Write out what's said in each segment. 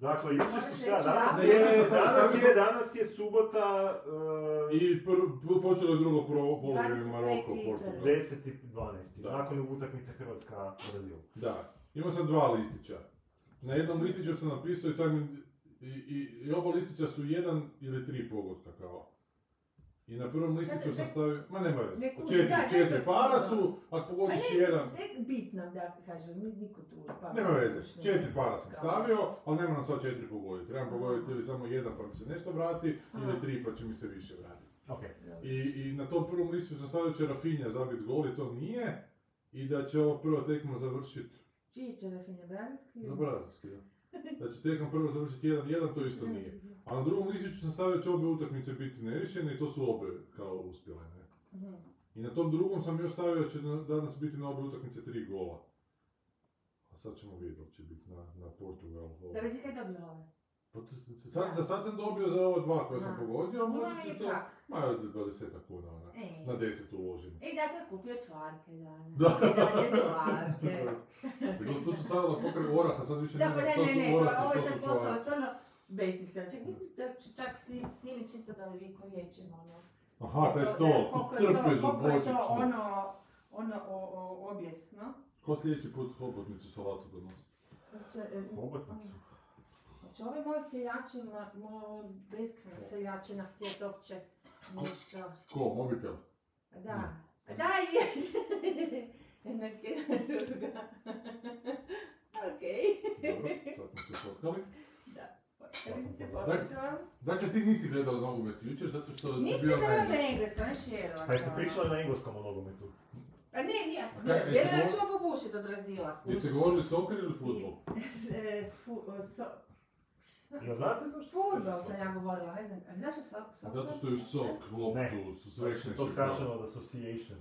Dakle, jučer su šta, danas je, danas je, danas je subota, uh, I prvo, počelo je drugo polovreme 25. Maroko, i Portugal. 10 i 12. Da. Nakon utakmice Hrvatska-Brazil. Da, imao sam dva listića. Na jednom listiću sam napisao i, taj mi, i, i, i oba listića su jedan ili tri pogotka kao. I na prvom listiću sam stavio, ma nema veze, ne kuži, četiri, da, četiri para su, ako A pogodiš ne, jedan, ne, bitno da kažem, ni- niko tu. Pa, nema veze, četiri para sam stavio, ali ne moram sad četiri pogoditi. Trebam pogoditi ili samo jedan pa mi se nešto vrati, Aha. ili tri pa će mi se više vratiti. Ok. I, I na tom prvom listu sam stavio će Rafinha zabiti gol i to nije. I da će ovo prva tekma završiti Čiji će Rafinha Brazilski? za Brazilski. da. Da će tekma prvo završiti 1-1, to isto nije. A na drugom listiću sam stavio da će obje utakmice biti neriješene i to su obje kao uspjele. Ne? Mhm. I na tom drugom sam još stavio da će na- danas biti na obje utakmice tri gola. A sad ćemo vidjeti da će biti na, na Portugal. ovo. Da bi si kaj dobio ove? Pa sad, za sad sam dobio za ova dva koje sam Da. pogodio, a možda će je to... Ma, 20 kuna, ona. E. Na 10 uložim. I zato je kupio čvarke danas. Da. I dalje čvarke. Tu su stavila pokraj oraha, sad više Da, ne pa ne, što ne, su ne, to, orasi, ovo je što sad su postalo čvarci. stvarno besmisleno. Čak mislim čak, čak snim, snimit čisto da li vi ko ječemo, ono. Aha, taj To- stol, trpezu božićnu. ono, ono o, o, objesno. Ko sljedeći put hobotnicu salatu donosi? E, Hobotnicu. Znači, ove moje seljačina, moja beskrena seljačina htjeti uopće nešto. Ko, mobitel? Da. Da, je. Jednak jedna druga. Okej. Dobro, sad smo se fotkali. Da. Vam. Dakle, ti nisi gledala nogomet jučer zato što si se na na engleskom. ne. Pa jeste pričali na engleskom o nogometu? Pa ne, ja sam, da ćemo popušiti od Brazila. Jeste govorili soccer ili futbol? E, fu, so, Jel znate zašto? Fudbal sam ja govorila, ne znam, a zašto so, so, Zato što je sok, loptu, su sve To skraćeno od association.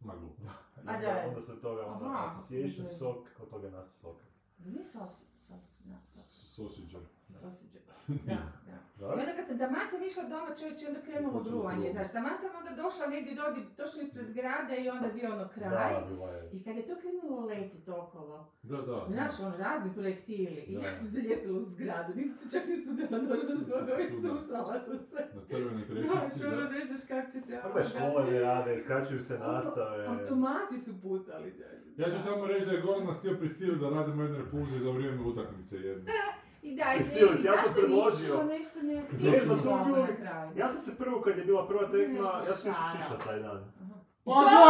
Ma glupo. A da. Onda se toga, onda Aha. association, sok, od toga nas sok. Nije sos, sos, na, sos. Da, da. I Da? onda kad sam, taman sam išla doma čovječe, onda krenulo gruvanje, znaš, taman sam onda došla negdje dodi, točno ispred zgrade i onda bio ono kraj. Da, je. I kad je to krenulo letit okolo, Da, da. znaš, ono, razni projektili, i Da. ja sam zalijepila u zgradu, nisam se čak ni sudjela došla do svoga i susala sam se. Na Znaš, trešnjici, ono, da. ne znaš kako će se... Onda škole ne rade, skraćuju se Auto- nastave. Automati su pucali, čovječe. Ja ću samo reći da je Goran nas htio prisiliti da radimo jedne repulze za vrijeme utakmice jedne. I da, i Prisilit, ja sam predložio. nešto ne... Ne znam, to bilo-. Ja sam se prvo, kad je bila prva tekma, ja sam išao šišat taj dan. Aha. To za!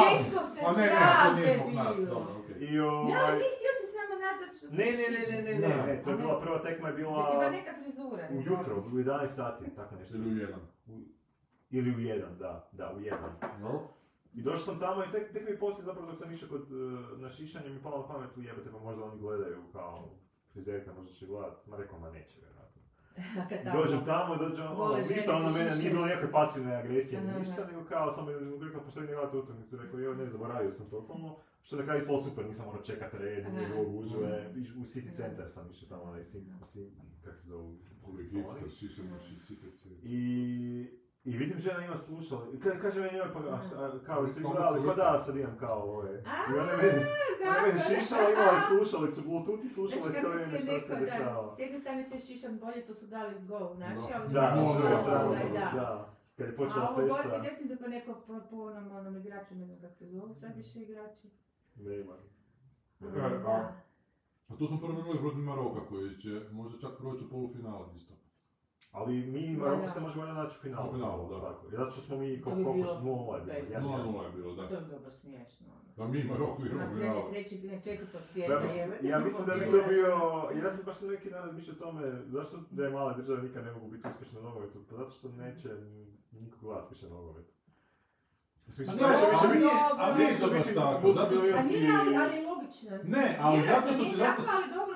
bi Isuse, A ne, ne, to sram te bilo. I Ne, ovaj... htio se s nama naći zato što Ne, ne, ne, ne, ne, ne, ne, to je ne. bila prva tekma je Da ti bila neka frizura. ne, ujutro, dobro. u 11 sati, tako nešto. Ili u jedan. U- Ili u jedan, da, da, u jedan. No? I došao sam tamo i tek, tek mi poslije zapravo dok sam išao kod, uh, na šišanje mi palo na pamet, ujebate pa možda oni gledaju kao frizerka, možda će gledat, ma rekao ma neće vjerojatno. Dođem tamo, dođem ono, žene ništa ono mene, nije bilo nikakve pasivne agresije, Aha, ništa, nego kao samo je rekla, pošto ne gledate utakmicu, rekao, joj ne, zaboravio sam totalno, što je na kraju ispalo super, nisam morao čekat red, nije Aha. bilo gužve, Mhm. u City Center sam išao tamo, onaj, sim, sim, kak se šišamo šicite. I, I vidim žena ima slušala, i ka, kaže meni, joj, pa a, šta, a, kao, jeste vi gledali, pa da, sad imam kao ove. I ona je meni, ona je meni šišala, imala je slušalicu, bluetooth i slušalicu, vrijeme je šta se dešava. s jedne strane se šišam bolje, to su dali go naši, Da. a ovdje Da, se no, s druge da, strane, da, da. Kad je počela A ovo gore ti definitivno po neko, po, po onom, onom igraču, ne znam kako se zovu, sad više igrači. nema. E, da. A tu smo prvo imali protiv Maroka koji će možda čak proći u polufinale isto. Ali mi Maroko se možemo valjda naći u finalu. U finalu, da. Tako. Zato što smo mi koliko bi koliko bilo 0 je bilo. Ja 0-0 je bilo, da. To je dobro smiješno. ono. Da mi i Maroko igramo u zemlje finalu. trećeg, ne, četvrtog Ja svijeta je. ja mislim da bi to bio, ja sam baš neki dan razmišljao o tome, zašto da je male države nikad ne mogu biti uspješne u nogometu? Pa zato što neće niko gledat više nogomet. Pa neće više ali biti, ali neće to baš biti tako, nije, ali, ali logično. Ne, ali zato što ti, zato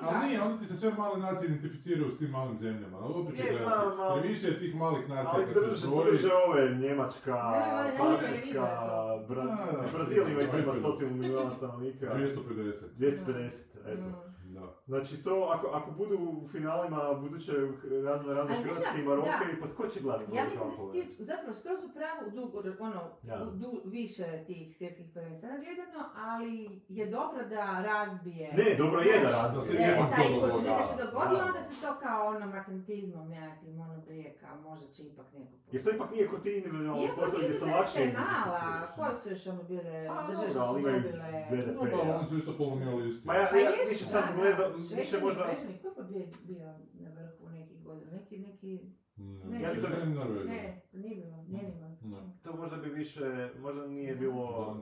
ali Ali nije, onda ti se sve male nacije identificiraju s tim malim zemljama, ali opet Je, gledati. ali- Previše je tih malih nacija Ali kad se drže, zbroji. drže ove, Njemačka, ali Francuska. Brazil ima isto ima stotinu milijuna stanovnika. 250. 250, eto. Da. Znači to, ako, ako budu u finalima buduće razne razne Ali Hrvatske i Maroke, da. pa tko će gledati Ja mislim da si ti zapravo skroz u pravu dugo, ono, Ja. du, više tih svjetskih prvenstvena gledano, ali je dobro da razbije. Ne, dobro je da razbije. e, ipak taj to kontinuitet se dogodi, naravno. onda se to kao ono magnetizmom nekakvim ono prije kao možda će ipak neko Jer to ipak nije kod ti individualni Iako sportovi gdje se lakše je mala, koje su još ono bile, A, države dobro, su dobile... BDP. No da, oni su isto kolonijalisti. Ma ja, Pa ja jesu, više sad da, gledam, da. Više možda... Šveđani, ko je bio, bio na vrhu nekih godina? Neki, neki, Ne, Ne, ja nisam- sam ne ne, to nije bilo, nije bilo. Ne. To možda bi više, možda nije bilo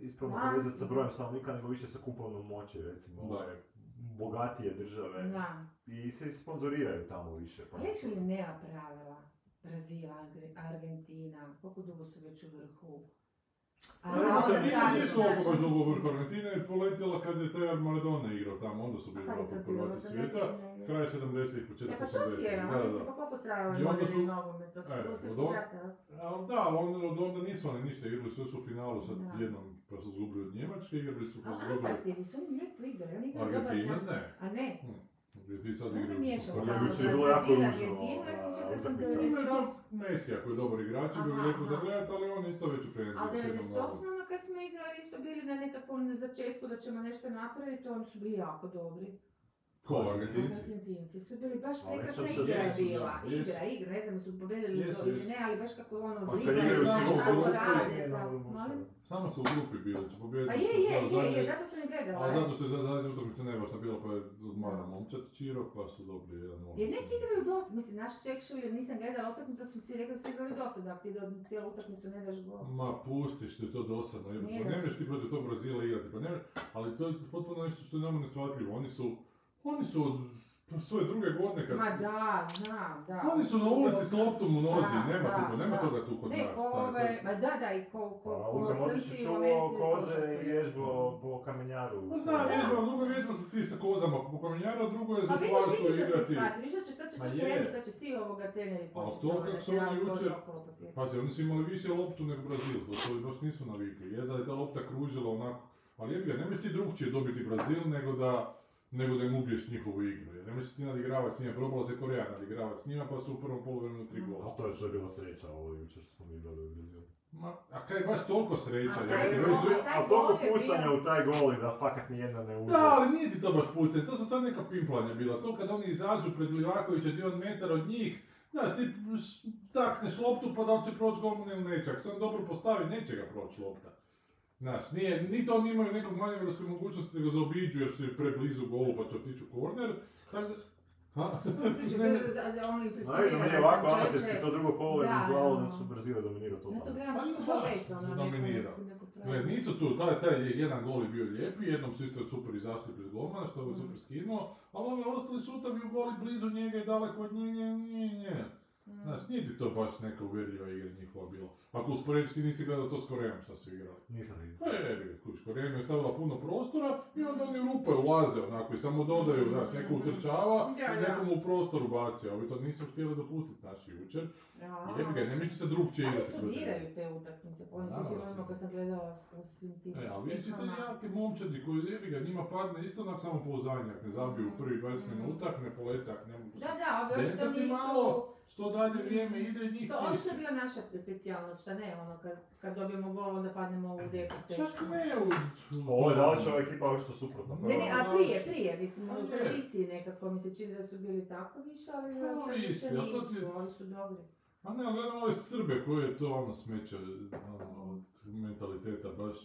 ispravno povezati sa brojem stanovnika, nego više sa kupovnom moći, recimo, Da. bogatije države. Da. I se sponzoriraju tamo više. Pa. Više li nema pravila? Brazil, Argentina, koliko dugo su već u vrhu? A Ne znam, baš dugo vrh Argentina je poletjela kad je taj Maradona igrao tamo, onda su bili je bilo? prvaci 80 svijeta. Kraj 70-ih, početak E pa 80-ih. to je, ali pa koliko trajao I onda moderni nogomet od da, ali od onda nisu oni ništa igrali, sve su u finalu sad jednom pa su izgubili od Njemačke, igrali su pa A atraktivni su, oni lijepo igraju, oni igraju dobar Argentina, ne. A ne? Ti sad stalno jučer za je bilo jako ružno, Argentinu, ja se ova sjećam kad sam utakmica. Ima je 98. to Mesija koji je dobar igrač, i bio je lijepo za aha. gledat, ali on isto već u penziji. Ali s jednom 98. nogom. ono kad smo igrali isto bili na nekakvom začetku da ćemo nešto napraviti, oni su bili jako dobri. Ko, Argentinci? Argentinci su bili baš prekrasna igra je bila. da, jesu. Igra, igra, ne znam su pobedili Jesu, ili ne, ali baš kako ono Pa svi kako grupi, rade ne, sa... ne, ne? Samo su u grupi bili, će pobijediti. Pa je, je, je, je, zato sam i gledala. Ali e. zato se za zadnje utakmice ne baš bilo pa je odmara momčad Čiro, pa su dobili jedan moment. Jer neki igraju dosta, mislim, naši su actually, jer nisam gledala utakmicu, su si rekli da su igrali dosta, da ako ti do cijelu utakmicu ne daš gol. Ma pustiš ti to dosadno, pa ne možeš ti protiv tog Brazila igrati, pa ne ali to je potpuno nešto što je nama neshvatljivo. Oni su, oni su od svoje druge godine kad... Ma da, znam, da. Oni su na ulici s loptom u nozi, Da, nema, da, tipo, nema da. toga tu kod Ne, nas. ove, ma da, da, i ko, ko, Pa ko je u Americi koze i vježbo po kamenjaru. Pa znam, vježba, drugo je vježba ti sa kozama po kamenjaru, a drugo je za Pa vidiš, kvartu vidiš da se igrati. shvati, vidiš da će, sad će to krenuti, sad će svi ovoga treneri A početi. to ono, kako su oni jučer-. Pazi, oni su imali više loptu nego Brazil, to su baš nisu navikli. Je da je ta lopta kružila onako, ali jebi ga, ne možeš ti drugčije dobiti Brazil nego da nego da im ubiješ njihovu igru. Jer ne možeš ti nadigravati s njima, probala se Koreja nadigravati s njima, pa su u prvom poluvremenu tri gola. A to je što je bila sreća ovo jučer što smo mi dobili u. Ma, a kaj je baš toliko sreća, A gol- su- A toliko gol pucanja u taj gol i da fakat nijedna ne uđe. Da, ali nije ti to baš pucanje, to su sad neka pimplanja bila. To kad oni izađu pred Livakovića, ti on metar od njih, znaš, ti takneš loptu pa da li će proći golman ili neće. Ako se on dobro postavi, neće ga proći lopta. Znaš, nije, ni to oni imaju nekog manevarske mogućnosti da ga zaobiđu jer su preblizu golu pa će otići u korner. Tako. Ha? Priča Ne, za, ono da ovako amaterski to drugo polo je Da, izgledalo da. su Brazile dominirao Ja to totalno. gledam Pa kao znaš, balet, ono, dominirao. Gle, nisu tu, taj, taj jedan gol je bio lijepi, jednom su isto super izašli pred golmana, što je super skinuo, ali ovi ostali šutavi u goli blizu njega i daleko od nje, nje, nje, nje. Mm. Znaš, nije ti to baš neka uvjerljiva igra njihova bila. Ako usporediš ti nisi gledao to s Korejom što su igrali. Nisam vidio. Pa je, kuš, im je stavila puno prostora i onda oni rupe ulaze onako i samo dodaju, znaš, neko utrčava i da. nekomu u prostoru baci, a ovi to nisu htjeli dopustiti naši jučer. Ja. Jebi ga, ne ti se drugčije Oni igrati. njih. studiraju te utakmice, po onim su. kad sam gledala s svim tim E, ali vidite tekmama. jake momčadi koji jebi ga, njima padne isto onak samo pouzdanje, ne zabiju u prvih 20 Mhm. minuta, ne polete, ak ne mogu Da, da, ovi očito Dencati nisu... što dalje vrijeme ide njih To ono što je bila naša specijalnost, šta ne, ono, kad, kad dobijemo gol, onda padnemo u deku Čak teško. ne u... Ovo je daleko ova ekipa očito suprotno. Ne, ne, a prije, prije, mislim, u tradiciji nekako mi se čini da su bili tako više, ali da sad više nisu, oni su dobri. A ne, ali gledam ove Srbe koji je to ono smeće ono, od mentaliteta baš.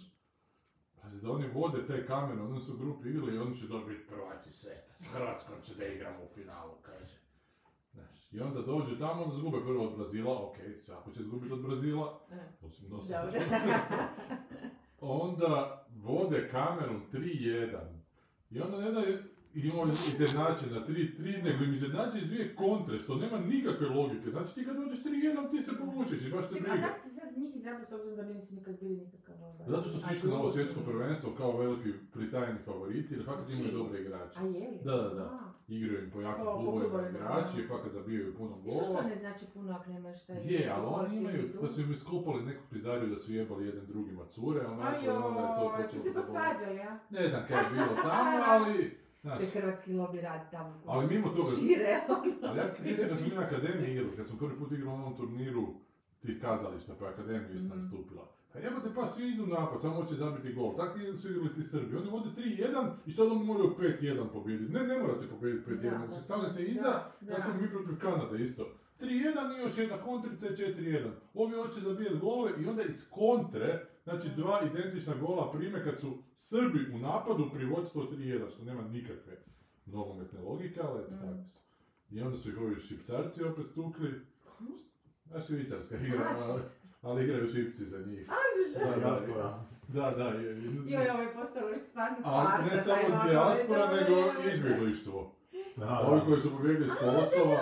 Pazi, da oni vode te kamere, oni su u grupi igrali i oni će dobiti prvaci sveta. S Hrvatskom će da igramo u finalu, kaže. Znaš, I onda dođu tamo, onda zgube prvo od Brazila, ok, svako će izgubiti od Brazila, E, osim do sad. Dobro. onda vode kamerom 3-1. I onda ne da imamo izjednačena 3-3, nego im izjednače iz dvije kontre, što nema nikakve logike. Znači ti kad dođeš 3-1 ti se povučeš i baš te Čekaj, a briga. zašto se sad njih izabrao s obzirom da mi nisu nikad bili nikakav ovaj... Zato što su išli na ovo svjetsko prvenstvo kao veliki pritajni favoriti, jer fakat imaju Znači- dobre igrače. A je? Da, da, da. Igraju im po jakim O, klubovima igrači, da. fakat zabijaju puno Što golova. to ne znači puno ako nemaš taj... Je, ali oni imaju, da su im iskopali neku pizdariju da su jebali jedan drugima cure, onako, Ajoj, onda je to počelo se da boli. posvađali, ja? Ne znam kaj je bilo tamo, ali... Znaš, To je hrvatski lobby radi tamo. Ali mimo toga- Šire, ono. ali ja se sjećam kad smo mi na akademiji igrali, kad smo prvi put igrali na onom turniru tih kazališta, pa je akademija isto Mhm. nastupila. Pa A jebote pa svi idu napad, samo hoće zabiti gol. Tako su igrali ti Srbi. Oni vode 3-1 i sad oni moraju 5-1 pobijediti. Ne, ne morate pobijediti 5-1, Da, nego se stanete iza, da. smo mi protiv Kanade isto. 3-1 i još jedna kontrica i 4-1. Ovi hoće zabijeti golove i onda iz kontre, znači dva identična gola prime kad su Srbi u napadu pri vodstvu od 3-1, što nema nikakve nogometne logike, ali eto Mm. tako su. I onda su ih ovi šipcarci opet tukli. A švicarska igra, A, ali, ali igraju šipci za njih. Da, da, da, da. je- Joj, ovo je postalo još stvarno A farsa. ne samo dijaspora, je- nego je- izbjeglištvo. Da, Ovi da. koji su pobjegli iz A, Kosova.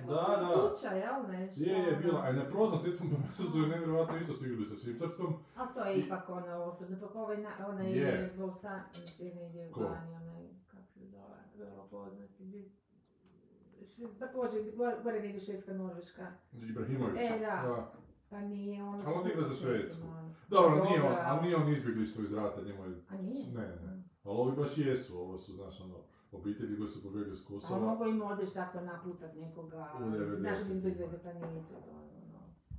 Da, Da, da, da. tuča, jel, nešto. Je, je, bila. A ono. i na proznom svjetskom prvenstvu su nevjerojatno isto svi igrali sa Švicarskom. A to je ipak ono osobno, pa ovaj, na, onaj Je. je. Bolsa, je negdje u Ko? Gani, onaj, kako se zove, vrlo poznati. Također, gore, negdje Švedska, Norveška. Ibrahimović. E, da. Pa nije ono... Ali on igra za Švedsku. Dobro, nije on, ali nije on izbjeglištvo iz rata, njemu je... A nije? Ne, ne. Ali ovi baš jesu, ovo su, znaš, ono, obitelji koji su pobjegli iz A Kosova. mogu im odeš tako napucat nekoga, U 90. znaš bez veze pa nisu to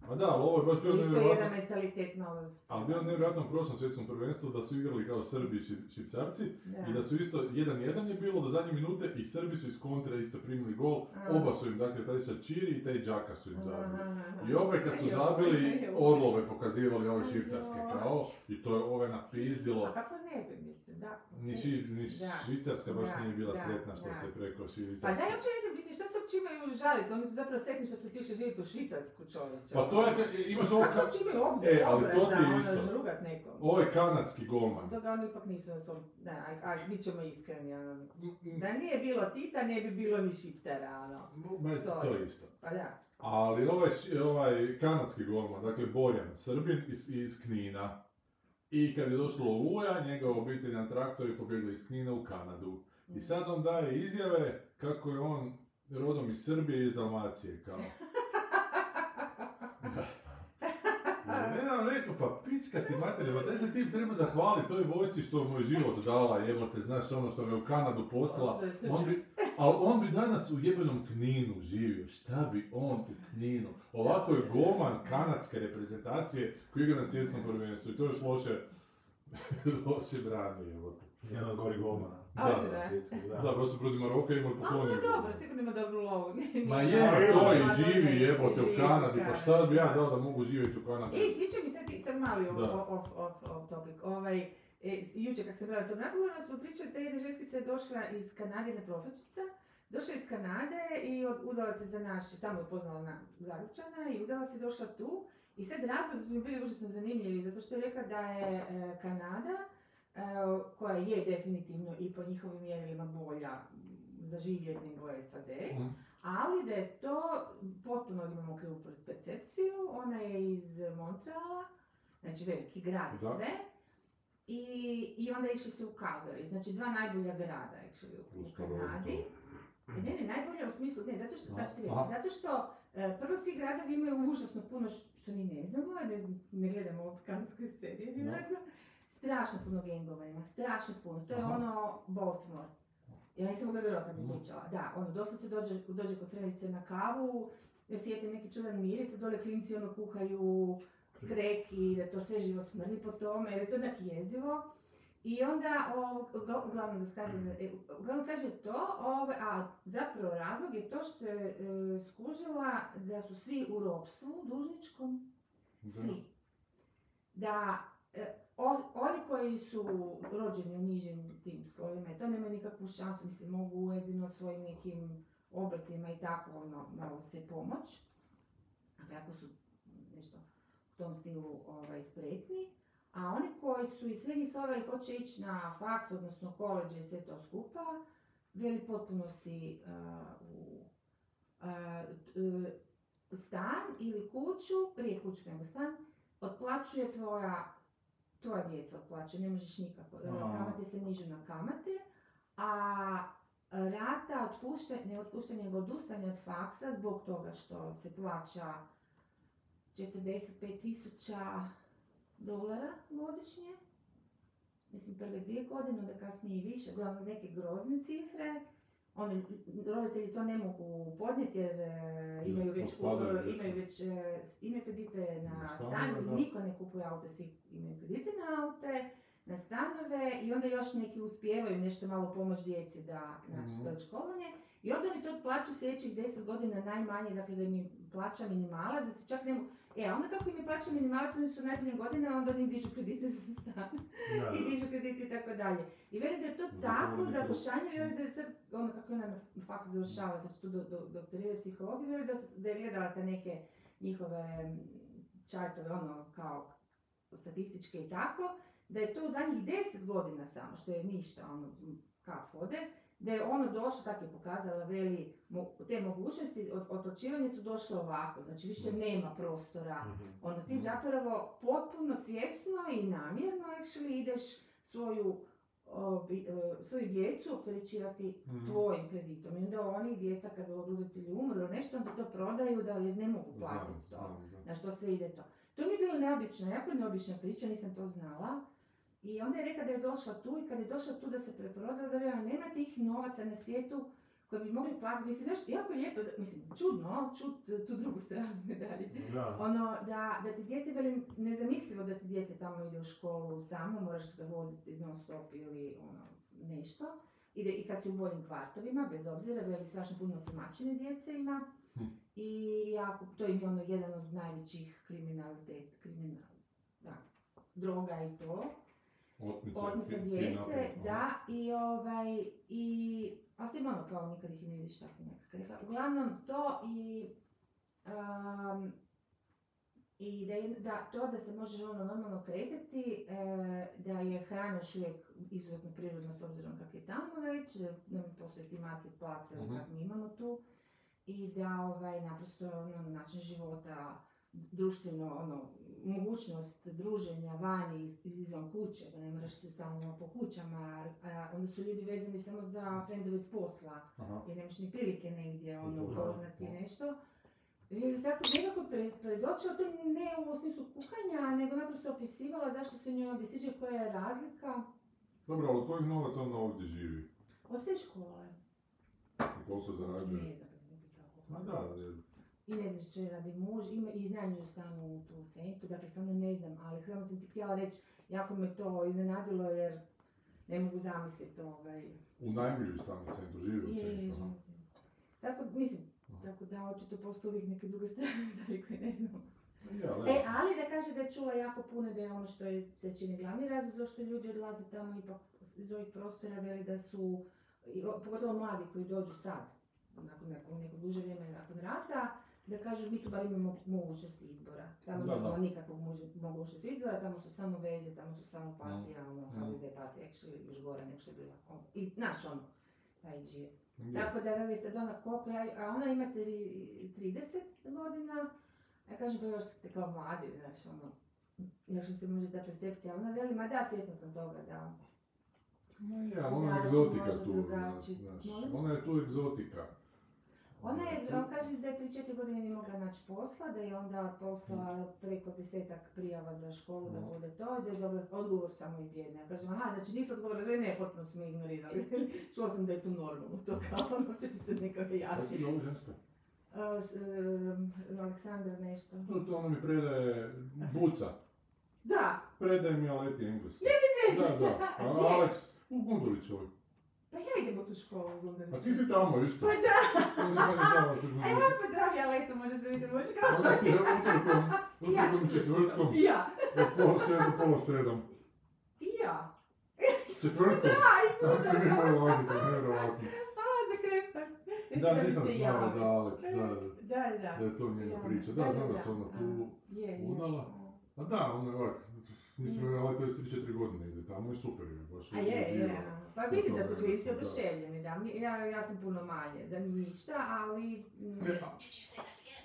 ono. A da, ali ovo je baš bilo Isto nevjerojatno. jedan mentalitet s- Ali bilo je nevjerojatno u prošlom svjetskom prvenstvu da su igrali kao Srbi i Šip- Šipcarci i da su isto 1-1 je bilo do zadnje minute i Srbi su iz kontra isto primili gol. A. Oba su im, dakle, taj Šačiri i taj Džaka su im zabili. Aha, aha. I opet kad su zabili, orlove pokazivali ove šiptarske kao, i to je ove napizdilo. A kako ne bi, mislim, da. Ni, ši, ni Da. Švicarska baš Da, nije bila da, sretna što da. se preko Pa Švicarske... da, ja uopće ne znam, mislim, što se uopće imaju žaliti? Oni su zapravo sretni što su otišli živjeti u Švicarsku čovječe. Pa to je, imaš ovo, Kako uopće imaju obzir, E, ali to ti je ono, isto. žrugat nekom? ovo je kanadski golman. Toga oni ipak nisu na svom, ne, aj, aj, bit ćemo iskreni, ono. Da nije bilo Tita, ne bi bilo ni Šiptera, ono. ma, To je isto. Pa da. Ali ovaj, ovaj kanadski golman, dakle Borjan, Srbin iz, iz Knina. I kad je došlo Oluja, njegova obitelj na traktori pobjegli iz Knina u Kanadu. I sad on daje izjave kako je on rodom iz Srbije i iz Dalmacije, kao. Ja ne znam, rekao, pa pička ti materija, pa taj se tim treba zahvaliti toj vojsci što je moj život dala, jebote, znaš ono što me u Kanadu poslala. On bi, ali on bi danas u jebenom Kninu živio, šta bi on u Kninu? Ovako je golman kanadske reprezentacije koji igra na svjetskom prvenstvu i to još loše, loše brani, jebote. Jedan od gori golmana. A, Da, da. Da. Su protiv Maroka imali A, poklonje. to je dobro, sigurno ima dobru lovu. Ma je, Ali to i Ma, živi jebote u Kanadi, pa šta bi ja da. dao da mogu živjeti u Kanadi? E, sviđa mi sad, sad mali off, off, off topic. Ovaj, e, jučer kak sam bila u tom razgovoru, smo pričali, ta jedna ženskica je došla iz Kanade, jedna profečica, došla iz Kanade i od, udala se za naš, tamo je upoznala na Zaručana i udala se došla tu. I sad razlozi su mi bili užasno zanimljivi, zato što je rekla da je e, Kanada, e, koja je definitivno i po njihovim mjerilima bolja za živjeti nego SAD, Mhm. ali da je to, potpuno imamo krivu percepciju, ona je iz Montreala, znači veliki grad i Da. sve, i, i onda išli se u Calgary, znači dva najbolja grada actually, u, u. Kanadi. Ne, ne, najbolja u smislu, ne, zato što, sad ću reći, zato što e, prvo svi gradovi imaju užasno puno što mi ne znamo, ne, ne gledamo ove kanadske serije, vjerojatno. Strašno puno gengova ima, strašno puno. To je Aha. ono Baltimore. Ja nisam mogla vjerovati kad mi Mhm. pričala. Da, ono, doslovce dođe, dođe kod Fredice na kavu, osjeti neki čudan miris, dole klinci ono kuhaju krek i da to sve živo smrdi po tome, jer je to onak jezivo. I onda, uglavnom da e, uglavnom kaže to, ove, a zapravo razlog je to što je e, skužila da su svi u ropstvu dužničkom, svi. Da e, o- oni koji su rođeni u nižim tim slovima, to nemaju nikakvu šansu, mislim, mogu jedino svojim nekim obrtima i tako ono, malo se pomoć. Dakle, ako su nešto tom stilu ovaj, spretni. A oni koji su iz srednjih slova i hoće ići na faks, odnosno koleđe i sve to skupa, veli potpuno si uh, u uh, stan ili kuću, prije kuću nego stan, otplaćuje tvoja, tvoja djeca otplaćuje, ne možeš nikako. A. Kamate se nižu na kamate, a rata otpuštanja, ne otpuštanja, nego odustanja od faksa zbog toga što se plaća 45 tisuća dolara godišnje. Mislim, prve dvije godine, onda kasnije i više, uglavnom neke grozne cifre. ono, roditelji to ne mogu podnijeti jer e, imaju već, e, imaju već e, s- imaju kredite na stan, niko ne kupuje aute, svi imaju kredite na aute, na stanove i onda još neki uspijevaju nešto malo pomoći djeci da znači, za školovanje. I onda oni to plaću sljedećih 10 godina najmanje, dakle da im je plaća minimalac, da se čak ne mogu... E, onda kako im je plaća minimalac, oni su najbolje godine, onda oni dižu kredite za stan Da, i dižu kredite i tako dalje. I veli da je to tako zagušanje, veli da. je sad, ono kako je ona na faksu završava, sad tu do, do, doktorirati psihologiju, veli da, su- da je gledala te neke njihove čartove, ono, kao statističke i tako, da je to u zadnjih 10 godina samo, što je ništa, ono, kap vode, da je ono došlo, tako je pokazala, veli, te mogućnosti, od, otplaćivanja su došle ovako, znači više nema prostora Mhm. Onda ti Mhm. zapravo potpuno svjesno i namjerno actually ideš svoju, obi- e, svoju djecu opterećivati Mhm. tvojim kreditom. I onda oni, djeca kada roditelji umru nešto, onda to prodaju da ne mogu platiti to. Na što sve ide to. To mi je bilo neobično, jako neobična priča, nisam to znala. I onda je rekla da je došla tu i kad je došla tu da se preprodala, da je nema tih novaca na svijetu koji bi mogli platiti. Mislim, znaš, jako je lijepo, mislim, čudno, čut tu drugu stranu medalje. Da. Ono, da, da ti dijete, veli, nezamislivo da ti dijete tamo ide u školu samo, moraš ga voziti non stop ili ono, nešto. Ide i kad si u boljim kvartovima, bez obzira, veli strašno puno tumačene djece ima. Hm. I jako, to je ono jedan od najvećih kriminalitet, kriminal, da, droga i to. Otmica ki- djece, da, i ovaj, i, ali sam ono kao nikad ih ne vidiš tako. Uglavnom to i, um, i da, je- da to da se može ono normalno kretati, e, da je hrana još uvijek izuzetno prirodna s obzirom kak je tamo već, da ne postoje ti market placa Mhm. kak mi imamo tu i da ovaj, naprosto ono, način života, društveno, ono, mogućnost druženja vani iz- izvan kuće, da ne moraš se stalno po kućama, a onda su ljudi vezani samo za frendove s posla, Aha. jer nemaš ni prilike negdje ono, Da, upoznati da. nešto. I tako nekako pre, predočila to ne u smislu kuhanja, nego naprosto opisivala zašto se njoj ovdje sviđa, koja je razlika Dobro, ali od kojih novaca ona ovdje živi? od te škole. I koliko zarađuje? Ne znam, pitala koliko. Ma da, I ne znam što radi muž, ima i iznajmljuju stan u tu centru, dakle stvarno ne znam, ali samo sam ti htjela reći, jako me to iznenadilo jer ne mogu zamisliti ovaj... unajmljuju stan u centru, žive u Je, je, centru. je. Tako, mislim, Aha. tako da očito postoje uvijek neke druge strane dalje koje ne znam. Ja, ali E, ali da kaže da je čula jako puno da je ono što je se čini glavni razlog zašto ljudi odlaze tamo ipak iz ovih prostora veli da su, pogotovo mladi koji dođu sad, nakon nekog, neko duže vrijeme nakon rata, da kažu mi tu bar imamo mogućnosti izbora. Tamo Da, nemamo nikakvog moguć- mogućnosti izbora, tamo su samo veze, tamo su samo partija, ono, Mm. HDZ partija, actually još gore nego što je bila. ono, I naš ono, taj je. Tako da veli ste ona koliko ja, a ona ima tri- 30 godina, ja kažem pa još ste kao mladi, znaš ono, još se može ta percepcija, ona veli, ma da, svjesna sam toga da, Ma ali ona je egzotika tu, znaš, ona je tu egzotika. Ona je, on kaže da je 3-4 godine nije mogla naći posla, da je onda poslala preko desetak prijava za školu da Mhm. bude to, i da je dobila odgovor samo iz jedne. Ja kažem, aha, znači nisu odgovorili, ne, potpuno su me ignorirali. Čula sam da je tu normalno to kao, ono će ti se neko Kako javiti. zove ženska? Uh, um, Aleksandar nešto. To, to ona mi predaje buca. Da, Predaje mi Aleti engleski. Da, da. A Gdje? Alex, u Gundulićevoj. Pa ja idem u tu školu u Gundoviću. A ti si tamo isto. Pa da, se a ja pozdravi Aletu, može se vidjeti moći kao. Onda ti je utorkom, I ja utorkom četvrtkom, I ja, od pola sedam do pola sedam. i ja. Četvrtkom, Aj, tam se mi moju laziti, nevjerovatno. A, za krepar. Da, nisam znao da Alex, da, Da, da. da je to njena priča. Da, znam da se ona tu Je, je. udala. A da, ona je ovak, mislim da je to već 3-4 godine ide tamo i super je, baš je, je. uživala. Pa vidi da su da. oduševljeni, da. Mi- Ja, ja sam puno manje, da ništa, ali... mm, a,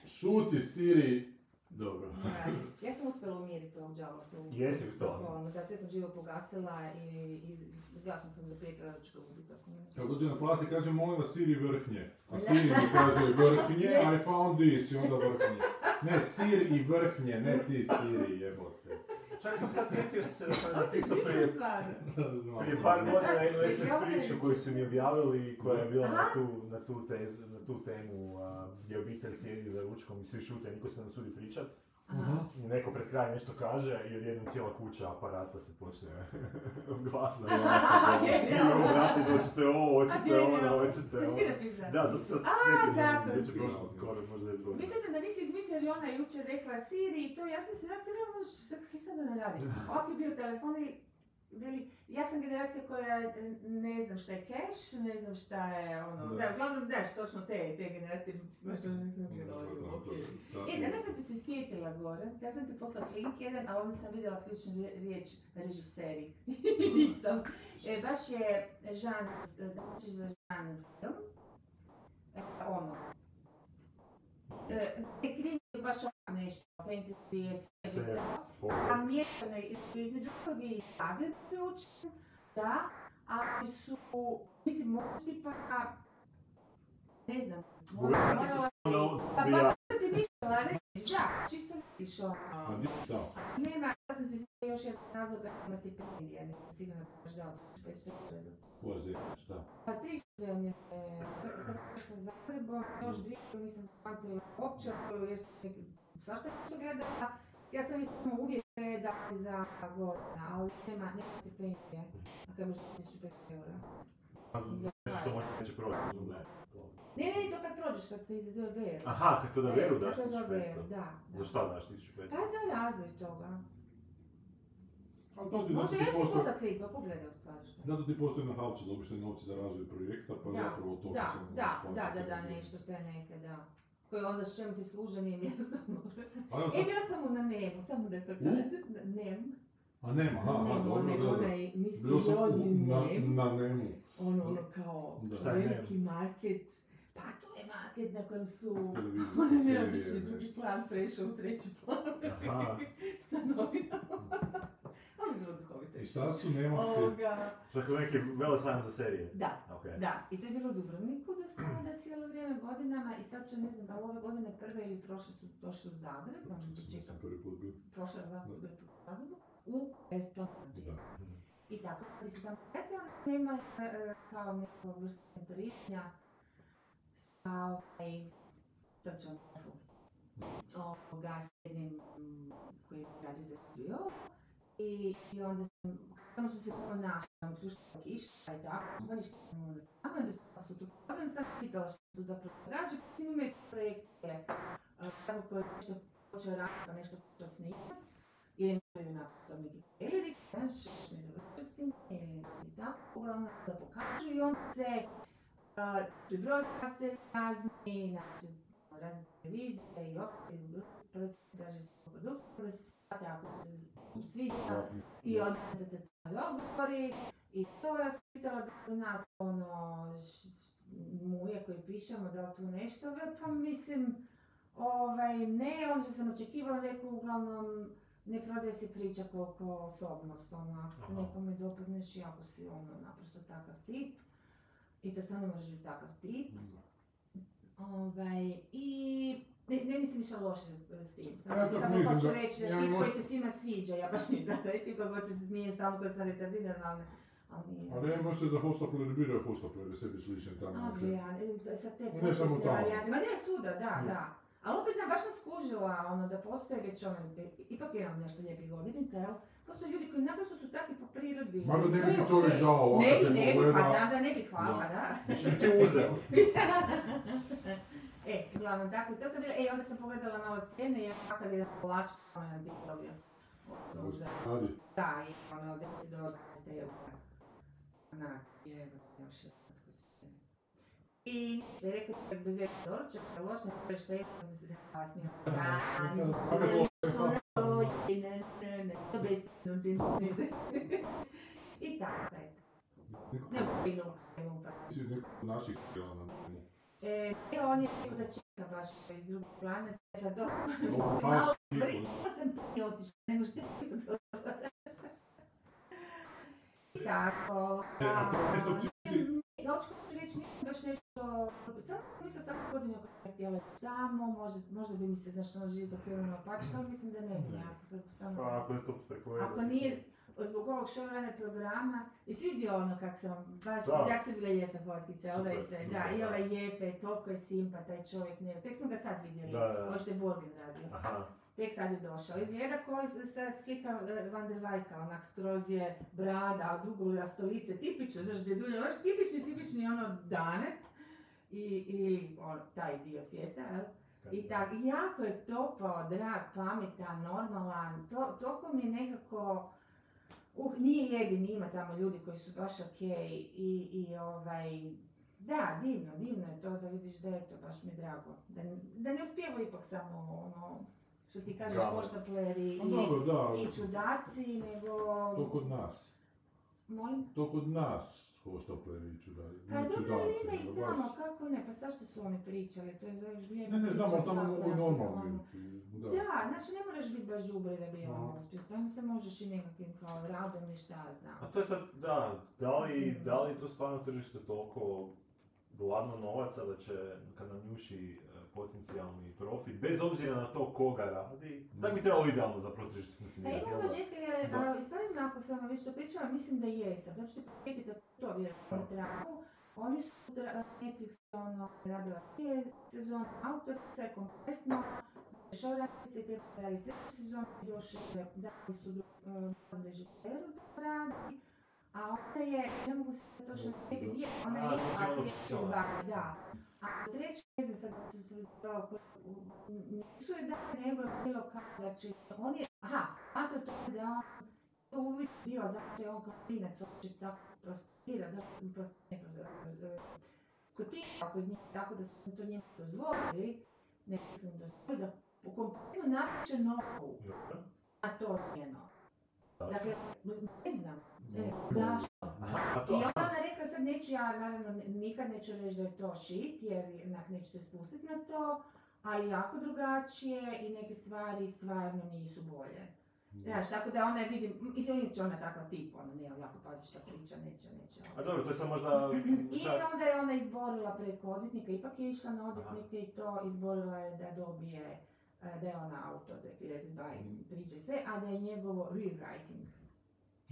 Šuti, Siri, dobro. da. Ja sam uspjela umiriti ovog džalost. Jesi uspjela? Ono, da sve sam živo pogasila i, i glasno sam zaprijetila da ću ga ubiti ako ne. Kad dođe na plas i kaže, molim vas Siri vrhnje. A Siri mi kaže vrhnje, Je. I found this i onda vrhnje. Ne, Sir i vrhnje, ne ti Siri, jebote. Čak sam sad sjetio se da sam napisao prije, par godina jednu SF priču koju su mi objavili i koja je bila na tu, na tu, tez, na tu temu a, gdje obitelj sjedi za ručkom i svi šute, niko se ne sudi pričat. Aha. I neko pred kraj nešto kaže i odjednom cijela kuća aparata se počne glasno Genijalno. I vrati, hoćete ovo, hoćete ono, je hoćete ovo. Da, to se sad zato već je prošlo skoro, možda 10 godina. Mislila sam da nisi izmislio je ona jučer rekla Siri i to, ja sam se da trebala ono, kaj sad ona radi. Je bio telefon i bili, ja sam generacija koja e, ne znam šta je cash, ne znam šta je ono, Da. da, uglavnom daš točno te, te generacije, baš ono nisam gledala, okej. E, danas sam ti se sjetila gore, ja sam ti poslala link jedan, ali onda sam vidjela ključnu rije- riječ režiseri. Nisam. E, baš je Jean, znači za Jean film. E, ono. E, ne krimi je baš nešto fantasy estetika. A između toga i Zagreb ključan, da, ali su, mislim, možda pa, ne znam, morala Pa pa ti da, čisto mišljala. Ono. Nema, ja sam se još jedan nazvao na sigurno baš da 500 to. Šta? Pa se sa Zagrebom, još dvije nisam shvatila uopće, jer sam svašta nešto gledala. Ja sam mislila uvijek da za godina, ali nema, nema stipendije, a kada može 1500 eura. Pa, što neće proći, ne. Ne, ne, to kad prođeš, kad se izazove BR. Aha, kad to da veru e, daš 1500? Da, da. Za šta daš 1500? Pa za razvoj toga. Ali to ti Možda ja ću postoji, poslat pa pogledaj u stvari što. zato ti postoji na havcu dobiš te novci za razvoj projekta, pa Da, zapravo to Da, se da, da, da, da, spojiti. nešto te neke, da. Koje onda s čemu ti služe nije mjesto. E, sad- bila sam u na Nemu, samo da to kažem. Na Nem. a nema, aha, aha, Nem, dobro, onaj, da, da. onaj Bio sam u, misteriozni na, Nem. na Nemu. Ono, ono kao Da. Veliki market. Pa to je market na kojem su serije, neobični drugi plan prešao u treći plan. Aha. Sa novinama. Ali je bilo duhovito. I šta su Nemovci? Ovoga, Čak neki vele sajam za serije. Da, Ok. Da, i to je bilo u Dubrovniku do sada cijelo vrijeme godinama i sad su, ne znam, da li ove godine prve ili prošle su došli u Zagreb, mi Sam sam prvi put bio. prošle dva put u Zagrebu, u Esplanadi. Da. I tako, kad se tamo rekla, nema e, kao neko vrstu mentoriranja sa ovaj, sad ću ovoga s jednim mm, koji radi za studio. I, I onda sam, samo smo se tamo našli, tamo slušala kiša i tako, pa ništa ne mogu A onda su tu pozvani, sam pitala što tu zapravo događa, pa imaju projekcije, tako koje nešto počeo raditi, pa nešto počeo snimati. I imaju na to neki traileri, znaš, još ne završio s tim, ili i tako, uglavnom da pokažu i onda se tu je broadcaster razni, znači razne televizije i ostali drugi producenti traže se produkcije, da se shvate ako se sviđa i se odgovori i to ja sam pitala da za nas ono š- muje koji pišemo da li tu nešto, pa mislim ovaj ne, onda što sam očekivala neku uglavnom ne prodaje se priča koliko osobnost, ono, ako se nekome dopadneš i ako si ono naprosto takav tip i to stvarno moraš biti takav tip. Ovaj, i ne, ne mislim ništa loše s tim, samo, Ja samo mislim hoću da- reći, ja tip možda- koji se svima sviđa, ja baš nisam tip, kako god se smijem stalno koji sam retardirana, ali, ali ja mislim da hostapleri ne biraju hostapleri, sebi slični tamo. A, gle, ja, e, sa te Ne tamo. varijante, ma ne svuda, da, Ne. da. Ali opet sam baš sam skužila, ono, da postoje već ono, da- ipak imam nešto lijepih godinica, jel? Postoje ljudi koji naprosto su takvi po prirodi. Mada ne To bi čovjek dao ovako Ne bi, ne bi, pa znam da ne bi, hvala, da. Znači bi ti uzeo. e, uglavnom, tako, to sam bila, e, onda sam pogledala malo cijene, jer kakav je kolač, dobio. Ovo za- Radi. Da, i ono, 10 do 20 eura. Onak, jebo, još je tako se. I što je rekao čovjek bez jednog doručaka, je loš, ne što je se se kasnije. A, nisam Kako to je? ne, ne, ne, ne, ne, ne. I tako, eto. Ne ne upinu. Si neko od naših htjela na Nemu. E, e, on je rekao da čeka baš iz drugog plana, sveža do... Malo sam prije otišla nego što je bilo. I tako. E, a to isto a, čini- ne, hoću reći, nisam baš nešto to, samo sam mislila svake godine ako bih htjela tamo, možda, bi mi se, znaš, ono život okrenuo pačka, ali mislim da ne bi nekako sad stvarno. Pa ako je to preko veze. Ako nije, zbog ovog showrunner programa, i svidio ono kak sam, baš, jak su bile lijepe fotkice, ovaj se, super, da, i ovaj Jepe, toliko je simpa taj čovjek, ne, tek smo ga sad vidjeli, ovo što je Borgen radio. Aha. Tek sad je došao. Izgleda koji sa slika e, Van der Vajka, onak skroz je brada, dugo rastolice, tipično, znaš, djedulje, baš tipični, tipični ono danec. I, ili on, taj dio svijeta, jel? I tak, i jako je topao, drag, pametan, normalan, to, toliko mi je nekako, uh, nije jedini, ima tamo ljudi koji su baš okej i, i ovaj, da, divno, divno je to da vidiš da je to, baš mi drago. Da, da ne uspijeva ipak samo ono, što ti kažeš, poštapleri Pa i, dobro, da, i čudaci, nego... to kod nas. Molim? To kod nas, hoštapleri i čudaci. Pa dobro, ima i nego baš- tamo, kako ne, pa svašta su oni pričali, to je za vrijeme... Ne, ne znam, ali tamo mogu i normalno ono. biti. Da. Da, znači ne moraš biti baš džubre da bi ono uspio, stvarno se možeš i nekakvim kao radom i šta ja znam. A to je sad, da, da li, da li to stvarno tržište toliko gladno novaca da će, kad nam njuši potencijalni profit, bez obzira na to koga radi, tak bi trebalo idealno zapravo tržište Pa funkcionirati. ima jel da? ženske, Da. ispravi me ako sam vam već to pričala, mislim da jesam, zato što prijeti da to vjerojatno na tragu. Oni su Netflix ono radila prije sezon, autorica je kompletno, šoranice i treba raditi treću sezon, još je dali su drugom režiseru da radi, a onda je, ne mogu se točno sjetiti ona je ono je da, da. A treći, ne znam sad su se zapravo nisu je dali, nego je bilo kao da će, on je, aha, a to je to da on to uvijek bio, zašto je on kao klinac uopće tako prosperira, zašto sam ne prosperira, kod njih, tako da su to njemu dozvolili, ne mislim dozvolili, da u kompletno napiše novu na to njeno. Zašto? Dakle, ne znam, e, zašto? Aha, a I onda ona rekla, sad neću ja, naravno, nikad neću reći da je to shit, jer jednak neću se spustiti na to, ali jako drugačije i neke stvari stvarno nisu bolje. Znaš, tako da ona je vidim, mislim, će ona takav tip, ono, ne, jako pazi šta priča, neće, neće. a dobro, to je sad možda... I onda je ona izborila preko odvjetnika, ipak je išla na odvjetnike i to izborila je da dobije, e, da je ona autor, da je priče i sve, a da je njegovo rewriting.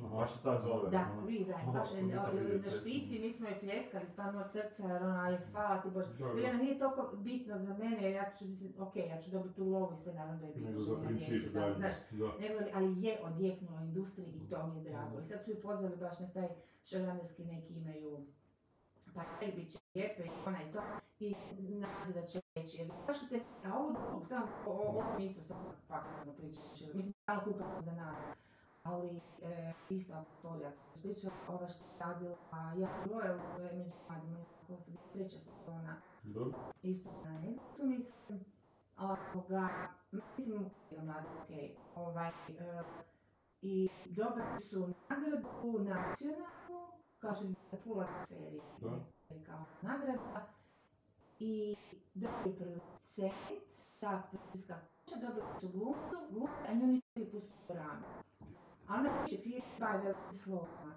Baš se tako zove. Da, Aha. rewrite, baš je Nisam o- vidio na špici, mi smo je pljeskali stvarno od srca jer ona je hvala ti Bože. Biljana nije toliko bitno za mene jer ja ću, mislim, ok, ja ću dobiti tu lovu i sve naravno da je bitno. Nego za princip, da, Znaš, da. nego, ali je odjeknulo industriji i to mi je drago. I sad su ju pozvali baš na taj šogranerski neki imaju pa bit će lijepe i ona i to. I nadam se da će reći, jer baš te, a ovo drugog sam, o, o, ovo mi isto sam fakultno priča, mislim, stalno kukamo za nas. Ali e, aktorija se pričala, ova što je radila, a ja Royal, to je među mladima, koja se treća sezona, Dobro. isto na Netflixu, mislim, ovoga, mislim, za mlade, okej, ovaj, e, i dobili su nagradu nacionalnu, kao što je Pula serija, Da. je kao nagrada, i dobili producent, ta producentska kuća, dobili su glumcu, glumca, a nju nisu htjeli pustiti ona piše prije dva velike slova.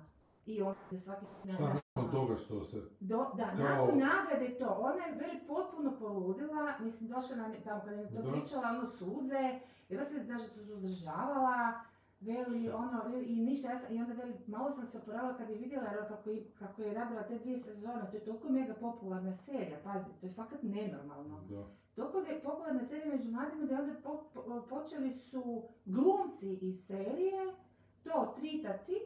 I on se svaki Šta nakon toga što se... do, da, Kao- nakon nagrade to, ona je veli potpuno poludila, mislim došla nam tamo kada je to Da. pričala, ono suze, vela se da se suzdržavala, veli ono, veli, i ništa, ja sam, i onda veli, malo sam se oporavila kad je vidjela jer kako, je- kako je radila te dvije sezone, to je toliko mega popularna serija, pazi, to je fakat nenormalno. Da. Toliko je popularna serija među mladima da je onda po- po- počeli su glumci iz serije to tritati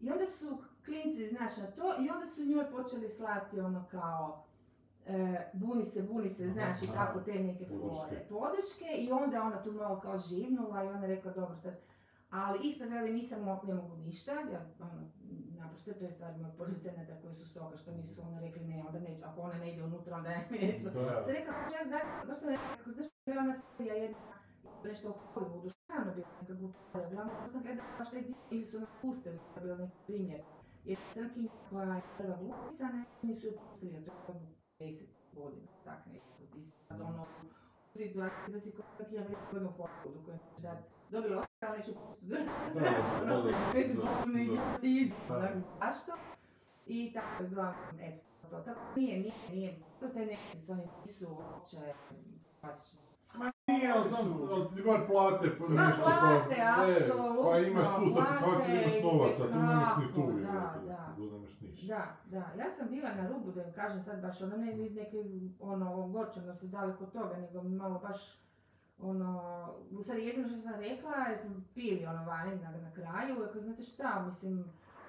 i onda su klinci, znaš, na to i onda su njoj počeli slati ono kao e, buni se, buni se, znaš, i tako te neke fore. Podrške i onda ona tu malo kao živnula i ona rekla dobro sad, ali isto veli nisam ne mogu ništa, ja ono, naprosto to je stvar mojeg producenata koji su stoga što nisu ono rekli ne, onda neću, ako ona ne ide unutra onda ja neću. Čak da, baš sam rekao, zašto je ona jedna, nešto u Hollywoodu, šta je ono bilo neka glupada, uglavnom sam gledala ili su nas pustili, to je bio neki primjer. Jer Crkinja koja je prva glupica, ne, nisu je pustili, jer to je bilo 10 godina, tak nekako, ti si sad ono, u situaciji da si Crkinja već godinu dati, dobila ali neću pustiti. Mislim, potpuno idiotizam, zašto? I tako je bila, eto, to, tako nije, nije, nije, to te neki su oni nisu uopće simpatični. Nije, ali, ti bar plate pa nešto plate, pa, e, pa imaš tu satisfakciju, imaš novaca, tu nemaš ni tu, da, da. tu nemaš ništa. Da, da, ja sam bila na rubu, da im kažem sad baš ono, ne iz neke ono ogorčenosti daleko od toga, nego malo baš ono, u stvari jedino što sam rekla, jer smo pili ono vani na, na kraju, rekao, znate šta, mislim,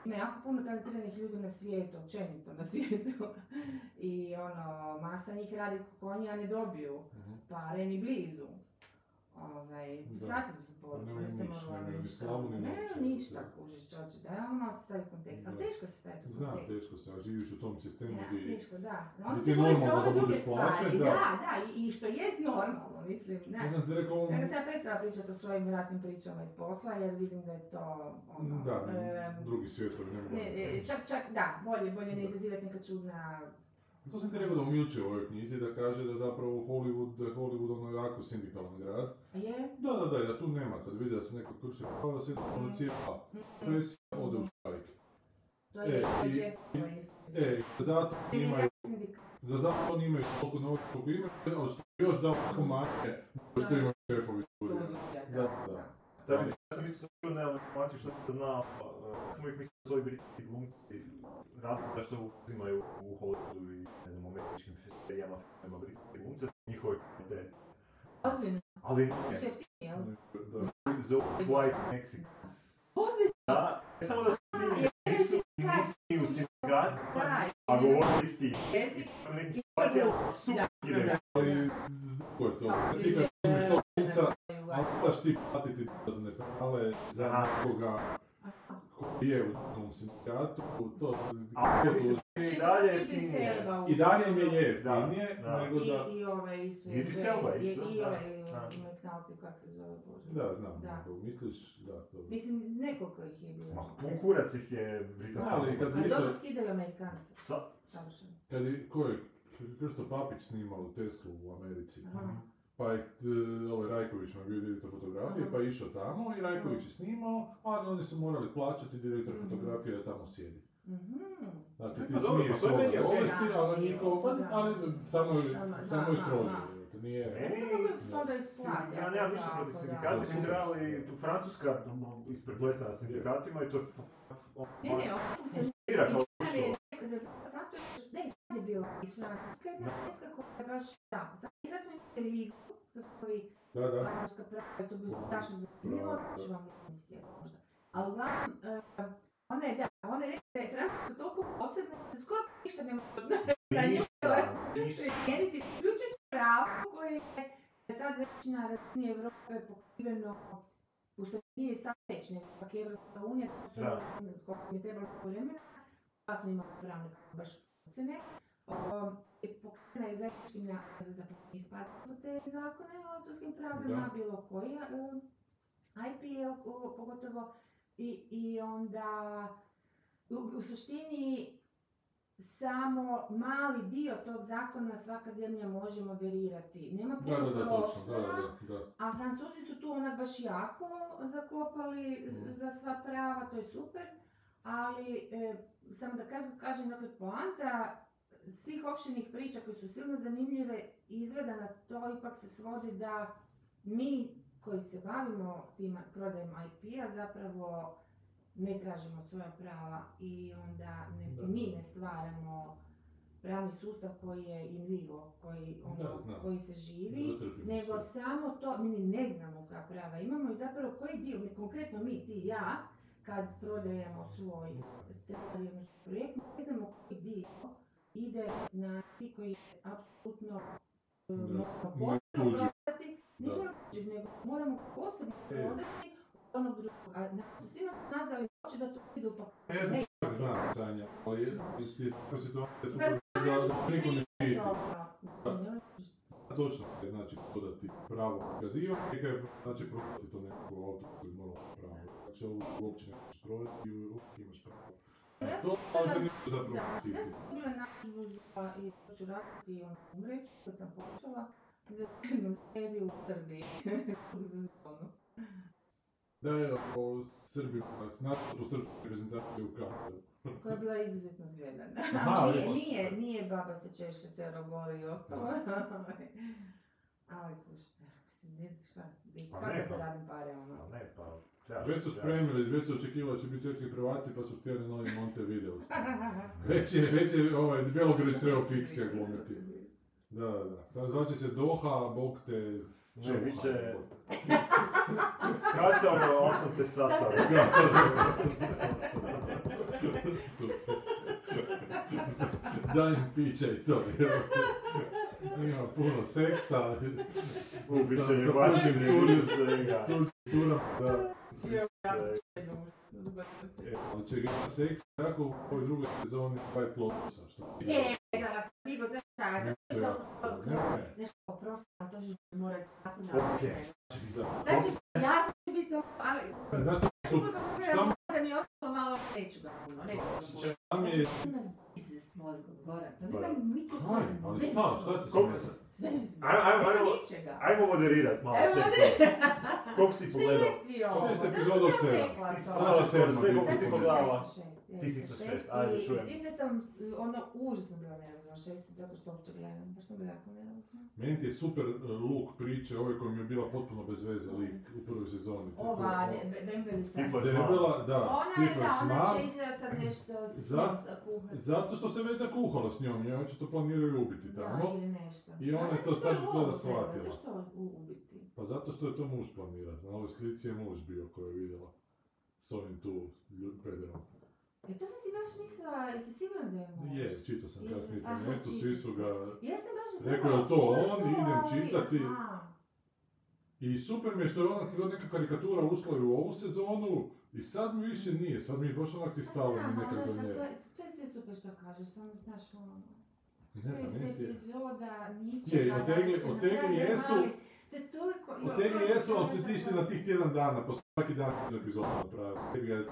ima jako puno talentiranih ljudi na svijetu, općenito na svijetu. I ono, masa njih radi ko konji, a ne dobiju Mhm. pare ni blizu. Ovaj, Da. poruku, nemaju ne sam nemaju ni ništa. Ne, ništa, da. kužiš čoče, da, ono malo se stavi kontekst, ali Da. teško se staviti u Znam, kontekst. teško se, a živiš u tom sistemu Da, gdje... teško, da. Onda ti se je boriš za ove da druge stvari. da. Da, da, i, što jest normalno, mislim, Ja znaš. sam ti rekao, Ja sam ja prestala pričati o svojim ratnim pričama iz posla, jer vidim da je to, ono, da, drugi svijetovi ne mogu. ne, čak, čak, da, bolje, bolje ne izazivati neka čudna... To sam ti rekao da umilče u ovoj knjizi, da kaže da zapravo Hollywood, da je Hollywood ono jako sindikalan grad. A je? Da, da, da, i da tu nema, kad vidi da se neko krši pravo, da se ono cijela profesija ode u štrajk. To je E, to i-. E, zato imaju, da zato oni imaju toliko novca koliko imaju, ali što još daleko manje, što imaju šefovi studija. Da, da. Da, ja sam isto sam čuo nemam informaciju što sam znao, ja sam uvijek mislio da su ovi britanski glumci razlog zašto uzimaju u Hollywoodu i ne znam, američkim serijama, filmima britanske glumce, njihove kvalitete. Ozbiljno, Ali su ne, jel? Da. zovu white Mexicans. Ozbiljno, Da, ne samo da su ti nisu, nisu ni u sindikatima, da, a govore isti jezik, situacijama su da. Ali, ko je to? Ti kad to glumca, ali moraš ti platiti za nekoga koji je u tom sindikatu, to... A i dalje jeftinije. I dalje mi je jeftinije, Da, da. nego da... I, i ovaj isto. I Idris Elba i- isto, I, da. ovaj Da. McNulty, kak se zove, bože. Da, znam, Da. misliš, da, to... Mislim, nekoliko ih je bilo. Ma, pun kurac ih je britanski. Ali kad isto- dobro skidaju Amerikanci. Sa, Savršeno. Kad je, ko je Krsto Papić snimao Teslu u Americi, Aha. Pa je e, ovaj Rajković je bio direktor fotografije, pa je išao tamo i Rajković je snimao, a oni su morali plaćati direktor Mhm. fotografije da tamo sjedi. Mhm. Dakle, ti Pa smiješ pa okej. dovesti, Da, ali niko, pa, ali samo, Samo- to nije... Meni, ja nemam ništa protiv sindikata, mi trebali, Francuska isprepletena s sindikatima i to je Ne, ne, ovo zato je, ne, sad je bilo iz Francuske, jedna koja je baš, i sad smo imali koji Da, da. Prava, to bi strašno zanimljivo, ću vam možda. Ali uglavnom, eh, ona je, da, ona je rekla da je Francuska toliko posebna, da skoro ništa ne može nju Ništa, primijeniti, uključujući pravo koje je sad već na razini Evrope pokriveno u nije sad već, je Evropska unija, to su Da. koliko je trebalo vremena, pa smo imali pravne baš ocjene. Um, je pokrivena je zapravo isplatimo te zakone o autorskim pravima, bilo koji um, je o- pogotovo i, i onda u, u suštini samo mali dio tog zakona svaka zemlja može moderirati. Nema puno da, da, da, prostora, da, da. a Francuzi su tu onak baš jako zakopali Mhm. za sva prava, to je super, ali e, samo da kažem, kažem, dakle, poanta svih opštenih priča koje su silno zanimljive izgleda na to ipak se svodi da mi koji se bavimo tim prodajem IP-a zapravo ne tražimo svoja prava i onda ne, Da. mi ne stvaramo pravni sustav koji je in vivo, koji, ono, Da, koji se živi, nego se. samo to, mi ne znamo koja prava imamo i zapravo koji dio, konkretno mi, ti i ja, kad prodajemo svoj odnosno projekt, ne znamo koji dio ide na ti koji je apsolutno e, moramo posebno prodati, Da. tuđi, nego moramo posebno E. prodati od onog drugog. A na, su svima nazvali hoće da to ide u paketu. Ja Ne, znam, Sanja, ali je situacija Bez super da niko ne. Ne, Točno, je znači dodati pravo pokazivanje, neka je znači prodati to nekako auto koji mora pravo. Znači ovo uopće ne možeš prodati i uvijek imaš pravo. Ja sam bila- nađu za, i to ću raditi i ono umreći, kad sam počela, za jednu seriju u Srbiji, za sezonu. Da je o Srbima, nastupu srpsku reprezentaciju u. Koja je bila izuzetno zgledana. Aha, nije, nije, nije baba se češe Crnogori i ostalo. Ali pušta, mislim, ne znam šta, Pa kako da pa- zaradim pare, ono. Pa ne, pa... Već su spremili, već su očekivali da će biti svjetski prvaci, pa su htjeli novi Monte Video. Već je, već je ovaj, Belograd trebao fiksija glumiti. Da, da, da. Sad zvaće se Doha, Bog te... Ne, bit će- Bog te. Katar, osam te sata. Super. Daj im pića i to. Ima puno seksa. Curim curim- svega. curama, da. Sve. Ali će ga ima seks kako u ovoj drugoj sezoni White Lotusa, što E, da vas Igo, znaš šta, ja sam Ne, to, ne. nešto oprosti, a to će morati tako Ok. napraviti. Za- Znači, ja sam će biti, ovo, ali, Znaš što su, kako ga pogledam, da mi je ostalo malo, neću ga puno, neću ga puno. šta mi je... Mozgom, Goran, to nema nikakve ali šta, šta ti? Sve mi. Ajmo, ajmo, Nema ajmo. ničega. Ajmo moderirat malo, Ajmo čekaj. moderirat. Koliko si pogledao? jest vi ovo? Šest Zašto epizoda od sam sedam. rekla Ti si to? Sad će Sad sedma sve koliko si pogledala? sam šest, Ti si jeste, sa šest šest, ajde, i- čujem. I s tim da sam ono užasno bila nervozna šest, zato što uopće gledam, baš sam bila jako nervozna. Meni ti je super uh, luk priče, ove koja mi je bila potpuno bez veze lik u prvoj sezoni. Ova. Stifler da, Ona je, da, ona Smart. će izgleda sad nešto s Za- njom. Zato što se već zakuhalo s njom, njoj očito planiraju ubiti Da, tamo. ili nešto. I ona je to sad izgleda treba? shvatila. Zašto ubiti? Pa zato što je to muž planira. Na ovoj slici je muž bio koju je vidjela. S ovim tu pederom. E to sam si baš mislila, jesi siguran da je muž? Je, čitao sam Je, kasnije aha, netu, svi su ga... Ja sam baš Rekao, je to je on? to Idem ovaj? čitati. Aha. I super mi je što je ona neka karikatura ušla i u ovu sezonu i sad mi više nije, sad mi je baš onak ti stalo Pa mi nekako nje. to, je, to je sve super što kažeš, samo znaš ono... Ne znam, meni ti je- epizoda, ničega, Je, otegli- otegli jesu, To je toliko... Otegli jesu, ali su ti išli na tih tjedan dana, pa svaki dan epizodu napravili. Ga je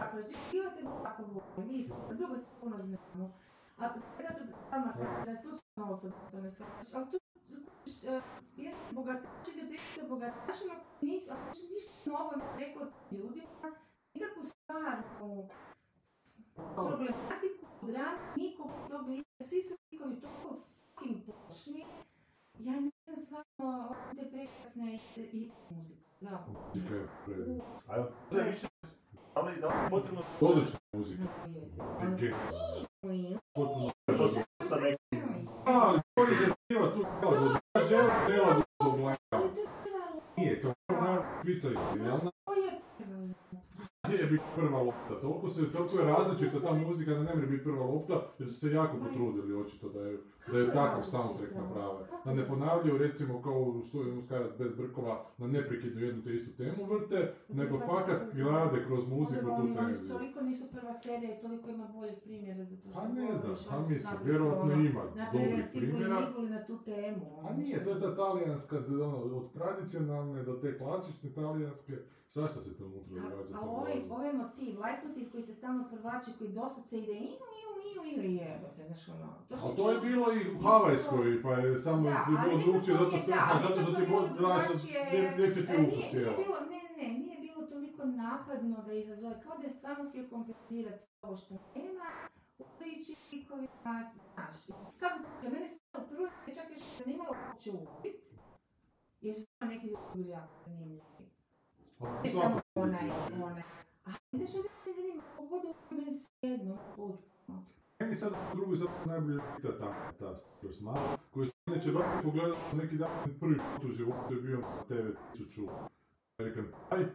Ako život je tako voli, mi dugo se puno znamo. A zato da vama da slučajno osoba to ne shvatiš, ali tu kužiš, uh, jer bogataši da pričaju o bogatašima koji nisu, ali ništa ništa novo ne rekao ljudima, nikakvu stvarnu problematiku, dramu, nikog tog lika, svi su likovi toliko fucking pošni. Ja ne znam stvarno ove te prekrasne i, i muzika, zapravo. je da više, da li, da li je potrebno... Odlična muzika. Ge- Potpuno. To su sa nekim... Ali to je zaziva tu prilagodbu gleda. Ali to je prva Nije, je genijalna. Je Nije biti lopta. Toliko, se, toliko je različita ta muzika da ne može biti prva lopta, jer su se jako potrudili očito da je, da je takav soundtrack naprave. Da ne ponavljaju recimo kao u što je muškarac bez brkova na neprekidnu jednu te istu temu vrte, nego fakat grade kroz muziku tu Oni, oni tenziju. toliko nisu prva serija i toliko ima boljih primjera zato što Pa ne znam, pa mislim, vjerojatno ono, ima napravili dobrih ciklu i primjera. Na tu temu. A ono, nije, to je ta talijanska, ono, od tradicionalne do te klasične talijanske, svašta se to unutra događa A, ovaj, ovaj motiv, light motiv koji se stalno provlači, koji dosad se ide iu, iu, iu, iu, jebote, znaš ono. To što A to je stalno- bilo i u Havajskoj, pa je samo Da, ti ali bilo drugčije zato je- što, da, ali zato što ti je de- defiti E, ukus, nije jel? bilo, ne, ne, nije bilo toliko napadno da izazove, kao da je stvarno htio kompenzirati sve ovo što nema u priči likovima, znaš. Kako da mene stvarno prvo je čak još zanimalo uopće ubit, jer su stvarno neki ljudi bili jako zanimljivi. A, Ne samo onaj, onaj. A znaš, uvijek me zanima, kogod ubit, meni svejedno. Meni sad u drugoj zapravo najbolje pita ta, ta Stars Mara, koju sam neće baš pogledao neki dan prvi put u životu je bio na TV 1000 American Pie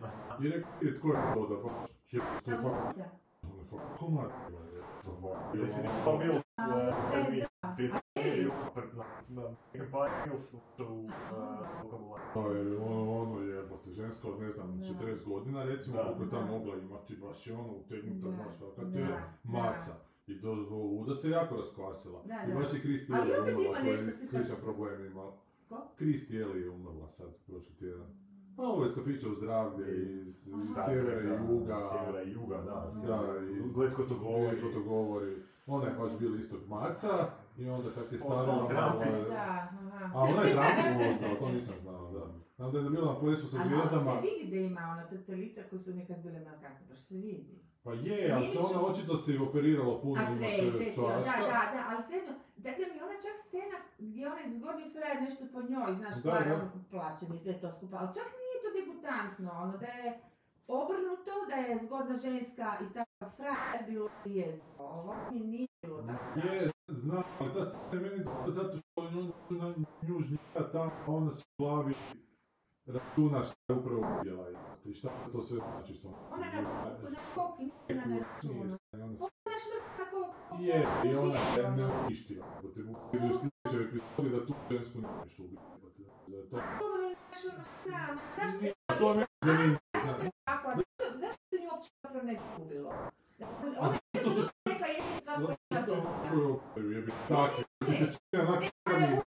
i rekao, je tko je to da baš, je, to je fakt, to je fakt komad, je, to je Milf, e, toga je nekom pa Milf ušao u eh, vokabular. To je ono, ono jebote, ženska od ne znam, Da. 40 godina recimo, koliko je ta mogla imati, baš je ono utegnuta, Da, znaš, kad da, je da. maca. I do, do luda se jako raskvasila. Da, I da. baš je Kristi Ali Eli opet umrla, ima koja je nešto, sličan problem imala. Ko? Kristi Eli je umrla sad, prošli tjedan. Pa ovo je iz kafića u zdravlje, iz, iz sjevera i juga. Sjevera i juga, da. Da, i Gled ko to govori. Ko to govori. Ona je baš bila istog maca i onda kad je Trumpist. malo je- Da, aha. A ona je Trumpist ostala, to nisam znao, da. Znam da je bila na plesu sa Ali zvijezdama. se vidi da ima ona crte lica koje su nekad bile markantne, baš se vidi. Pa je, ali se ona očito se operirala puno. A sve, sve, sve, da, da, da, ali svejedno, dakle mi ona čak scena gdje onaj zgodni frajer nešto po njoj, znaš, Da, da. ono plaće mi sve to skupa, ali čak nije to debutantno, ono da je obrnuto, da je zgodna ženska i takav frajer bilo je ovo, i nije bilo tako. Je, znam, ali ta se meni zato što nju, na nju žnjera tamo, ona se u glavi računa šta je upravo jebote, i šta to sve znači što Ona na koki, na ona šmrka koku. Je, i ona je neuništiva, jebote, u u sljedećoj epizodi da tu žensku ne ubiti, to... Dobro, znaš, ono, da, zašto Nije, to zanimljivo, znaš. Tako, a zašto, se nju uopće zapravo ne bi ubilo? A Ona je rekla jednu stvar koja je bila dobra. ti se čini onak koja je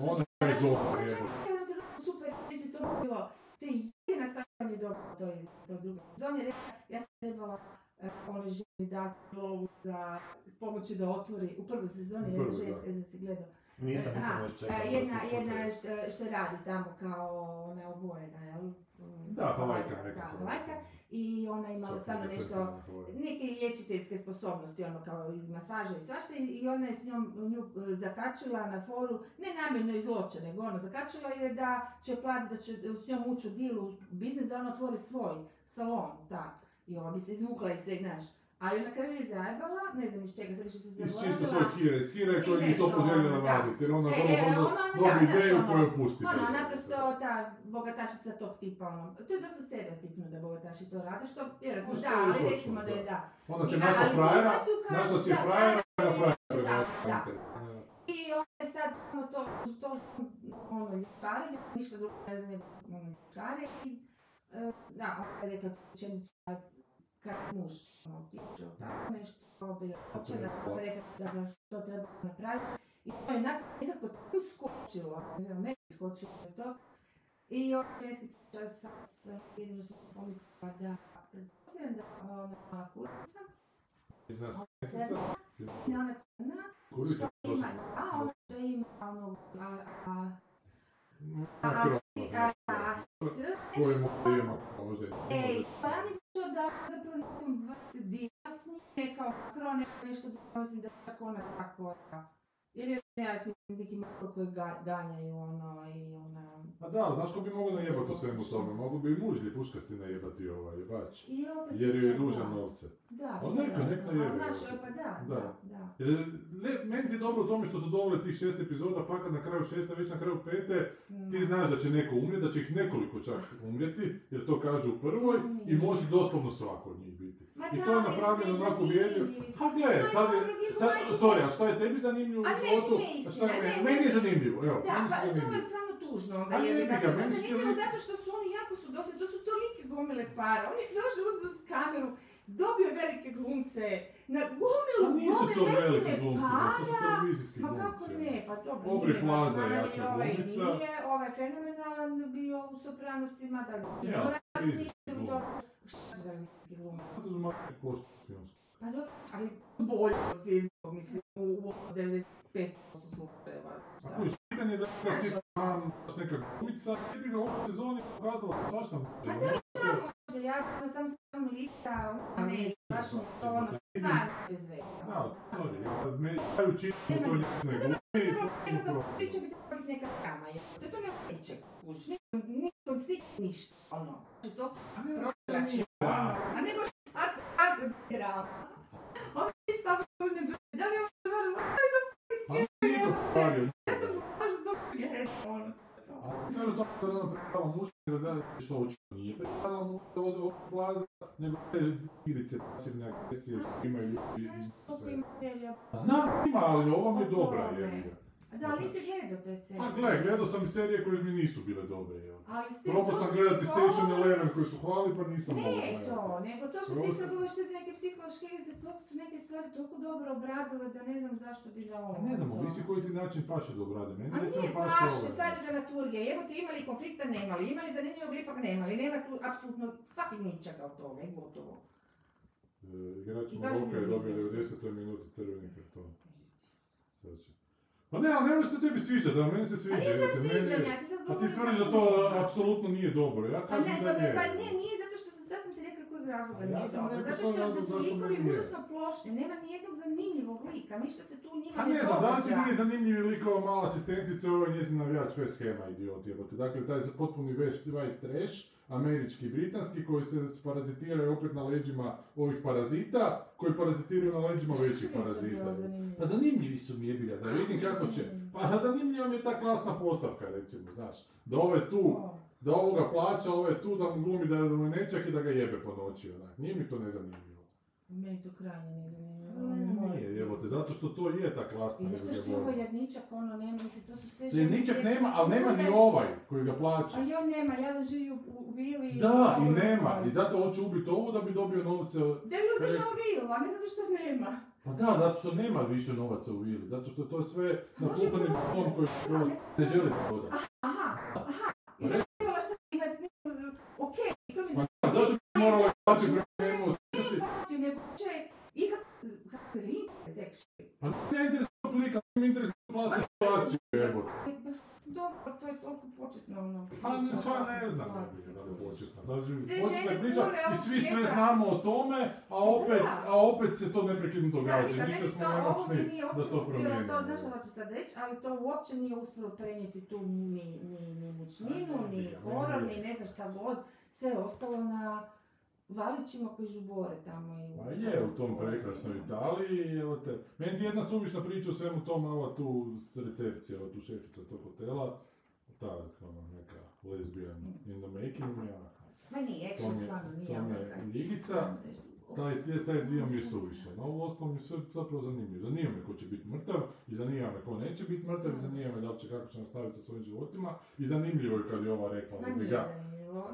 Ona je žoga, Ona čak jebote. je u jednom trenutku super, reći to bi bilo, to je jedina stvar koja mi je dobra u toj, toj drugoj sezoni. Rekla, ja sam trebala eh, onoj ženi dati lovu za pomoći da otvori, u prvoj sezoni, jedna da. ženska, ja si gledao. Nisam, nisam još čekao. e, jedna, jedna što, što radi tamo kao ona je obojena, jel? Mm, Da, Havajka neka. Da, Havajka. I ona je imala Čak stvarno i nešto, neke liječiteljske sposobnosti, ono kao i masaže i svašta i i ona je s njom nju e, zakačila na foru, ne namjerno iz zloče, nego ono, zakačila je da će platiti, da će s njom ući u deal u biznis, da ona otvori svoj salon, da. I ova bi se izvukla iz sveg, znaš. Ali na kraju je zajebala, ne znam iz čega, sad više se Iz zaboravila. čisto svoj hire, iz koji bi to poželjela ono, raditi, jer ona E, vrlo e, brzo ono, dobije znaš, ideju ono, koju pusti. Ono, bez naprosto ta bogatašica tog tipa, ono, to je dosta stereotipno da bogataši to rade, što vjerojatno Ono da, ali recimo da je da. da. Onda se našla frajera, našla si frajera, na frajera da. I onda je sad ono to, to, ono, ništa drugo ne nego ono, i, e, da, ona je rekla da kad muž, od tako nešto, hoće da rekla da bi to treba napraviti. I to je nekako tako skočilo, ne znam, meni skočilo to. I ova ženskica sa, sa jedino sam pomislila da, pretpostavljam da ona mala kurica, Iz nas crna, sjetica, i ona crna, što to ima, a ona što ima ono, a, a, Na a, krov, si- a, a, s, koji možda ima, možda i ne Ej, može. pa ja mislim da zapravo nekom vrsti njime kao krone nešto dolazi da čak ona tako da. Ili ja sam neki malo koji ga, ganjaju ono i ona... A da, ali znaš ko bi mogao najebati u svemu tome? Mogu bi i mužlji puškasti najebati ovaj jebač. I opet... Jer joj je dužan novce. Da, Ali neka, nek najebe, Ali Naš, evo. pa da, Da. da, da. Jer, ne, meni ti je dobro u tome što su doveli tih šest epizoda, fakat na kraju šeste, već na kraju pete, ti Mm. znaš da će neko umrijeti, da će ih nekoliko čak umrijeti, jer to kažu u prvoj, i može doslovno svako od njih I da, to je napravljeno onako su. Ha gle, sad je, sad, sorry, a šta je tebi zanimljivo u životu? A šta je meni? Meni je zanimljivo, evo, Da, pa to je stvarno tužno onda je ga, to su zanimljivo zato što su oni jako su dosadni, to su tolike gomile para, on je došao uzeo kameru, dobio velike glumce, na gomilu, Pa nisu to glumci, para. to su televizijski Ma kako glumci. ne, pa dobro, Aubrey nije baš Plaza je jača ovaj glumica. nije, ovaj fenomenalan bio u Sopranosima, da li Ja, raditi dobro. Šta je veliki glumac? Zato su malo košta filmski. Pa dobro, ali bolje od filmskog, mislim, u, u 95% slučajeva. A šta? kojiš, pitanje je da da si tam baš neka glumica, jebi ga u ovoj sezoni pokazala svašta. Pa ono, da, sve. Može, ja sam sam lika, ono, ne, baš mi to ono, stvarno bez veze. Da, sorry, ja me daju čitam to nekakav upravo. priča bi trebala biti neka drama, jer to ne neće kužiš, nikom snik ništa, ono. Znači to protrači, ono, a nego šta, kako drama. Ovo je stava koji ne gleda, da li je on stvarno, ajde, A nije to pravi, ja sam baš dobro gledala, ono. A sve to kada ona muška, da što očito nije. Muška od ovog nego te igrice pasivne agresije što imaju ljudi iz Znam ima, ali ova mi je Pa dobra, ga. Da, ali nisi gledao te serije. A gle, gledao sam i serije koje mi nisu bile dobre, jel. Ali ste, Probao sam gledati ti Station Eleven koji su hvali, pa nisam Ne gledati. to, nego to što ti sad govoriš te neke psihološke igrice, to su neke stvari toliko dobro obradile da ne znam zašto bi ga ovo. A ne znam, ovisi koji ti način paše da obrade. Meni recimo nije paše sad je dramaturgija, evo ti imali konflikta, nemali, imali zanimljivog ipak nemali, nema tu apsolutno fucking ničega od toga i gotovo. E, Igrač Maroka je dobio nešto. 90. minuti crveni karton. Sad će. Pa ne, ali nemoj se tebi sviđati, a meni se sviđa. nisam jebote, meni je- sviđanja, ti sad A ti govoriš tvrdiš da to apsolutno nije dobro, ja Pa kažem ne, da pa, je. pa ne, nije zato što sam, sad sam ti rekla kojeg razloga ja nije dobro. Zato što da su likovi užasno plošni, nema nijednog zanimljivog lika, ništa se tu njima Pa ne ne znam, da li ti događa. nije zanimljiv lik ova mala asistentica, ovo je njezin navijač West Hama, idiot jebote. Dakle, taj potpuni veš, white trash, američki i britanski, koji se parazitiraju opet na leđima ovih parazita, koji parazitiraju na leđima većih je parazita. Pa zanimljivi su mi jebilja, da vidim kako će. Pa zanimljiva mi je ta klasna postavka, recimo, znaš. Da ovaj tu, O, da ovoga plaća, ovaj tu, da mu glumi da mu je nečak i da ga jebe po noći, onak. Nije mi to nezanimljivo. Meni to krajnje nije zanimljivo. Nije, jebote, zato što to je ta klasna I zato što je ovo jedničak, ono nema, mislim, to su sve žene ničak svijeta. nema, ali nema ni ovaj koji ga plaća. A i on nema, ja da živi u, vili. Da, i ono, nema. I zato hoću ubiti ovu da bi dobio novce. Da bi održao vilu, a ne zato što nema. Pa da, zato što nema više novaca u vili. Zato što je to sve Može napuhani prodati. on koji ne- želi prodati. Aha, aha. I zato je bilo što okej, to mi Pa zašto bi moralo plaći prema njemu osjećati? zapamtio, nego će ikak, kako je interes, actually. Pa ne interesuje klika, ne interesuje klasnu situaciju, jebote. Dobro, to je toliko početno, ono. Pa ne, znam da li početna. Znači, početna priča i svi sve znamo o tome, a opet, a opet se to neprekidno događa. da Ništa smo nemoćni nije da to promijenimo. to znaš što hoću sad reći, ali to uopće nije uspjelo prenijeti tu ni, ni, ni mučninu, ni horor, ni ne znam šta god. Sve je ostalo na valićima koji žubore tamo i... Ma je, u tom prekrasnoj Italiji, evo te. Meni ti jedna suvišna priča o svemu tome, ova tu s recepcije, ova tu šefica tog hotela, ta ono, neka lesbian in the making, ja. Ma nije, action stvarno nije to mi je kad- ljigica, Taj, taj, taj dio mi je suviše, no ovo ostalo mi je sve zapravo zanimljivo. Zanima me ko će biti mrtav, i zanima me ko neće biti mrtav, i zanima me da li će kako će nastaviti sa svojim životima, i zanimljivo je kad je ova rekla Ma da bi nije ga.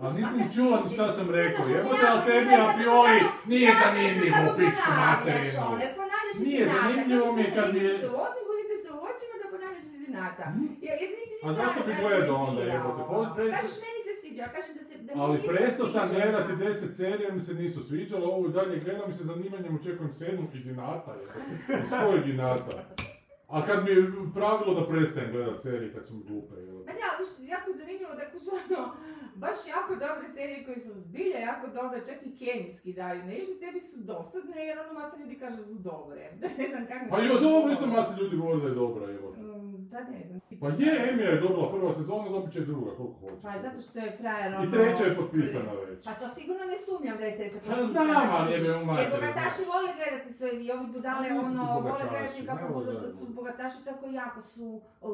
A nisam ni čula ni šta sam rekao, jebote, ali tebi zato a što priori samo- nije zanimljivo, pičku materinu. Nije zanimljivo mi je kad je- se u očima, budite se u očima da ponavljaš iz inata. Hm? Jer, jer nisi ništa A zašto bi gledao onda, jebote? Pre- Kažeš meni se sviđa, kažem da se da mi Ali nisu prestao sam gledati 10 serija, mi se nisu sviđalo, ovo i dalje gledam i se zanimanjem očekujem sedmu iz inata, jebote. Iz kojeg inata? A kad mi je pravilo da prestajem gledat serije kad su mi glupe, jebote. Ma da, ali što je jako zanimljivo da kuš ono, baš jako dobre serije koje su zbilje jako dobre, čak i kemijski daju nešto, tebi su dosadne jer ono masa ljudi kaže da su dobre. ne znam kako... Pa i ovo isto masa ljudi govore da je dobra, jebote. Mm, Pa ne znam. Pa je, Emija je dobila prva sezona, dobit će druga, koliko hoćeš. Pa zato što je frajer ono... I treća je potpisana već. Pa to sigurno ne sumnjam da je treća Pa potpisana. znam, ali jebe u Jer materinu, bogataši znaš. vole gledati svoje i ovi budale, Pa ono, vole gledati kako budu- su bogataši tako jako su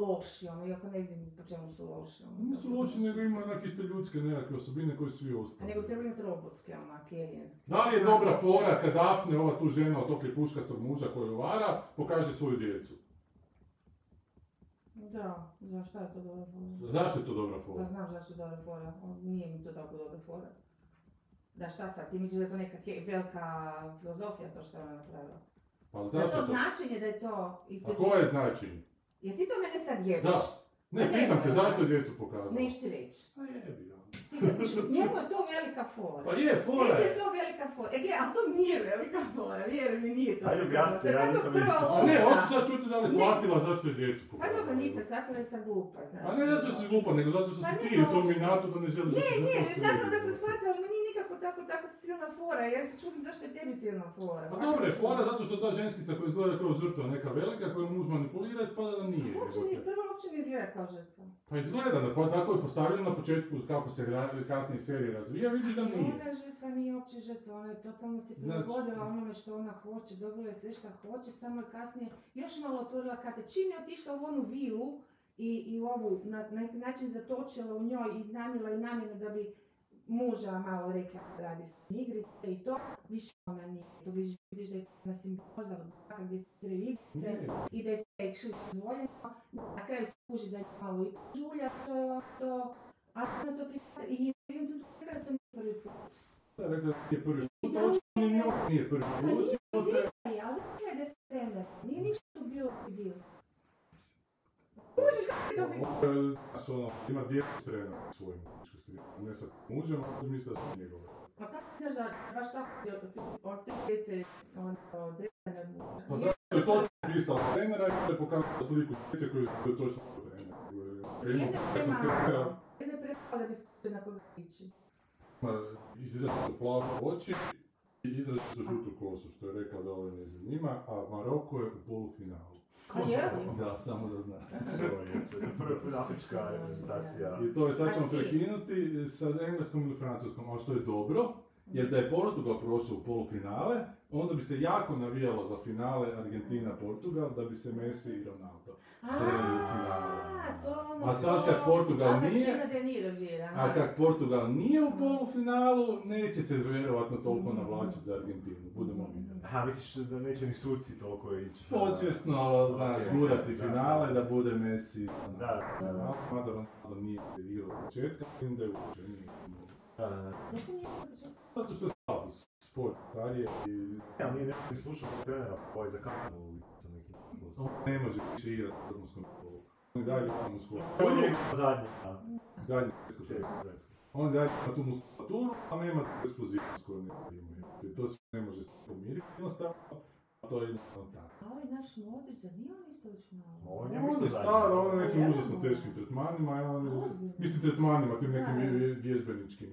loši, ono, iako ne vidim po čemu su loši. Ono, Nisu loši, nego imaju onak iste ljudske nekakve osobine koje svi A ostali. nego treba imati robotske, onak, alienske. Da li je dobra fora kad Dafne, ova tu žena od tog lipuškastog muža koju vara, pokaže svoju djecu? Da, znaš šta je to dobra fora? Zašto je to dobra Da fora? znam zašto je dobra fora, nije mi to tako dobra fora. Da šta sad, ti misliš da je to neka velika filozofija to što je ona napravila? Pa Da zašto to je to? značenje da je to... I A koje je značenje? Jer ti to mene sad jebeš? Da. Ne, Pa pitam te, nemoj. zašto je djecu pokazala? Neću ti reći. Pa jebi ga. Njemu je to velika fora. Pa je, fora Njemu je to velika fora. E, gle, ali to nije velika fora, vjeruj mi, nije to. Ajde, je ja nisam prva ne, hoću sad čuti da li Ne. shvatila zašto je djecu Pa dobro, nisam shvatila jer sam glupa, znaš. A ne zato što si glupa, nego zato što Pa si ti u tom hoću. inatu da ne želiš Ne, da ne, naravno da sam shvatila, ali nikako tako, tako silna fora. Ja se čudim zašto je tebi silna fora. Pa dobro je fora zato što ta ženskica koja izgleda kao žrtva neka velika koju muž manipulira ispada da nije. Uopće nije, prvo uopće ne izgleda kao žrtva. Pa izgleda, da, pa tako je postavljeno na početku kako se kasnije serija razvija, vidiš da nije. Ona žrtva nije uopće žrtva, ona je totalno se Znači- prilagodila onome što ona hoće, dobila je sve što hoće, samo je kasnije još malo otvorila karte. Čim je otišla u onu vilu i, i ovu na, na neki način zatočila u njoj i iznamila i namjenu da bi muža malo rekla radi se igrice i to, više ona nije. To vidiš, vidiš da je na simbioza od braka gdje se igrice i da je actually dozvoljeno. Na kraju se kuži da je malo i žulja, to je ono to, a ona to prihvata i jednom trenutku rekla da to nije prvi put. Da, rekla da nije prvi put, Da, očito njoj nije prvi Pa put. ali gleda se stand Nije ništa tu bilo i bilo. Je, znaš, ono, ima djecu svojim muškosti, ne sa mužem, a misle da su njegove. Pa kako znaš da baš svako od te djece, odmuča. Pa zato je točno pisao trenera i je pokazao sliku djece koji je točno trener. Jedne trenera, Jedne premalo da bi se na koga ići. plave oči i izrazito žutu kosu, što je rekla da ovo ne zanima, a Maroko je u polufinalu. A je li? Da, samo da znate. Čovječe, prva reprezentacija. I to je, sad ćemo prekinuti sa engleskom ili francuskom, ali što je dobro, jer da je Portugal prošao u polufinale, onda bi se jako navijalo za finale Argentina-Portugal, da bi se Messi i Ronaldo A, to ono A sad kad Portugal nije-. A kak Portugal nije u polufinalu, neće se vjerovatno toliko navlačiti za Argentinu, budemo vidjeli. Aha, misliš da neće ni suci toliko ići? Podsvjesno, znaš, Ok. gurati Da, finale, da. da bude Messi. Da, da, da. Mada Ronaldo nije igrao od početka, vidim da je uopće nije. Da, da, da. Zašto nije? Zato što je slabo, sport, starije i Ja, nije neko ni slušao trenera koji za kamenu sam neki on ne može više igrati u vrhunskom kolu. On i dalje ima muskulaturu, On je prvenstvo. prvenstvo. On dalje ima tu muskulaturu, a nema tu eksplozivnost koju ne imaju. To se ne može pomiriti jednostavno, a to je jednostavno tako. A ovaj naš Modrić, zar nije on isto već malo? On je On je star, on je nekim užasno teškim tretmanima, on, mislim tretmanima, tim nekim Da. vje- vje- vježbeničkim,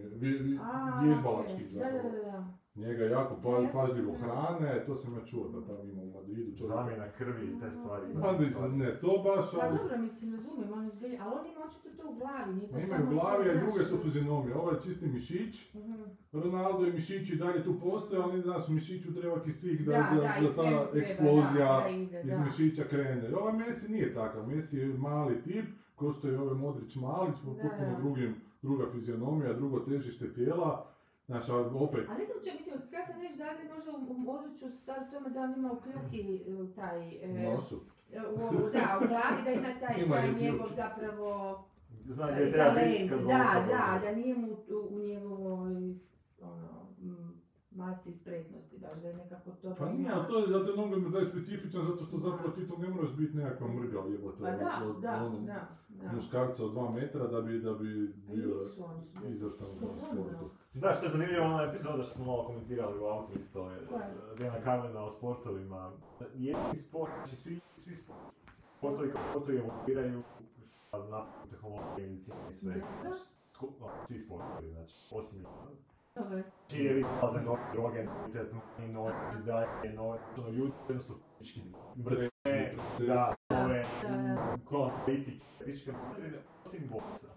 vježbalačkim. Da, da, da, da. Njega jako pa, se- hrane, to sam ja čuo da tamo ima u Madridu čovjek. Zamjena krvi i te stvari. Pa ne to baš, Pa ali dobro, mislim, razumijem, on je zbilja, ali on ima očito to u glavi, nije to ima samo u glavi, a druge tu fizionomije. Ovo je čisti mišić, mhm. Ronaldo i mišići i dalje tu postoje, ali znaš, mišiću treba kisik da, Da, da, da, da, i ta eksplozija da, da ide, iz da. mišića krene. Ovaj Messi nije takav, Messi je mali tip, ko što je ovaj Modrić mali, potpuno drugim, druga fizionomija, drugo težište tijela. Znači, opet, A ne znam če, mislim, kada sam reći da li možda u, u području stvar u tome da on ima u kljuki e, taj, e, nosu. e, u da, u glavi da ima taj, Ima taj njegov zapravo Zna e, gdje treba biti kad da, da, da nije mu u, u njegovoj, ono, masi spretnosti, baš da je nekako to Pa nije, ali to je zato nogomet da je specifičan, zato što zapravo ti to ne moraš biti nekakva mrga, jebote, Pa da, od, da, ono, da, da. muškarca od dva metra da bi, da bi A i bio izvrstan u sportu. Da, što je zanimljivo ona epizoda što smo malo komentirali u autu isto, je Koja? Dena Karlina o sportovima. Jedni sport, znači svi, svi sport- sportovi kao sportovi evoluiraju a napred tehnologije, i sve. No, svi sportovi, znači, osim Dobro. Znači jer izlaze nove droge, novi tretmani, nove izdaje, nove, ono, ljudi jednostavno fizički mrtve, da, nove, Da, da. ko politike, fizičke osim boksa.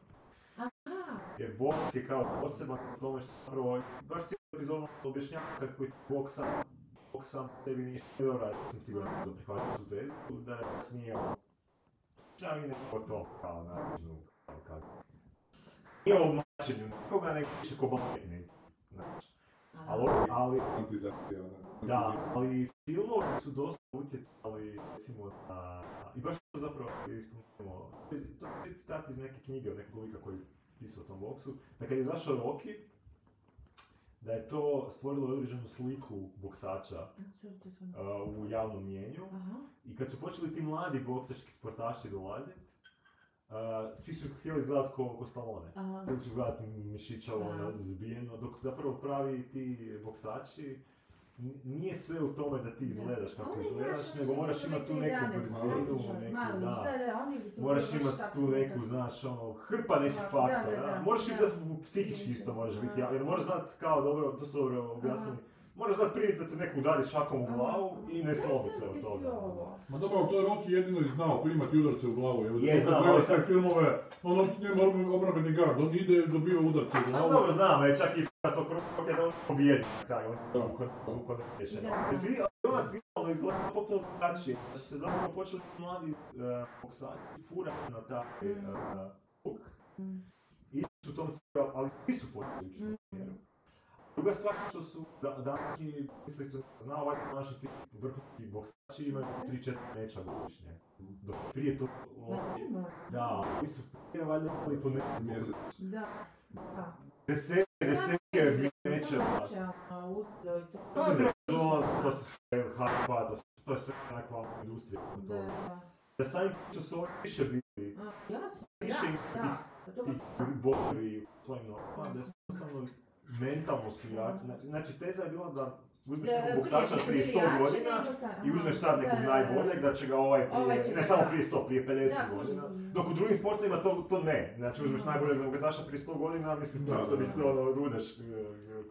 Jer boks je kao poseban tome što zapravo, baš cijelu epizodu objašnjava kako je boks sam, sam sebi ništa ne dobro, ja sam siguran da prihvatim tu tezu, da je boks nije ono, čak i neko to kao načinu, kako. Nije oblačenju nikoga, nego više ko baletni. Znači, ali, ali, da, ali filmovi su dosta utjecali, recimo, na, i baš to zapravo ispomenemo, to je citat iz neke knjige od nekog lika koji je pisao o tom boksu, da kad je izašao Rocky, da je to stvorilo određenu sliku boksača uh, u javnom mjenju i kad su počeli ti mladi boksački sportaši dolaziti, uh, svi su htjeli izgledati ko, ko Stallone. Htjeli su izgledati mišića ono, zbijeno, dok zapravo pravi ti boksači nije sve u tome da ti izgledaš kako Oni, izgledaš, nego moraš imati tu neku brzinu, neku, da. oni Moraš imati tu neku, znaš, ono, hrpa nekih faktora, moraš da. i da psihički isto moraš biti, jer moraš znat kao, dobro, to su dobro objasnili, moraš znat primiti da te neko udari šakom u glavu i ne Kaj slomit se od toga. Ma dobro, to je Rocky jedino i znao, primati udarce u glavu. Evo, Je, treba ali sve sad- filmove, on uopće nema obra- obrambeni gard, on ide, dobiva udarce u A glavu. dobro znam, je čak i f***a tog roka da on pobijedi na kraju, on Da. je ukon, ukon riješen. Da. Vi, onak vizualno izgleda potpuno drugačije, da su se zapravo počeli mladi uh, boksači furati na taj Mm. uh, huk. Mm. I su tom smjeru, ali nisu počeli ići u tom Mm. smjeru. Druga stvar što su da, današnji, mislim se zna ovaj naši ti vrhunski boksači imaju 3-4 meča godišnje. Dok prije to, da, oni su prije valjda imali po nekom Mjesec. Da. Da. Ono, i to. Pa to, to su sve hypa, to, to je sve nekakva industrija. Da, To. da. Da sami što su oni više bili, više. Pa to tih bodovi u svojim normama, da su jednostavno mentalno su jači. Znači, Znači, teza je bila da uzmeš Da, nekog boksača prije prije su 100 bili jači godina i uzmeš sad nekog najboljeg da će ga ovaj prije, Ovaj ne samo prije 100, prije 50 Da, može, godina. Dok u drugim sportovima to, to ne. Znači uzmeš najboljeg boksača prije 100 godina, mislim Da, da, bi da. to ono, rudeš e,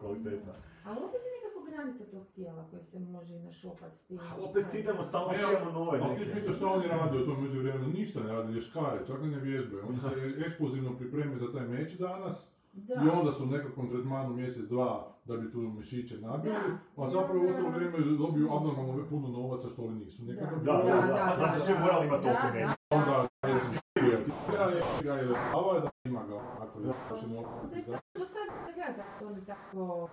kvaliteta. Ali opet je nekako granica tog tijela koje se može i našopat s tim. A opet idemo, stalno Evo, trebamo nove Ali ti neke. pitaš šta oni rade u tom međuvremenu, ništa ne rade, lješkare, čak i ne vježbaju. Oni se eksplozivno pripreme za taj meč danas Da. i onda su u nekakvom tretmanu mjesec, dva da bi tu mišiće nabili, a zapravo u ostalo vrijeme dobiju abnormalno puno novaca što oni nisu. Nekad Da. Da, da, pa zato su morali imati toliko da. Onda igra je igra ili ava da ima ga. Onako da će To je sad, do sad ne gleda tako, oni tako...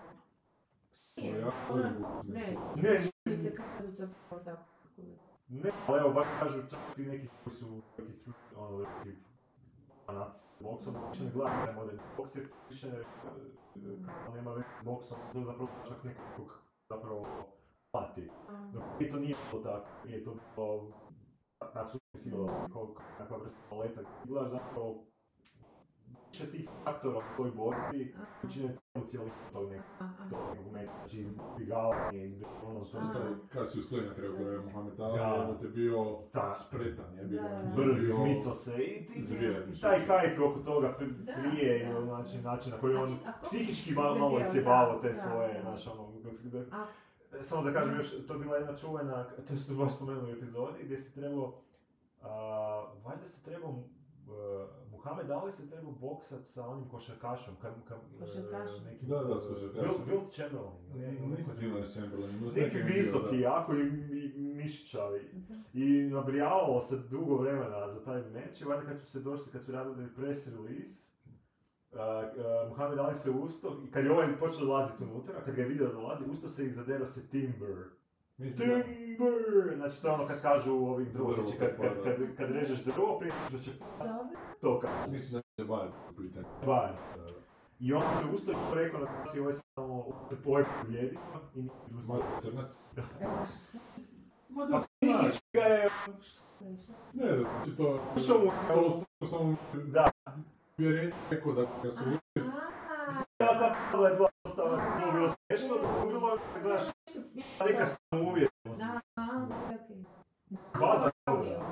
Ono, ne, Ne, mi se kako to tako tako. ne, ali evo, baš kažu čak i neki koji su neki ono, neki fanaci s boksom, više ne gledaju taj moderni boks jer više nema veze s boksom, to zapravo čak nekog zapravo pati. Dok prije to nije bilo tako, prije to bilo, kako su mislili, kakva vrsta paleta, gledaš zapravo više tih faktora u toj borbi, čine cijelu cijelu tog nekog tog argumenta, znači izbjegavanje, izbjegavanje, ono, Kad si usklenja treba da je Mohamed Ali, Da. te bio Da. spretan, je bio. Brz, izmicao se i, ti, i taj hype oko toga prije, da, da. znači, način na koji on Znači, ako- psihički malo, sjebavao da, te svoje, znaš, ono, kako se- da- A- E, Samo da kažem još, to je bila jedna čuvena, to su baš spomenuli u epizodi, gdje se trebao, valjda se trebao, uh, Muhammed Ali se trebao boksat sa onim košarkašom, kad, kad, e, Košarkašom? neki, Da, da, s e, košarkašom. Will, Will Chamberlain, Nisam siguran s s Neki visoki, da. jako i, i mišićavi. I nabrijavalo se dugo vremena za taj meč i valjda kad su se došli, kad su radili press release, uh, uh, Muhammed Ali se usto i kad je ovaj počeo dolaziti unutra, kad ga je vidio da dolazi, usto se i zaderao se Timber. Mislim da... Timber! Znači to je ono kad kažu u ovim Drvo drvoseći, kad, kad, kad, kad režeš drvo prije što će to kaže. Mislim da je bar pitanju. Bar. I on se usto i rekao da si ovaj samo se ovaj pobjedi i nije ustao. Malo crnac. Što Ma da znaš, psihički ga je je ne, znači to... ušao mu To, to samo Da. vjerenje rekao da ga su... Aha, Ja ta pazla je bila dosta, bilo smiješno, dok bilo, znaš, neka aha, okej. Baza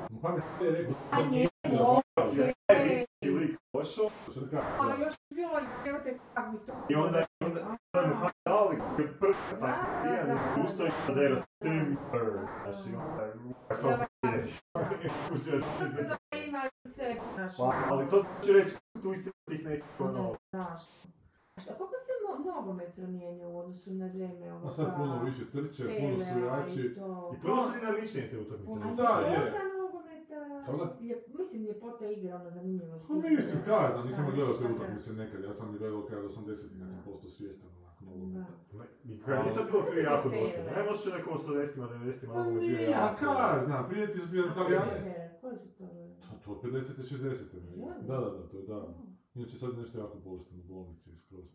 Muhammed Ali je rekao... A da nije. Boga, Taj viski lik došao što da A da. još bi bilo, evo te, kako bi to... i onda je onda je Muhammed Ali koji je prvi tako Da, pijan da, i da. ustao i zadero s Timber. Znači, onda je da ima se, znaš, Pa, ali to ću reći tu isti tih nekih ono... Znaš. A koliko nogomet promijenio u odnosu na vrijeme ovoga? A sad puno više trče, puno su Pelea jači. i to. I puno su dinamičnije te utakmice. Ne Da, je. je, mislim ljepota igre, ono zanimljivost. Pa mislim, kaj znam, nisam Da, gledao te utakmice nekad, ja sam gledao kada 80 kad sam postao svjestan onako nogometa. I kad je to bilo prije jako dosadno. Nema osjećaj neko u 80-ima, 90-ima, Pa nogomet bio a jako... kaj znam, prijatelji su bili italijani. Koji su to? To, to 50 i 60 Ja? Da, da, da, to je davno. Inače sad je nešto jako bolestan u bolnici je skroz.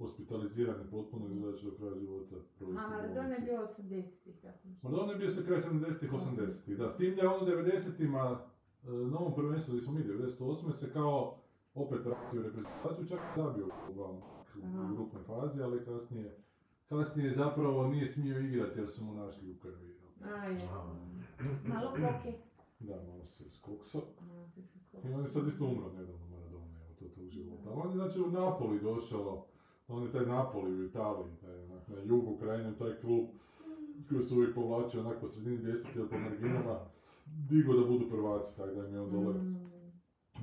Hospitaliziran je potpuno i gleda će do kraja života provesti A u Maradona je bio 80-ih, tako. Maradona je bio sa kraj 70-ih, 80-ih, da. S tim da je on u 90-ima, e, na ovom prvenstvu gdje smo mi 98. se kao opet vratio reprezentaciju, čak i zabio u grupnoj fazi, ali kasnije, kasnije zapravo nije smio igrati jer su mu našli u krvi. A, jesam. Malo koke. Da, malo se skokso. Se se I on je sad isto umro nedavno Maradona, evo to tog života. Ali on je znači u Napoli došao, on je taj Napoli u Italiji, taj onak na jugu Ukrajine, taj klub koji se uvijek povlačio onak po sredini ljestvice ili po marginama, digo da budu prvaci, tako da im je on dole Mm.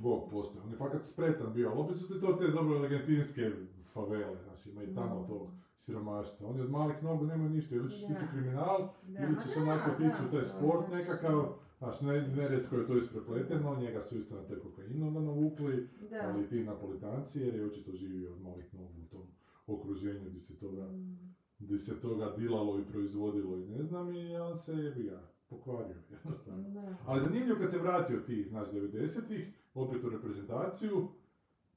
Bog postoji. On je fakat spretan bio, ali opet su ti to te dobro argentinske favele, znači ima i tamo tog siromaštva. Oni od malih nogu nemaju ništa, ili ćeš tići kriminal, Da, ili ćeš onako da, tići u taj sport nekakav, Znaš, ne, nerijetko je to isprepleteno, njega su isto na te kokainom navukli, Da. ali i ti napolitanci, jer je očito živio od malih nogu u tom okruženju gdje se toga, Mm. gdje se toga dilalo i proizvodilo i ne znam, i on se je ga pokvario, jednostavno. Da. Ali zanimljivo kad se vratio tih, znaš, 90-ih, opet u reprezentaciju,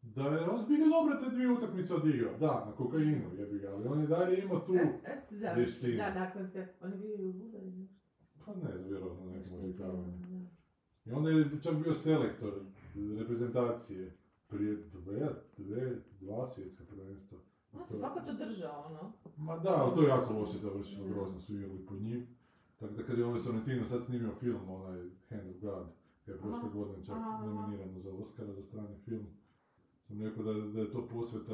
da je on zbilja dobro te dvije utakmice odigrao. Da, na kokainu, jebi ga, ali on je dalje imao tu, vještine. Da, nakon se, oni bili u Bugarinu. pa ne znam, vjerojatno nekom je odvikavanju. I onda je čak bio selektor reprezentacije prije dve, dve, dva svjetska prvenstva. On se fakat održao, ono. Ma da, ali to je jako loše završilo, grozno su igrali po njim. Tako da kad je ovaj Sorrentino sad snimio film, onaj Hand of God, je prošle godine čak nominirano za Oscara za strani film. Sam rekao da, da je to posveta,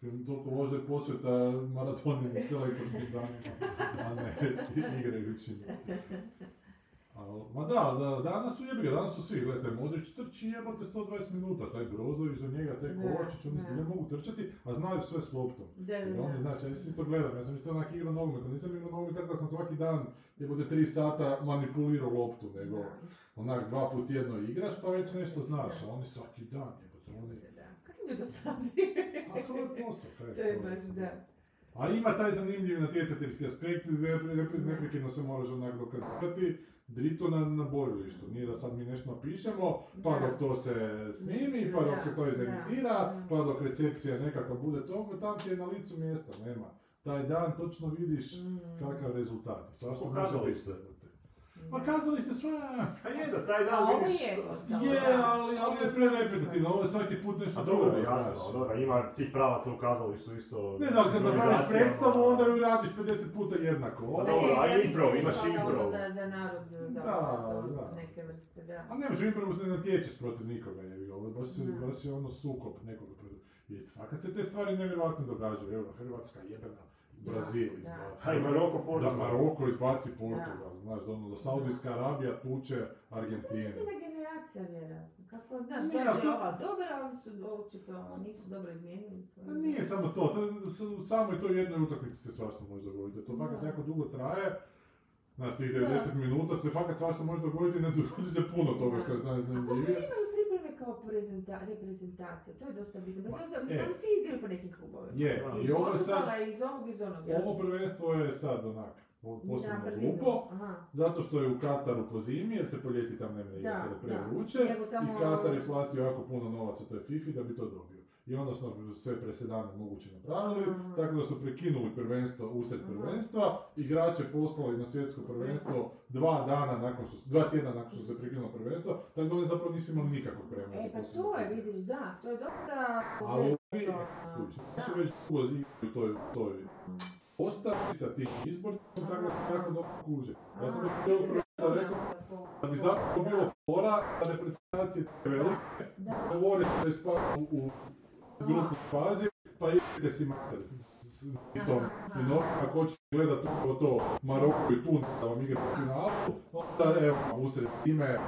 film toliko loš da je posveta maratonim i selektorskim danima, a ne igrajućim. Al, ma da, da, danas su jebi ga, danas su svi, gledajte, Modrić trči jebate 120 minuta, taj Brozović do njega, taj Kovačić, oni zbilja mogu trčati, a znaju sve s loptom. Da, da, oni, da. znaš, ja isto gledam, ja sam isto onak igrao nogomet, nisam igrao nogomet tako da sam svaki dan, jebote, tri sata manipulirao loptu, nego onak dva put tjedno igraš pa već nešto znaš, a oni svaki dan, jebote, oni... Da, da. Kako je do sad? A to je posao, kaj To je baš, da. A ima taj zanimljiv natjecateljski aspekt, ne- ne- neprekidno se moraš onak dokazivati, drito na, na borilištu. Nije da sad mi nešto napišemo, pa Da. dok to se snimi, pa dok se to izemitira, pa dok recepcija nekako bude toga, tam ti je na licu mjesta, nema. Taj dan točno vidiš Mm. kakav rezultat. Svašta može biti. Pa kazalište sve, A je da taj dan ovo vidiš... je ali, ali je prerepetitivno, ovo je svaki put nešto A dobro, drugo, jasno, znaš. dobro, ima tih pravaca u kazalištu isto... Ne znam, kad napraviš improvizacija, predstavu, ono, onda ju radiš 50 puta jednako. Pa dobro, a improv, imaš valjda improv. ono Za, za narod, za Da, da. neke vrste, da. A ne može improvu se ne natječeš protiv nikoga, je ovo je baš, baš je ono sukob nekoga protiv. I fakat se te stvari nevjerojatno događaju, evo Hrvatska jebena, Brazil Da, izbaci. I Maroko, Da Portugal. Maroko izbaci Portugal, znaš, da ono, da Saudijska Arabija tuče Argentinu. Mislim da generacija vjerojatno. Kako, znaš, Nije, dođe to- ova dobra, ali su očito nisu dobro izmijenili svoje. Pa nije samo to, to s- u samoj toj jednoj utakmici se svašta može dogoditi, to fakat Da. jako dugo traje. Znaš, tih 90 minuta se fakat svašta može dogoditi, ne dogodi se puno toga što je A kao prezenta, reprezentacija? To je dosta bitno. Bez obzira, e. svi igraju po nekim klubovima. Je, I ovo je sad, iz ovog, iz onog. ovo prvenstvo je sad onak, po- Na posebno brzinu. glupo, zato što je u Kataru po zimi, jer se po ljeti tam ne da. prevruće, i Katar je platio jako puno novaca toj FIFA da bi to dobio. I onda smo sve presedane moguće napravili, Aha. tako da su prekinuli prvenstvo usred Aha. prvenstva, igrače poslali na svjetsko prvenstvo dva dana nakon što, su- dva tjedna nakon što se prekinulo prvenstvo, tako da oni zapravo nisu imali nikakvog vremena E, pa to je, vidiš, da, to je dosta A ovi, kuć, naši već dugo u toj, toj postavi sa tim izborima, tako da jako dobro kuže. Ja sam već to rekao da bi zapravo bilo fora da reprezentacije velike Da. govorite da ispadnu u grupnoj fazi, pa idete si mater i. Aha, I no, ako hoćete gledat upravo to Maroko i Tunis da vam igra u finalu, onda evo, usred time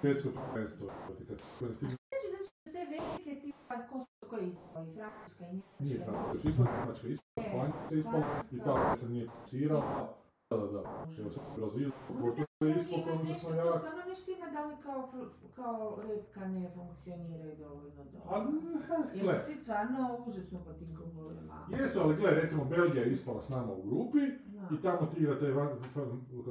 svjetsko prvenstvo. Kad se stigne Znači, te velike tipa, ko su koji ispali, Francuska i Njemačka. nije Francuska, ispala Njemačka, ispala Španjolska, ispala Italija se nije pasirala. Da, da, da. Evo sad Brazil, Portugal je ispao kao užasno To jak. Ima da li kao, kao repka ne funkcioniraju dovoljno dobro. Jer gle, su svi stvarno užasno po tim jesu, ali gle, recimo Belgija je ispala s nama u grupi. I tamo igra taj Van, kako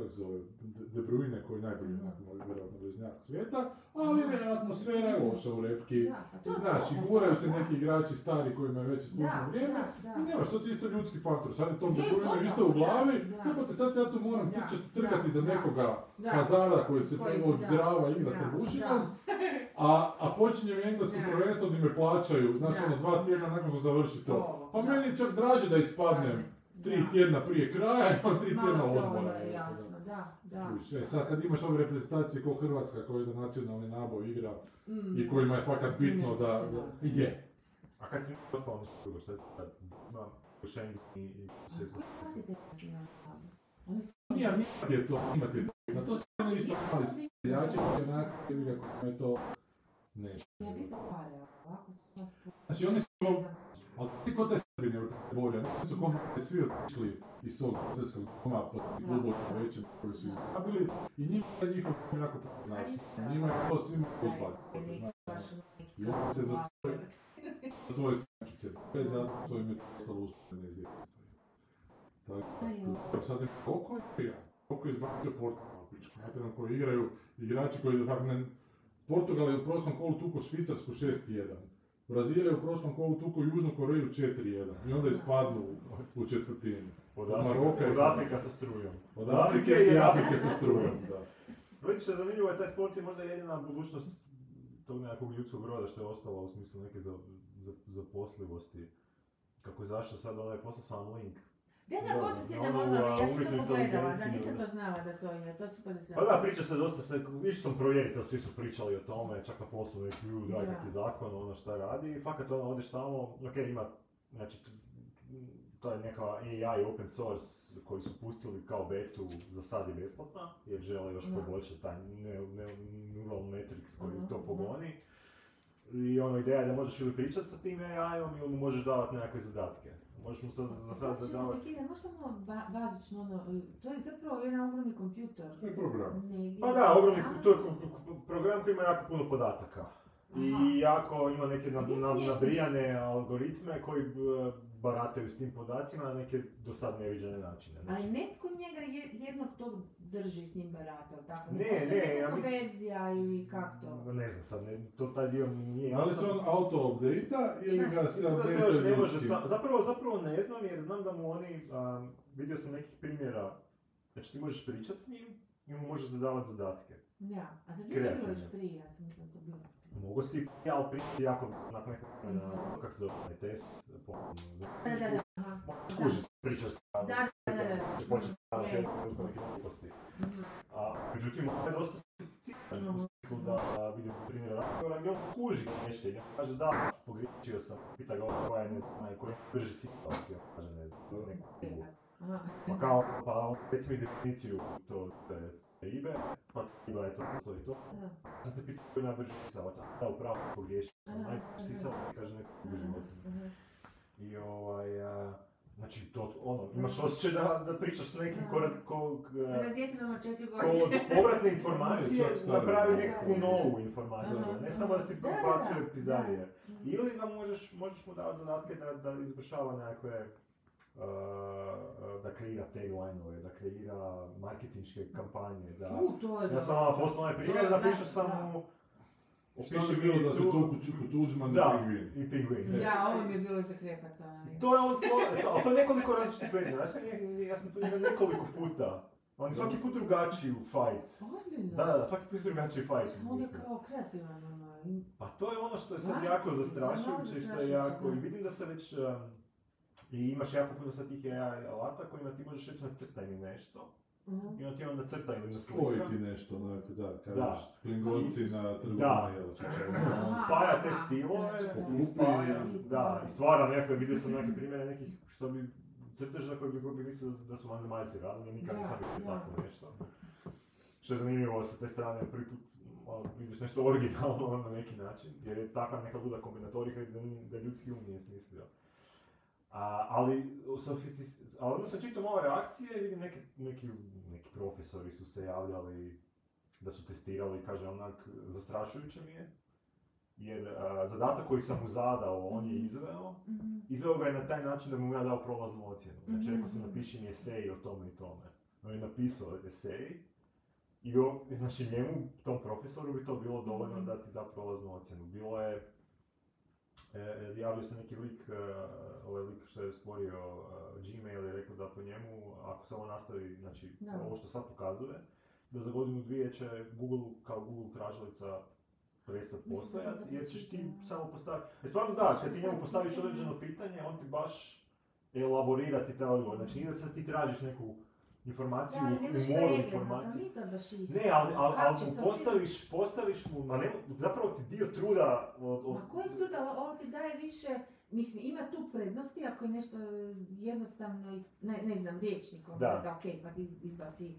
se zove, De De Bruyne koji je najbolji moj vjerojatno bliznjak svijeta, ali je atmosfera je loša u repki. Da, pa to I je znaš, i pa guraju se neki igrači stari koji imaju već iskustvo Da, vrijeme. I da. nemaš, to ti isto ljudski faktor. Sad je to De Je, Bruyne isto u glavi, da. jebote sad se ja tu moram trčati, trgati za nekoga. Hazara koji se Koji- od da, zdrava igra s trbušinom, a, a počinje mi englesko prvenstvo gdje me plaćaju, znaš ono dva tjedna nakon što završi to. Pa meni je čak draže da ispadnem tri Da. tjedna prije kraja, imam tri Malo tjedna odmora. da. jasno, da, da. Kužiš, e, sad kad imaš ove reprezentacije kao Hrvatska koja je nacionalni naboj igra Mm. i kojima je fakat bitno da, Ne, da da. je. A kad ti nije ostalo ništa drugo, šta je tad? Ima Schengen i... Nije, nije je to, ima ti je to. Na to se oni isto mali seljači koji onako ga kojima je to ne. Ja bi za pare, ovako sam... Znači oni su, Ne. Ali ti ko te Srbine u Borja, oni su kome svi otišli iz svog hotelskog doma po klubu većem koji su izgrabili i njima je njihov jako znači. Njima je to svima neki I on se za svoje- svoje strankice, bez zato što im je to ostalo uspjeno iz djetinjstva. Tako, evo sad im koliko igra, koliko je izbacio Portugal, znate nam koji igraju, igrači koji fakt ne... Portugal je u prošlom kolu tuko Švicarsku 6-1. Brazil je u prošlom kolu tuko Južnu Koreju 4-1 i onda ispadnu u, u četvrtini. Od Od Afrika, Maroka i od Afrika sa strujom. Od Afrike i Afrike sa strujom, da. Vidiš, što je zanimljivo je taj sport je možda jedina budućnost tog nekakvog ljudskog roda što je ostala u smislu neke za, za, zaposlivosti. kako je zašto sad ovaj, poslao sam link. Da, da, poslije si na nam onu, ono, ja sam to pogledala, da nisam da. to znala da to je, to su podesali. Pa da, priča se dosta se, više sam provjeriti, svi su pričali o tome, čak na poslu ljudi, daj Da. zakon, ono šta radi, i fakat ono, odeš tamo, ok, ima, znači, to je neka AI open source koji su pustili kao betu, za sad je besplatna, jer žele još Da. poboljšati taj ne, ne, neural matrix koji to pogoni. I ono, ideja je da možeš ili pričati sa tim AI-om ili mu možeš davati nekakve zadatke. Možeš mu sad, za sad zadavati... Kida, možda malo ba, bazično, ono, to je zapravo jedan ogromni kompjuter. To je program. Negdje. Pa da, ogromni, to je program koji ima jako puno podataka. Aha. I jako ima neke nabrijane algoritme koji e, barataju s tim podacima na neke do sad neviđene načine. Znači, Ali netko njega je, jednog tog drži s njim barata, tako? Ne, ne, neka ja mislim- konverzija ili kak to? ne znam sad, ne, to taj dio mi nije Da li se on auto-update-a ili ga se da se još ne može, update sa- zapravo, zapravo ne znam jer znam da mu oni, a, vidio sam nekih primjera, znači ti možeš pričat s njim i mu možeš zadavati zadatke. Ja, a za ljudi je bilo prije, ja sam mislila to bilo. Mogu si, ja, ali prije jako, nakon nekog vremena, Mhm. kak se zove, test, po, Da, da, da. Skužiš, pričaš s Da, da, da, da. će početi Mhm, neke je. neke gluposti. Mhm. A međutim, je dosta sofisticiran u smislu da vidim primjer gdje on kuži nešto i on kaže da, pogriješio sam, pita ga ovo koja je ne znam, koji drži situacija, on kaže ne znam, neku. Pa kao, pa on reci mi definiciju to, ribe, pa riba je to, to i to. Da. Sam te pitao koji je najbrži sisavac, da, upravo pogriješio sam, najbrži sisavac, kaže neko životinje. aha. I ovaj, a, znači to, ono, imaš osjećaj da, da pričaš s nekim ko, ko, e, Razjetinjeno na četiri ko godine. od povratne informacije napravi nekakvu novu informaciju, ne samo da ti izbacuje da. pizdarije. Ili da možeš, možeš mu davati zadatke da, da izvršava nekakve, da kreira tagline-ove, da kreira marketinške kampanje, da... U, to je Ja sam vam poslao ovaj primjer, To da. Šta bi Opiši bilo mi da se tuku Čuku Tuđman i Da, i pingvin. Da, ovo mi je bilo za krepata. To je on svoj, to, ali to je nekoliko različitih verzija, znaš, ja, ja sam to vidio nekoliko puta. On je svaki put drugačiji u fight. Ozbiljno? Da, da, da, svaki put drugačiji fight. Samo on je kao kreativan, ono. Pa to je ono što je sad jako zastrašujuće, što je jako, i vidim da se već, um, i imaš jako puno sad tih AI alata kojima ti možeš reći nacrtaj mi nešto, Mhm. i on ti onda crta ili naslika. Spoji ti nešto, onak, da, kažeš, klingonci na trgu Da. Spaja te stilove znači, i da. spaja, da, i stvara nekakve, vidio sam neke primjere nekih što bi crteža koji bi, koji bi mislio da su vanzemaljci radili, nikad nisam vidio tako nešto. Što je zanimljivo sa te strane, prvi put malo vidiš nešto originalno na neki način, jer je takva neka luda kombinatorika da, da ljudski um nije smislio. A, ali, ali onda sam čitao malo reakcije vidim neki, neki, neki profesori su se javljali da su testirali, kaže onak, zastrašujuće mi je. Jer a, zadatak koji sam mu zadao, on je Mhm. izveo. Mhm. Izveo ga je na taj način da mu ja dao prolaznu ocjenu. Znači rekao sam Mhm. napiši mi esej o tome i tome. On je napisao esej i o, znači njemu, tom profesoru bi to bilo dovoljno Mhm. da ti da prolaznu ocjenu. Bilo je, javio se neki lik, e, ovaj lik što je stvorio e, Gmail i rekao da po njemu, ako se ovo nastavi, znači Da. ovo što sad pokazuje, da za godinu dvije će Google kao Google tražilica prestati postojati, to jer ćeš ti samo postaviti... E stvarno da, kad ti njemu postaviš određeno pitanje, on ti baš elaborirati taj odgovor. Znači nije da sad ti tražiš neku informaciju Da, ali u moru isto. Ne, ali, ali, ali mu to postaviš, postaviš mu, ma ne, zapravo ti dio truda od, od, Ma koji trud, ali ovo ti daje više, mislim, ima tu prednosti ako je nešto jednostavno, ne, ne znam, riječnikom, Da. da, ok, pa ti izbaci e,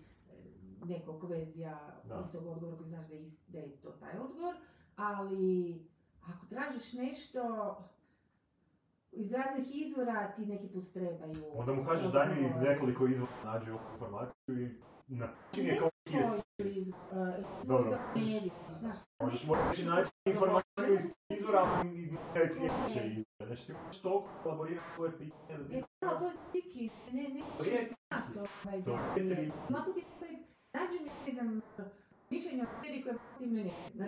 nekoliko verzija Da. istog odgovora koji znaš da je, da je to taj odgovor, ali ako tražiš nešto iz raznih izvora ti neki put trebaju. onda mu kažeš daj mi iz nekoliko izvora ovu informaciju i napiši mi je kao iz, uh, Dobro. znaš, Možeš moći naći informaciju iz izvora i nekaj sljedeće izvore. Znači ti možeš toliko elaborirati svoje pitanje da ti E, da, to je triki, ne, ne, ne, je to, ovaj, To je tri. Ti nađi mi, ne znam, mišljenje o tebi koje protivno ne, na.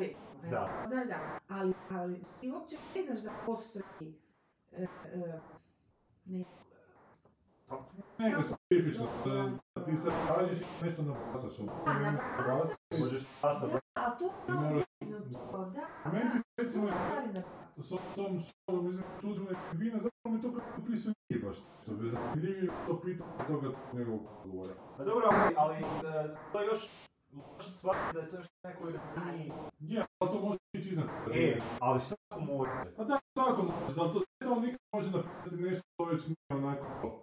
Da. Znaš da, ali, ali ti uopće ne znaš da postoji e, e, ne, Neka specifično, da, da ti sad tražiš nešto nabasaš. ono, A, ne nabasaš? možeš pasati. da, a to je zeznuto, da, A meni ti se recimo da, da, da, s tom školom između Tuđmana i Pingvina, zapravo mi to kao napisao nije baš što bi zanimljivije to pitao od toga njegovog odgovora. Pa dobro, ali, ali e, to je još, Може сватбата е някой дни. Не, а то може да ти Е, е, е але ще ако може. А да, ако може, да, то стал никак може да писати нещо повече няма някакво.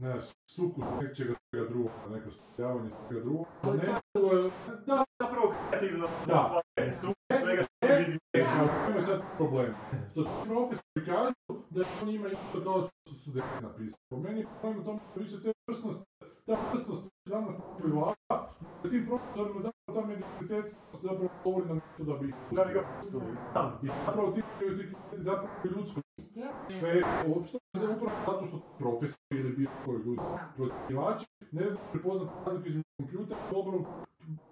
Не, суку, нека че сега друго, нека стояване сега друго. А не, това е... Да, да, провокативно. Да. Суку, е, сега ще види. Е, имаме сега проблем. Защото ти офис прикажа да има някакво такова студент написано. По мен е проблем на том, че те връщна je ta vrsnost danas privlača, da tim profesorima zapravo ta medialitet zapravo govori na nešto da bi Da ga. Da. I zapravo ti, ti, ti zapravo i ljudsko sve uopšte za upravo zato što profesori ili bilo koji ljudi protivači ne znam prepoznat razliku između kompjutera i dobrog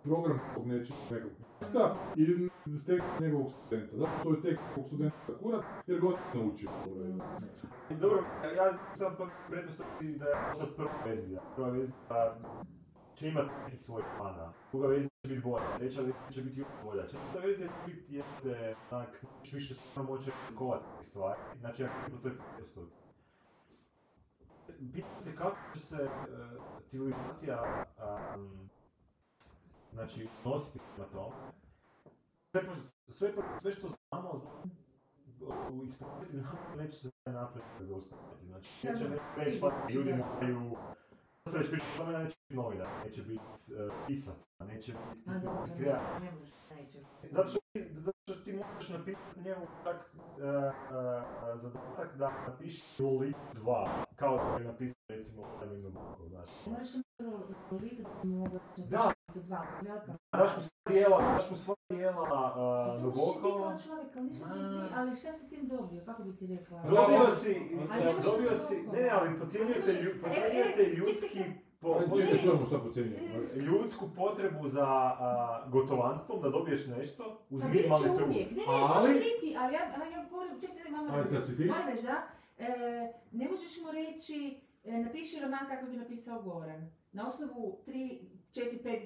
programskog nečeg nekog mjesta i tek njegovog studenta. Zato to je tek njegovog studenta kurat jer god je naučio. dobro je. Dobro, ja sam pa pretpostaviti da je sad prva verzija. Prva verzija će imati nekih svojih mana. Druga će biti bolja, treća će biti još bolja. Četvrta verzija će biti jeste, onak, još više stvarno moći razlikovati neke stvari. Znači, ja po toj pretpostavci. Pitam se kako će se e, civilizacija um, znači, nositi na tom. Sve, sve, što znamo, u ispovijesti znamo neće se taj napredak zaustaviti. Znači, neće sigurno, neće pa ljudi moraju... Se već priča, o tome da neće biti novinar, neće biti uh, pisac, neće biti kreator. ne može, neće. Zato što, ti- zato što ti možeš napisati njemu čak uh, uh, zadatak da napiši lik 2, kao da je napisao recimo Kaminu Boko, znaš. Moraš vidjeti da. Daš mu sva dijela, daš mu sva dijela uh, To možeš ti kao čovjek, ali ništa ti zna- ali šta si s tim dobio, kako bi ti rekla? Dobio si, možeš dobio si, ne, ne, ali podcjenjujete, Ne lju- možeš- podcjenjujete e, e, ljudski, po, čekaj, čujemo šta podcjenjujemo. ljudsku potrebu za a, gotovanstvom, da dobiješ nešto uz Pa minimalni trud. uvijek, ne, ne, to Ali- će biti, ali ja, ali ja govorim, čekaj, si ti. Moram reći da, e, ne možeš mu reći, e, napiši roman kako bi napisao Goran. Na osnovu 3, 4, 5,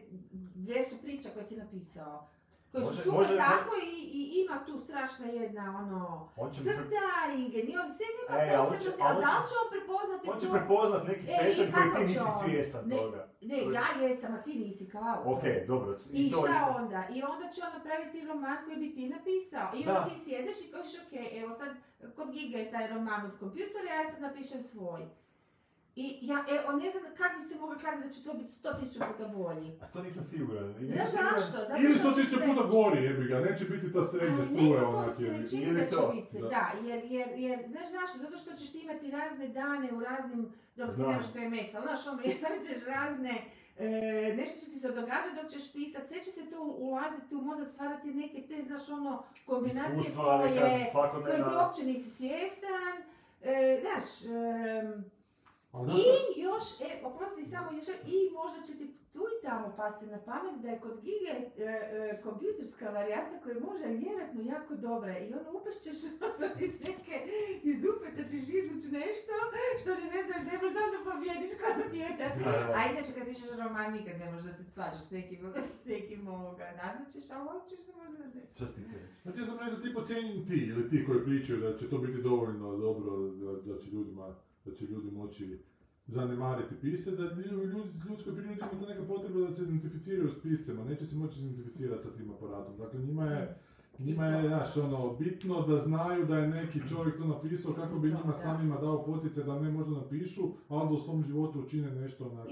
200 priča koje si napisao. Koje su Može- super može- tako i, i ima tu strašna jedna ono, On će, crta, ingenio, sve ima E, on će- posebnosti, ali on da li će- će on prepoznati on će to? prepoznat neki E, i pattern koji ti će nisi on? svjestan Ne, toga. Ne, ja jesam, a ti nisi kao. Ok, dobro. I to šta isto. onda? I onda će on napraviti roman koji bi ti napisao. I Da. onda ti sjedeš i kažeš, ok, evo sad, kod Giga je taj roman od kompjutera, ja sad napišem svoj. I ja, evo, ne znam kako bi se mogla kladiti da će to biti sto tisuća puta bolji. A to nisam siguran. Znaš zašto? Zato Ili što što će ti se se- puta gori, jebi ga, neće biti ta srednja Ali struja nekako mi onak se ne čini da će to, biti, da. da, jer, jer, jer, znaš zašto? Zato što ćeš ti imati razne dane u raznim, dobro ti nemaš PMS, ali znaš ono, imat ćeš razne, e, nešto će ti se događati dok ćeš pisat, sve će se tu ulaziti u mozak, stvarati neke te, znaš ono, kombinacije Iskustva koje, koje ti uopće nisi svjestan, e, znaš, em, Znaš i još, e, oprosti samo još, i možda će ti tu i tamo pasti na pamet da je kod Giga e, e, kompjuterska varijanta koja je možda i vjerojatno jako dobra i onda upešćeš iz neke, iz dupeta ćeš izvući nešto što ni ne znaš, ne možeš samo da pobjediš. Da, da. A inače kad pišeš roman nikad ne možeš da se svađaš s nekim, s nekim ovoga, nadmećeš, ali hoćeš se možda da ne. Šta ti reći? Znači ja sam reći da ti pocijenjeni ti ili ti koji pričaju da će to biti dovoljno dobro, da, da će ljudima, da će ljudi moći zanemariti pise, da ljudi, ljudskoj prirodi ima ta neka potreba da se identificiraju s piscema, neće se moći identificirati sa tim aparatom. Dakle, njima je, njima je, znaš, ono, bitno da znaju da je neki čovjek to napisao kako bi njima samima dao potice da ne možda napišu, ali da u svom životu učine nešto onako...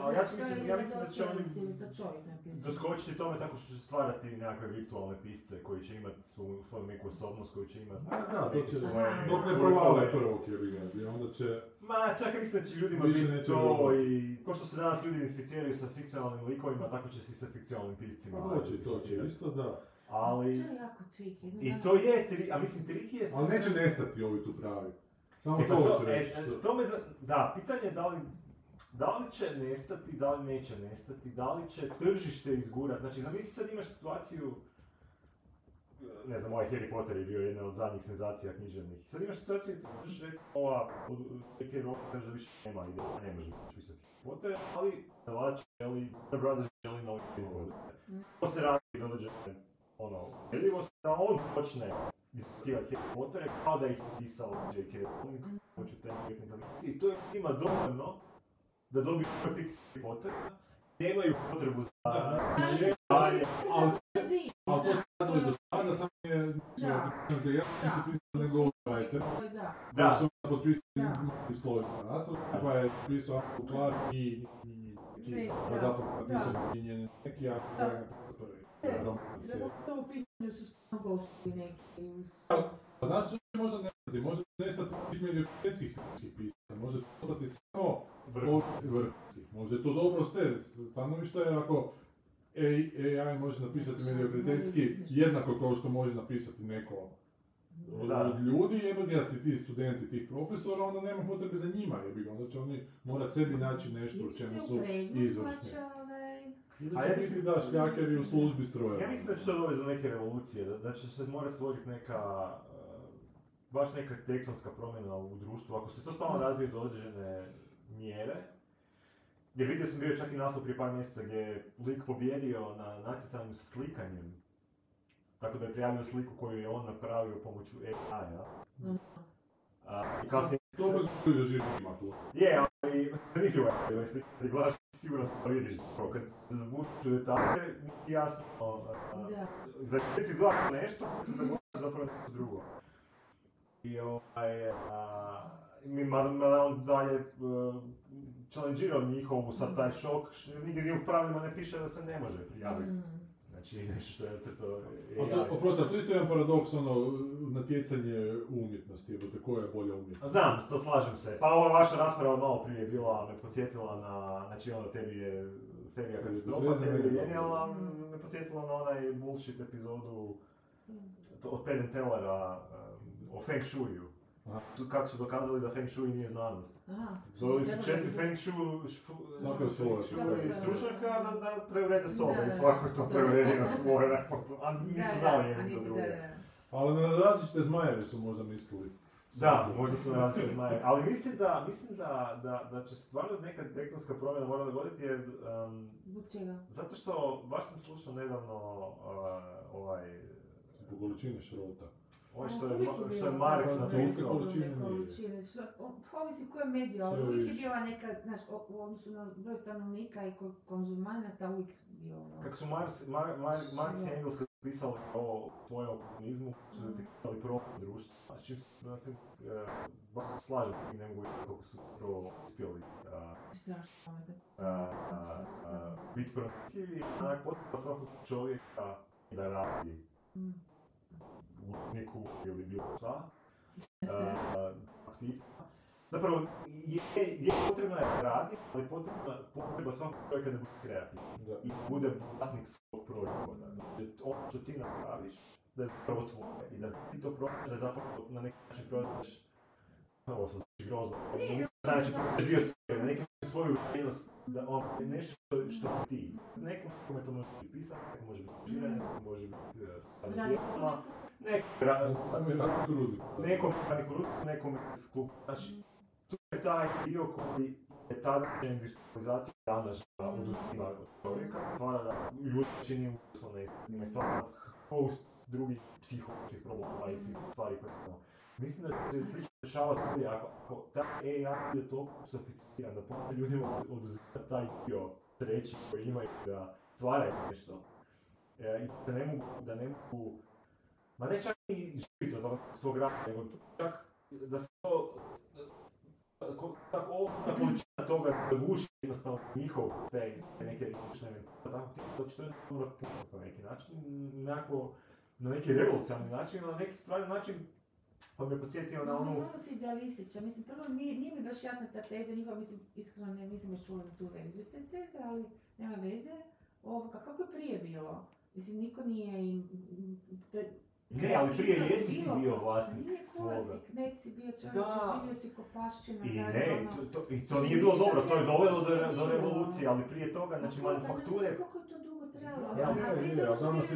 Ali ja to je mislim- ja mislim da će oni- to. Doskočiti tome tako što će stvarati nekakve virtualne pisce koji će imati svoju, neku osobnost, koji će imati... Da, da, to će, svoje- dok ne provale prvog i onda će... Ma, čak i mislim da će ljudima Više biti to i... Ko što se danas ljudi identificiraju sa fikcionalnim likovima, tako će se i sa fikcionalnim piscima. Pa hoće, to će identificirati. isto, da. Ali... To je jako tricky. I to je tri, a mislim triki je... Ali neće nestati ovi tu pravi. Samo E, pa to to, hoću e, reći. e, to me za... Da, pitanje je da li, da li će nestati, da li neće nestati, da li će tržište izgurat. Znači, zamisli sad imaš situaciju, ne znam, ovaj Harry Potter je bio jedna od zadnjih senzacija književnih. Sad imaš situaciju gdje možeš reći ova, od neke roke kaže da više nema ide, ne može pisati Harry Potter, ali Zalač želi, Warner Brothers želi novi film. To se radi da dođe ono, vidljivost da on počne izbacivati Harry Pottera kao da ih je pisao J.K. Rowling, hoću te I to ima dovoljno da dobiju fiks Harry Pottera, nemaju potrebu za Da. ali- Zi- Ali to se radilo i do sada, samo je Da. da ja Da. pisao nego writer. Da. Da. Da, su Da. slovima na naslov, pa je pisao Clark i da. pa zapravo Da. napisao i njen neki, a Da. je prvi E, Da serije. to u pisanju su stvarno gostovi neki. Pa znaš što će možda nestati? Možda će nestati samo vrh. vrhunskih. Možda je to dobro ste, stanovište jer ako AI, AI može napisati mediokritetski jednako kao što može napisati neko od, Da. od ljudi, jebati ti, ti studenti, tih profesora, onda nema potrebe za njima, jebi ga, onda će oni morat sebi naći nešto u čemu su izvrsni. Ili A će ja mislim- da šljakeri u službi strojeva. Ja mislim da će to dovesti do neke revolucije, da, da će se morati stvoriti neka, uh, baš neka tektonska promjena u društvu. Ako se to stvarno razvije do određene mjere, jer vidio sam bio čak i naslov prije par mjeseca gdje je lik pobjedio na nacrtanju sa slikanjem. Tako da je prijavio sliku koju je on napravio pomoću AI-a. A, I kasnije To bi ljudi živi ima tu. je, ali zanimljivo je, ali slika, kad gledaš sigurno to vidiš, zapravo, kad se zabučiš u detalje, nije jasno, Da. za ti izgleda nešto, se zabučiš zapravo nešto drugo. I ovaj, mi, mada, mada on dalje challengeirao njihovu sad taj šok, š- nigdje nije u pravilima ne piše da se ne može prijaviti. Mm. Znači, nešto što je to, oprosti, a to isto je jedan paradoks, ono, natjecanje u umjetnosti, jebote, koja je bolja umjetnost? Znam, to slažem se. Pa ova vaša rasprava malo prije bila, me podsjetila na, znači ono tebi je serija katastrofa, tebi je genijalna, Mm. me podsjetila na onaj bullshit epizodu to, od Penn Tellera um, o Feng Shuiju. Aha. Su- Kako su dokazali da Feng Shui nije znanost. Aha. Doveli su četiri Feng Shui, Svako svoje. Stručnjaka da, da preurede sobe i svako to da. preuredi na svoje, a nisu znali jedni za druge. Ali na različite zmajeve su možda mislili. Da, možda su različite znaje. Ali mislim da, mislim da, da, da će stvarno neka tektonska promjena mora dogoditi jer, um, Zbog čega? zato što, baš sam slušao nedavno uh, ovaj, Po količini šrota. A, što je, bio što je Marx napisao. količine Ovisi koje medije, ali uvijek je bila neka, znaš, u odnosu na broj stanovnika i ko- konzumanata uvijek bio ono... Kako su Marx, Mar, Mar, i Engels pisali o svojem komunizmu, su Mhm. detektirali problem društva. Znači, znate, uh, baš se slažem i ne mogu vidjeti koliko su prvo uspjeli a, a, a, biti pronicljivi, onak svakog čovjeka da radi Mm. U neku ili bilo šta. a, tog tipa. Zapravo, je, je potrebno je radi, ali potrebna potreba svakog čovjeka da bude kreativan i da bude vlasnik svog proizvoda. Znači, ono što ti napraviš, da je zapravo tvoje i da ti to prodaš, da je zapravo na neki način prodaš ovo sam znači grozno. Znači, prodaš dio sebe, na neki način svoju vrijednost, da on je nešto što, što je ti. Nekom kome to može biti pisati, nekom može biti življenje, nekom može biti uh, nekom ra- Tamo je jako trudi. nekom radi korupciju, nekom skup. Znači, to je taj dio koji je tadašnja industrializacija danas od čovjeka, stvara ljudi čini uslo neistinima i stvara host drugih psiholoških problema i svih stvari koje imamo. Mislim da se slično dešavati ovdje ako, ta AI bude toliko sofisticiran da počne ljudima oduzimati taj dio sreće koji imaju da stvaraju nešto. E, I da ne mogu, da ne mogu Ma ne čak i živjeti od svog rada, nego čak da se to, tako ogromna količina toga da guši jednostavno njihov te neke rizične tako to će to puno na neki način, nekako, na neki revolucionarni način, na neki stvarni način, pa me podsjetio na onu, Malo si idealističan, mislim, prvo nije, nije mi baš jasna ta teza njihova, mislim, iskreno ne, nisam još čula za tu verziju te teze, ali nema veze. Ovoga, kako je prije bilo? Mislim, niko nije im... To, je- ne, ali prije jesi ti bio vlasnik Nije svoga. i kmet si bio čovječe, živio si ko paščina, I ne, ono. to, to, i to nije bilo dobro, to je dovelo do, nije do revolucije, ali prije toga, znači manufakture, znaš Koliko je to dugo trajalo? Ja, a, a je, prije je, toga a su bili ti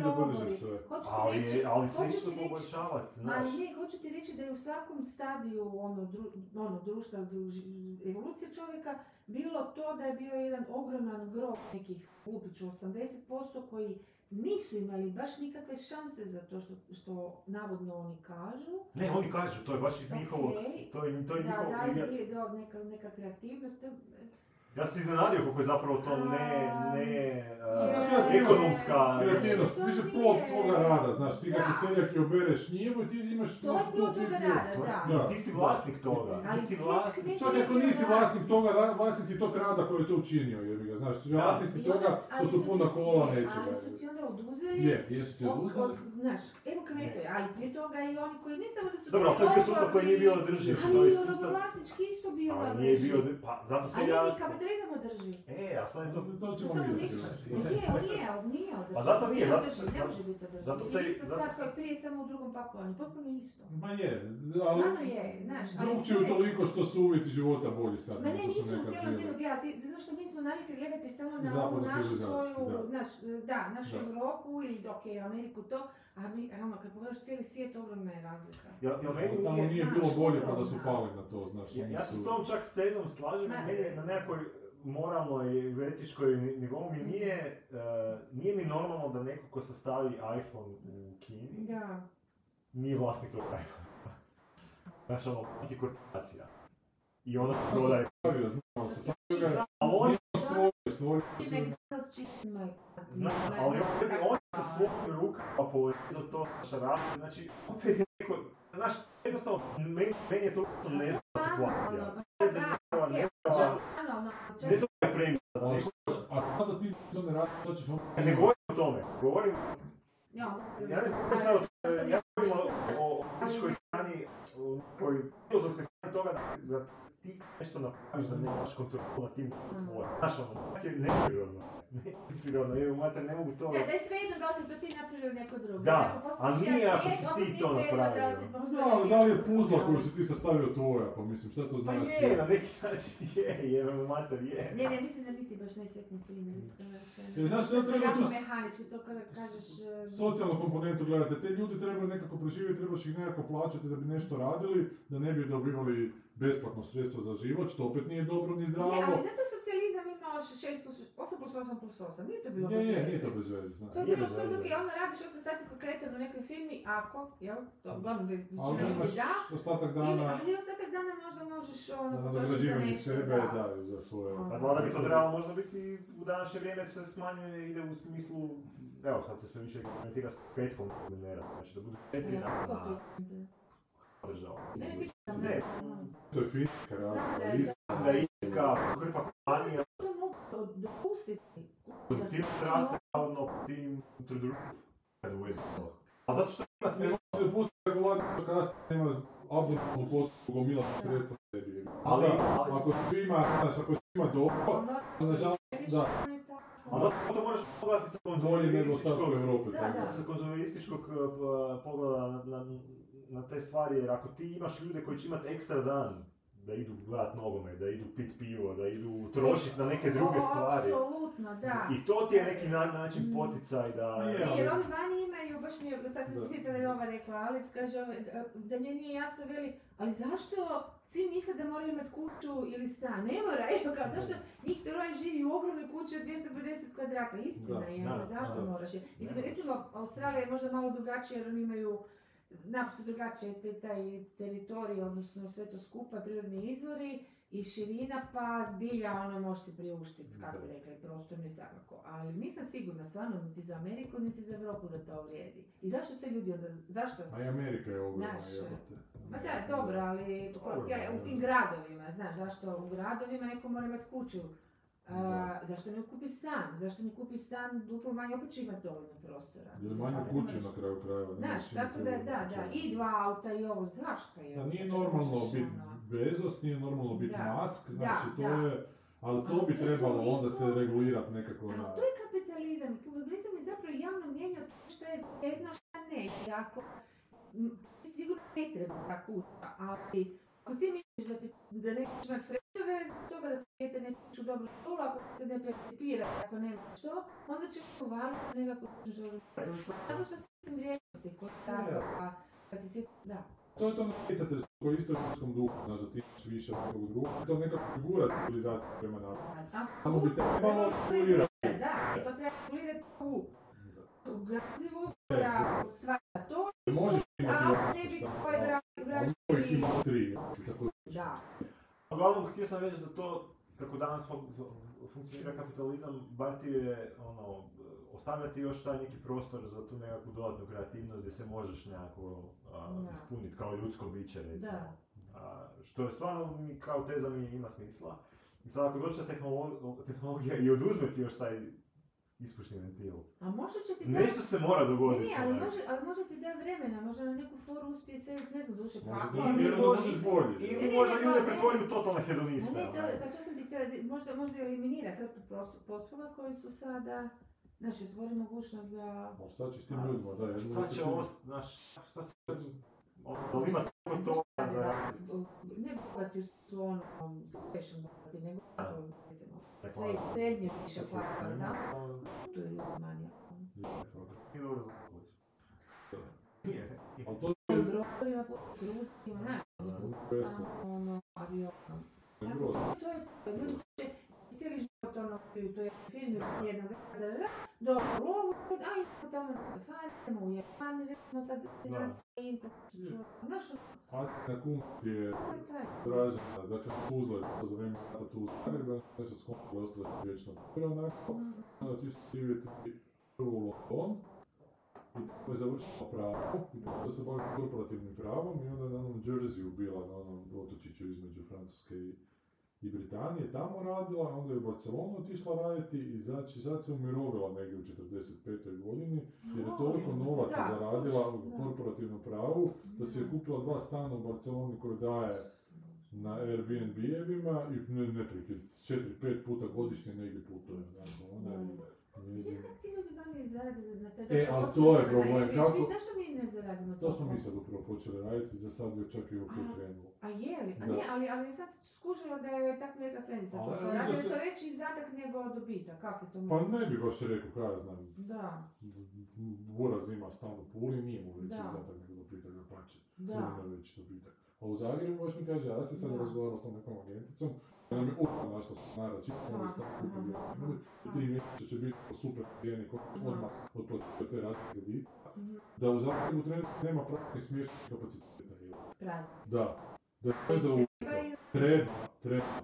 ali, reći, ali išlo reći- poboljšavati, znaš. Ali ne, hoću ti reći da je u svakom stadiju ono, dru, ono, društva, druži- evolucije čovjeka bilo to da je bio jedan ogroman grob nekih, upit ću, 80% koji nisu imali baš nikakve šanse za to što, što navodno oni kažu. Ne, oni kažu, to je baš njihovo, to je, to je Da, njihovo, da, je, da, neka, neka kreativnost. to- ja sam se iznenadio koliko je zapravo to ne, A, ne, je, uh, ekonomska, Kreativnost, više plod toga rada, znaš, ti kad Da. si seljak i obereš njivu i ti imaš... To je plod toga rada, da. Da. I ti si vlasnik toga, Ali ti si vlasnik. Čak ako nisi vlasnik toga, vlasnik si tog rada koji je to učinio, ga, znaš, vlasnik si toga ali što su puna kola je, nečega. Ali su ti onda oduzeli Je, jesu ti od- oduzeli? od- Znaš, evo kmetuje, ali prije toga i oni koji ne samo da su Dobro, ali to je bio sustav koji nije bio održiv, Ali to je i sustav... robovlasnički isto bio Ali održiv. nije bio, pa zato se Ali ja... nije kapitalizam održiv. E, a sad je to... To To ćemo vidjeti. misliš. znači. Nije, nije, nije održiv. Pa zato nije, zato održiv, se- ne zato- može biti održiv. zato Zato se- se, ista zato stvar se- kao i prije, samo u drugom pakovanju. Potpuno isto. Ma je, Stvarno ali je, znaš, ali drugčije to je- toliko što su uvjeti života bolji sad. Ma ne, nisu u nekad cijelom bili. svijetu gledati, zato što mi smo navikli gledati samo na ovu našu svoju, da. naš, da, našu Da. Europu ili ok, Ameriku to, a mi, ono, kad pogledaš cijeli svijet, ogromna je razlika. Ja, ja meni Tamo nije... nije bilo bolje pa da su pali na to, znaš. Ja, ja se su- s tom čak s tezom slažem, Ma, meni je na nekakvoj moralnoj i etičkoj ni- nivou mi nije, eh, nije mi normalno da neko ko sastavi iPhone u Kini Da. nije vlasnik tog iPhone. Znaš, ono, korporacija. I ona On prodaje... se stavio, znao se, stavio ga, nije stvorio, stvorio I se. McDonald's chicken my... zna, ali opet on sa svojim rukama porezao to šarape, znači, opet je neko, znaš, jednostavno, meni, meni je to nezdrava situacija. Ono, je premisa za Ali neko. A sada ti to ne radiš, to ćeš on... Ne govorim o tome, govorim, Ja, ja ne govorim sad, o- ja govorim o, o etičkoj strani, o filozofskoj strani toga da, da ti nešto napraviš da nemaš kontrolu nad tim tvojim. Znaš ono, je neprirodno. Neprirodno, jer mater ne mogu to... Da, da je svejedno da li si to ti napravio neko drugi. Da, a nije ako si ti to svejedno da li napravio. Da, ali da li je puzla koju si ti sastavio tvoja, pa mislim, šta to Pa znači? je, na neki način je, mu mater, je. Ne, ne, mislim da niti baš najsretniji primjer, iskreno rečeno. Jer znaš, To je da treba jako tu- mehanički, to kada kažeš... Socijalnu komponentu gledate, te ljudi trebaju nekako preživjeti, trebaš ih nekako plaćati da bi nešto radili, da ne bi dobivali besplatno sredstvo za život, što opet nije dobro ni zdravo. Je, ali zato socijalizam imao 6 plus, 8 plus 8 plus 8, nije to bilo Je, bez je, veze. nije to bez veze, znaš. To je bilo bez skroz ok, onda radiš 8 sati konkretan u nekoj firmi, ako, jel, to uglavnom bi Ali većina imaš ljudi da, ostatak ili, dana ali ostatak dana možda možeš ono, potrošiti za nešto, sebe, da. da, za svoje... Ono. Pa valjda bi to trebalo možda biti u današnje vrijeme se smanjuje, ide u smislu, evo sad se sve više implementira s petkom minera, znači da budu četiri dana. Ne, ne, Ne. To je Finska, Znam da rada, je- list, mislim da je Irska, hrpa kompanija, To mogu se tim to raste navodno tim. A zato što ima Ne smisla, može se dopustiti regulator kasnije nema abnormalnu potrebu gomila sredstva sebi. Ali- ako svima, znaš, ako svima dobro, nažalost, da. a zato to moraš pogledati sa bolje nego Europe. Da, da. sa konzumerističkog uh, pogleda na, na, te stvari, jer ako ti imaš ljude koji će imati ekstra dan, da idu gledat nogomet, da idu pit pivo, da idu trošit na neke druge stvari. Apsolutno, da. I to ti je neki na, način Mm. poticaj da... Je, Ne, ali- jer oni vani imaju, baš mi je, sad sam se sjetila jer ova rekla, Alex kaže da njoj nije jasno veli, ali zašto svi misle da moraju imati kuću ili stan? Ne mora, evo kao, zašto njih troje živi u ogromnoj kući od 250 kvadrata, istina Da, je, da, onda zašto da. moraš je? Mislim, moraš. recimo, Australija je možda malo drugačija jer oni imaju naprosto drugačije te, taj teritorij, odnosno sve to skupa, prirodni izvori i širina, pa zbilja ono može si priuštiti, kako bi rekla, i prostorno i svakako. Ali nisam sigurna stvarno niti za Ameriku, niti za Europu da to vrijedi. I zašto se ljudi onda, zašto? A i Amerika je ogromna. Ma da, dobro, ali u tim gradovima, znaš, zašto u gradovima neko mora imati kuću? A, zašto ne kupi stan? Zašto ne kupi stan duplo manje, opet će imati dovoljno prostora. Jer manje kuće na kraju krajeva. Znaš, tako da, da, da, i dva auta i ovo, zašto je? Da, nije normalno biti ono- Bezos, nije normalno biti Musk, da, znači to da. je... Ali to Ali bi to trebalo onda se regulirati nekako Ali na... to je kapitalizam. Kapitalizam je zapravo javno mjenja šta je vrijedno, šta ne. I ako, sigurno ne treba ta kuća, ali ako ti misliš da, ti, da nećeš imati fredove, zbog toga da to dijete neće ići u dobru školu, ako se ne percipira, ako nema što, onda će uvaliti nekako je Zato što sistem vrijednosti koji je takav, a kad se sjeti, da. To je to natjecateljstvo koje je isto ljudskom duhu, znaš, da ti imaš više od nekog drugog, to nekako figura civilizaciju prema naprijed. A, Samo bi trebalo regulirati. Da, i to treba regulirati u grazivost, koja stvara to, Možeš imati a ovako ne bi šta, ovaj ali- vra- ali vraždi... uvijek ima tri, za koje Da, Uglavnom, htio sam reći da to, kako danas fun- fun- funkcionira kapitalizam, bar ti je, ono, ostavljati još taj neki prostor za tu nekakvu dodatnu kreativnost gdje se možeš nekako ispuniti kao ljudsko biće, recimo. Da. A, što je stvarno kao teza mi ima smisla. I sad ako dođe tehnolo- tehnologija i oduzme ti još taj ispušni ventil, a možda će ti da... nešto se mora dogoditi. ne, ali onaj. može, ali možda ti da vremena, možda na neku foru uspije se, ne znam duše Možda kako. da ali- vjerujem da može bolje. Ili možda ljude pretvori u totalne Ma hedoniste. ne, to, pa to sam ti htjela, možda, možda eliminira hrpu poslova koji su sada, znaš, otvori mogućnost za... Ali šta će s tim A, ljudima, da, jedno Šta će ost, znaš, šta se... Ono, ima toliko toga za ne bogati su ono, fashion bogati, nego Ne, sve, hvala. srednje više plata, da? ono, To je manje. Nije dobro. Nije. Ali to I brodovima, znaš, to je samo ono, avionom. Tako, to je, ljudi ono, u toj jednog lovu, aj, idemo tamo na u Japan, recimo sad financije, im, znaš, Astina Kun ti je to je taj. tražena, dakle Tuzla je to za vrijeme rata tu u Zagrebu, nešto je vječno. Dobro onako, onda ti su živjeti prvo u London, i tamo je završila pravo, i onda se bavila korporativnim pravom i onda je na onom Jerseyu bila, na onom otočiću između Francuske i, i Britanije, tamo radila, onda je u Barcelonu otišla raditi i znači sad se umirovila negdje u 45. godini, jer je toliko novaca zaradila u korporativnom pravu, da si je kupila dva stana u Barceloni koje daje na Airbnb-evima i ne, ne četiri, pet puta godišnje negdje putuje. Dakle, ona je kako ti ljudi zarade za- na te E, ali to je problem, kako- Zašto ne zaradimo To smo mi sad upravo počeli raditi, za sad je čak i Aha. krenulo. A je li? A ne, ali, ali sam skužila da je tak neka frendica Ali koja to radi, je se- to veći izdatak nego dobitak, kako je to Pa ne bi baš rekao, kaj ja znam, Da, Buraz ima stan u Puli, nije mu veći Da. izdatak nego dobitak da pače. da. Je veći dobitak. A u Zagrebu baš mi kaže, ja sam sad razgovarao s tom nekom agenticom, ona mi upravo našla stanara, čitamo imali, i tri mjeseca će biti super cijeni odmah otplatio te rate kredita. Da u Zagrebu nema pravnih smještenih kapaciteta. je. Prazni. Da. Da je za. Treba Treba. Ja.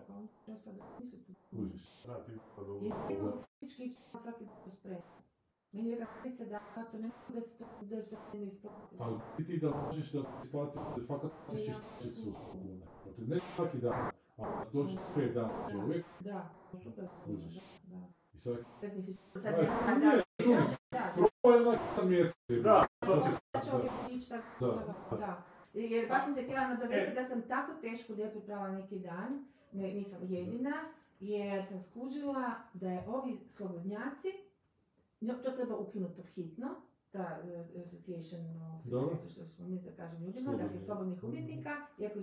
Kužiš. Da, ti pa dobro. Ne mogu fizički svaki spremati. Meni je kapica da to ne mogu da se to to ne isplati. Ali ti da možeš da isplati, da fakat ćeš isplatiti su kuna. Dakle, ne svaki dan, a dođe pet dana čovjek Da, super. Kužiš. Da. I sad... Bez misli, sad Aj, ne, pa da, da, da, to ti. Jer baš sam se htjela nadovezati E. da sam tako tešku depu prava neki dan, ne, nisam jedina, jer sam skužila da je ovi slobodnjaci, to treba ukinuti pod hitno, ta uh, association što smo mi da kažem ljudima, dakle Slobodni. slobodnih umjetnika, iako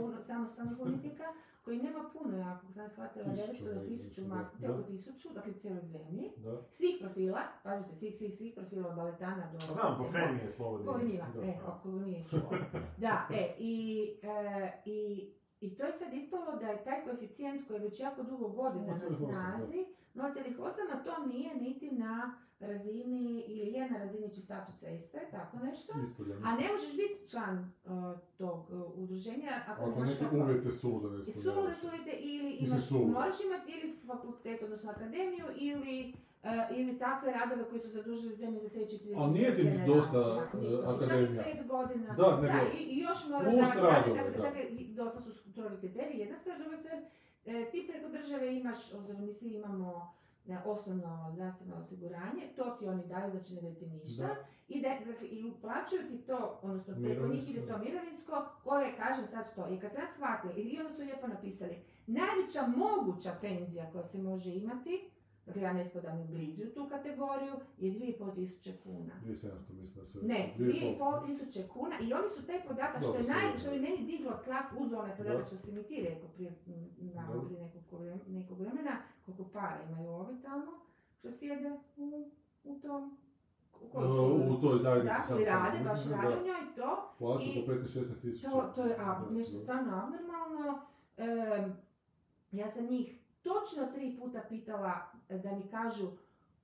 puno, samostalnih umjetnika, koji nema puno, ja ako sam shvatila, Tisuću 900 do negdje, 1000 da. maks, Da. oko 1000, dakle u cijeloj zemlji, Da. svih profila, pazite, svih, svih, svih profila od baletana do... Pa Znam, po Freni je slobodni. Ko njima, Da. e, ako nije čuo. Da, e, i, e, i, i to je sad ispalo da je taj koeficijent koji je već jako dugo godina na 0,8, snazi, 0,8, a to nije niti na razini, ili je na razini čistača ceste, tako nešto. Da A ne možeš biti član uh, tog uh, udruženja ako, Ako nemaš neke uvjete suda ne sulude su uvjete ili imaš, moraš imati ili fakultet, odnosno akademiju, ili, e, ili takve radove koji su zadužili zemlje za sljedećih 30 Ali nije ti dosta, akademija. Svakih pet godina. Da, nego- i, i još moraš raditi, dakle, da. dakle, dosta su strogi kriteriji, jedna stvar, druga stvar, e, ti preko države imaš, obzirom mi svi imamo e, osnovno zdravstveno osiguranje, to ti oni daju, znači ne daju ti ništa. Da. I, dakle, I uplaćuju ti to, odnosno preko njih ide to mirovinsko, koje, kažem sad to, i kad sam ja shvatila, i onda su lijepo napisali, najveća moguća penzija koja se može imati, dakle ja ne spadam ni blizu u tu kategoriju, je 2500 tisuće kuna. 2700 mislim da se... Ne, 2,5. 2500 tisuće kuna i oni su taj podatak što je naj, što je meni diglo tlak uz onaj podatak Da. što si mi ti rekao prije, Dobro. prije nekog, nekog vremena, koliko para imaju ovi tamo, što sjede u, u tom, u E, U toj zajednici sam rade, baš rade u njoj to, Plaću po 15-16 tisuća. to, to je ab, nešto stvarno abnormalno. Em, ja sam njih točno tri puta pitala e, da mi kažu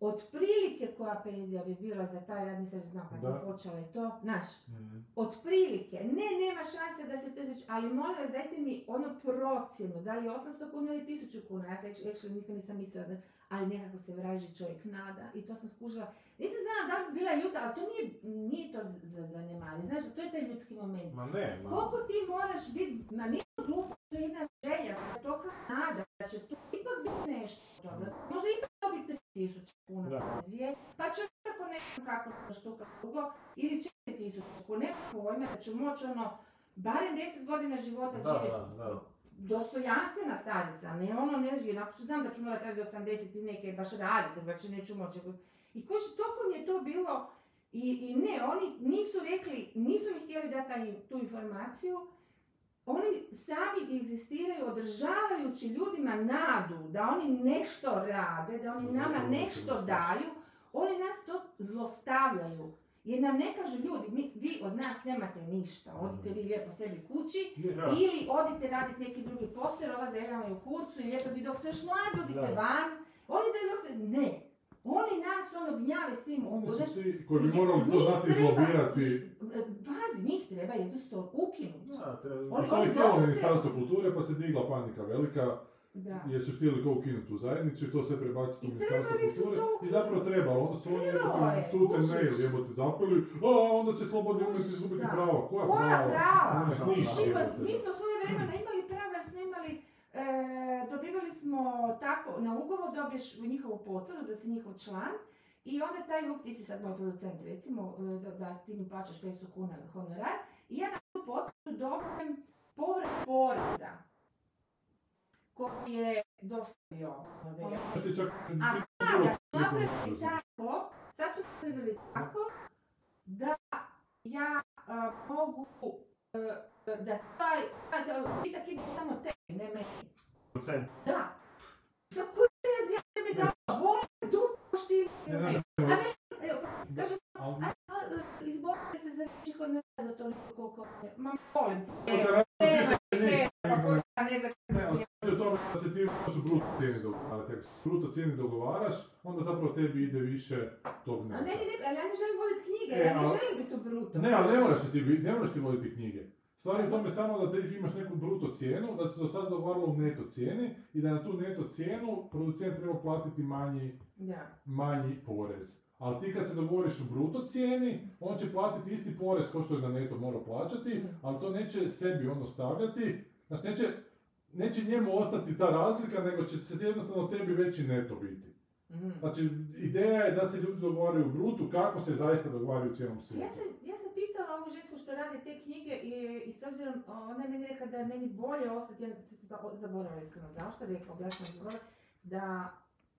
otprilike koja penzija bi bila za taj rad, nisam znao kad sam počela i to, znaš, Mhm. otprilike, ne, nema šanse da se to izreći, ali molim vas dajte mi ono procjenu, da li je 800 kuna ili 1000 kuna, ja se actually nikad nisam mislila da, ali nekako se vraži čovjek nada i to sam skužila. Nisam znala da bi bila ljuta, ali to nije, nije to za zanemari, znaš, to je taj ljudski moment. Ma ne, ma... Koliko ti moraš biti, ma nije glupo, to je jedna želja, to je nada, da će to nešto, od toga. možda ipak dobiti 3000 kuna Da. penzije, pa će tako nekom kako štuka drugo, ili 4000 kuna, nema pojma da će moći ono, barem 10 godina života Da, živjeti da, da. dostojanstvena starica, ne ono ne živi, onako ću znam da ću morati raditi do 80 i neke baš raditi, će neću moći. I koji toliko mi je to bilo, i, i ne, oni nisu rekli, nisu mi htjeli dati tu informaciju, oni sami egzistiraju održavajući ljudima nadu da oni nešto rade, da oni nama nešto to daju, oni nas to zlostavljaju. Jer nam ne kažu ljudi, mi, vi od nas nemate ništa, odite vi lijepo sebi kući, ili odite raditi neki drugi posao jer ova zemlja u kurcu i lijepo vi dok ste još mladi odite van. Odite dok ste... Ne. Oni nas ono gnjave s tim. Oni su ti koji bi morali to znati izlobirati. Pazi, njih treba jednostavno ukinuti. Da, treba... Oni- to oni doslovce- Ministarstvo kulture pa se digla panika velika Da. jer su htjeli kao ukinuti tu zajednicu i to sve prebaciti u Ministarstvo kulture. to I zapravo trebalo, onda su oni jebote je, tu te mail jebote zapeli, a onda će slobodni umjetnici izgubiti Da. prava. Koja, Koja prava? Mi smo, mi smo svoje vremena imali prava jer smo imali, e, dobivali smo tako, na ugovor dobiješ njihovu potvrdu da si njihov član i onda taj uk, ti si sad moj producent recimo, e, da, ti mi plaćaš 500 kuna honorar i ja na tu potvrdu dobijem povrat poreza koji je dostavio a sada su napravili tako, sad su napravili tako da ja a, mogu a, da taj pitak ide samo tebi, ne meni. Procent. Da. Sa kurac ja tebi da. Ne, znaš, Evo, kaže, izborite se za veći honor za toliko koliko je. Ma molim te, to evo, te se ne- znam u tome da se ti možeš bruto cijeni dogovarati. Ako bruto cijeni dogovaraš, onda zapravo tebi ide više tog A neta. meni ne, ali ja ne želim voditi knjige, E, ja ne želim biti u bruto. Ne, ali ne moraš ti, ne moraš ti voditi knjige. Stvar je u tome samo da ti imaš neku bruto cijenu, da se do sad dogovaralo u neto cijeni i da na tu neto cijenu producent treba platiti manji, Da. manji porez. Ali ti kad se dogovoriš u bruto cijeni, on će platiti isti porez kao što je na neto mora plaćati, Mm. ali to neće sebi ono stavljati, znači neće, neće njemu ostati ta razlika, nego će se jednostavno tebi veći neto biti. Mhm. Znači, ideja je da se ljudi dogovaraju u brutu, kako se zaista dogovaraju u cijelom Ja svijetu. sam, ja sam pitala ovu što radi te knjige i, i s obzirom, ona je meni rekla da je meni bolje ostati, ja sam se za- zaboravila iskreno zašto, rekla, objasnila sam zaboravila, da,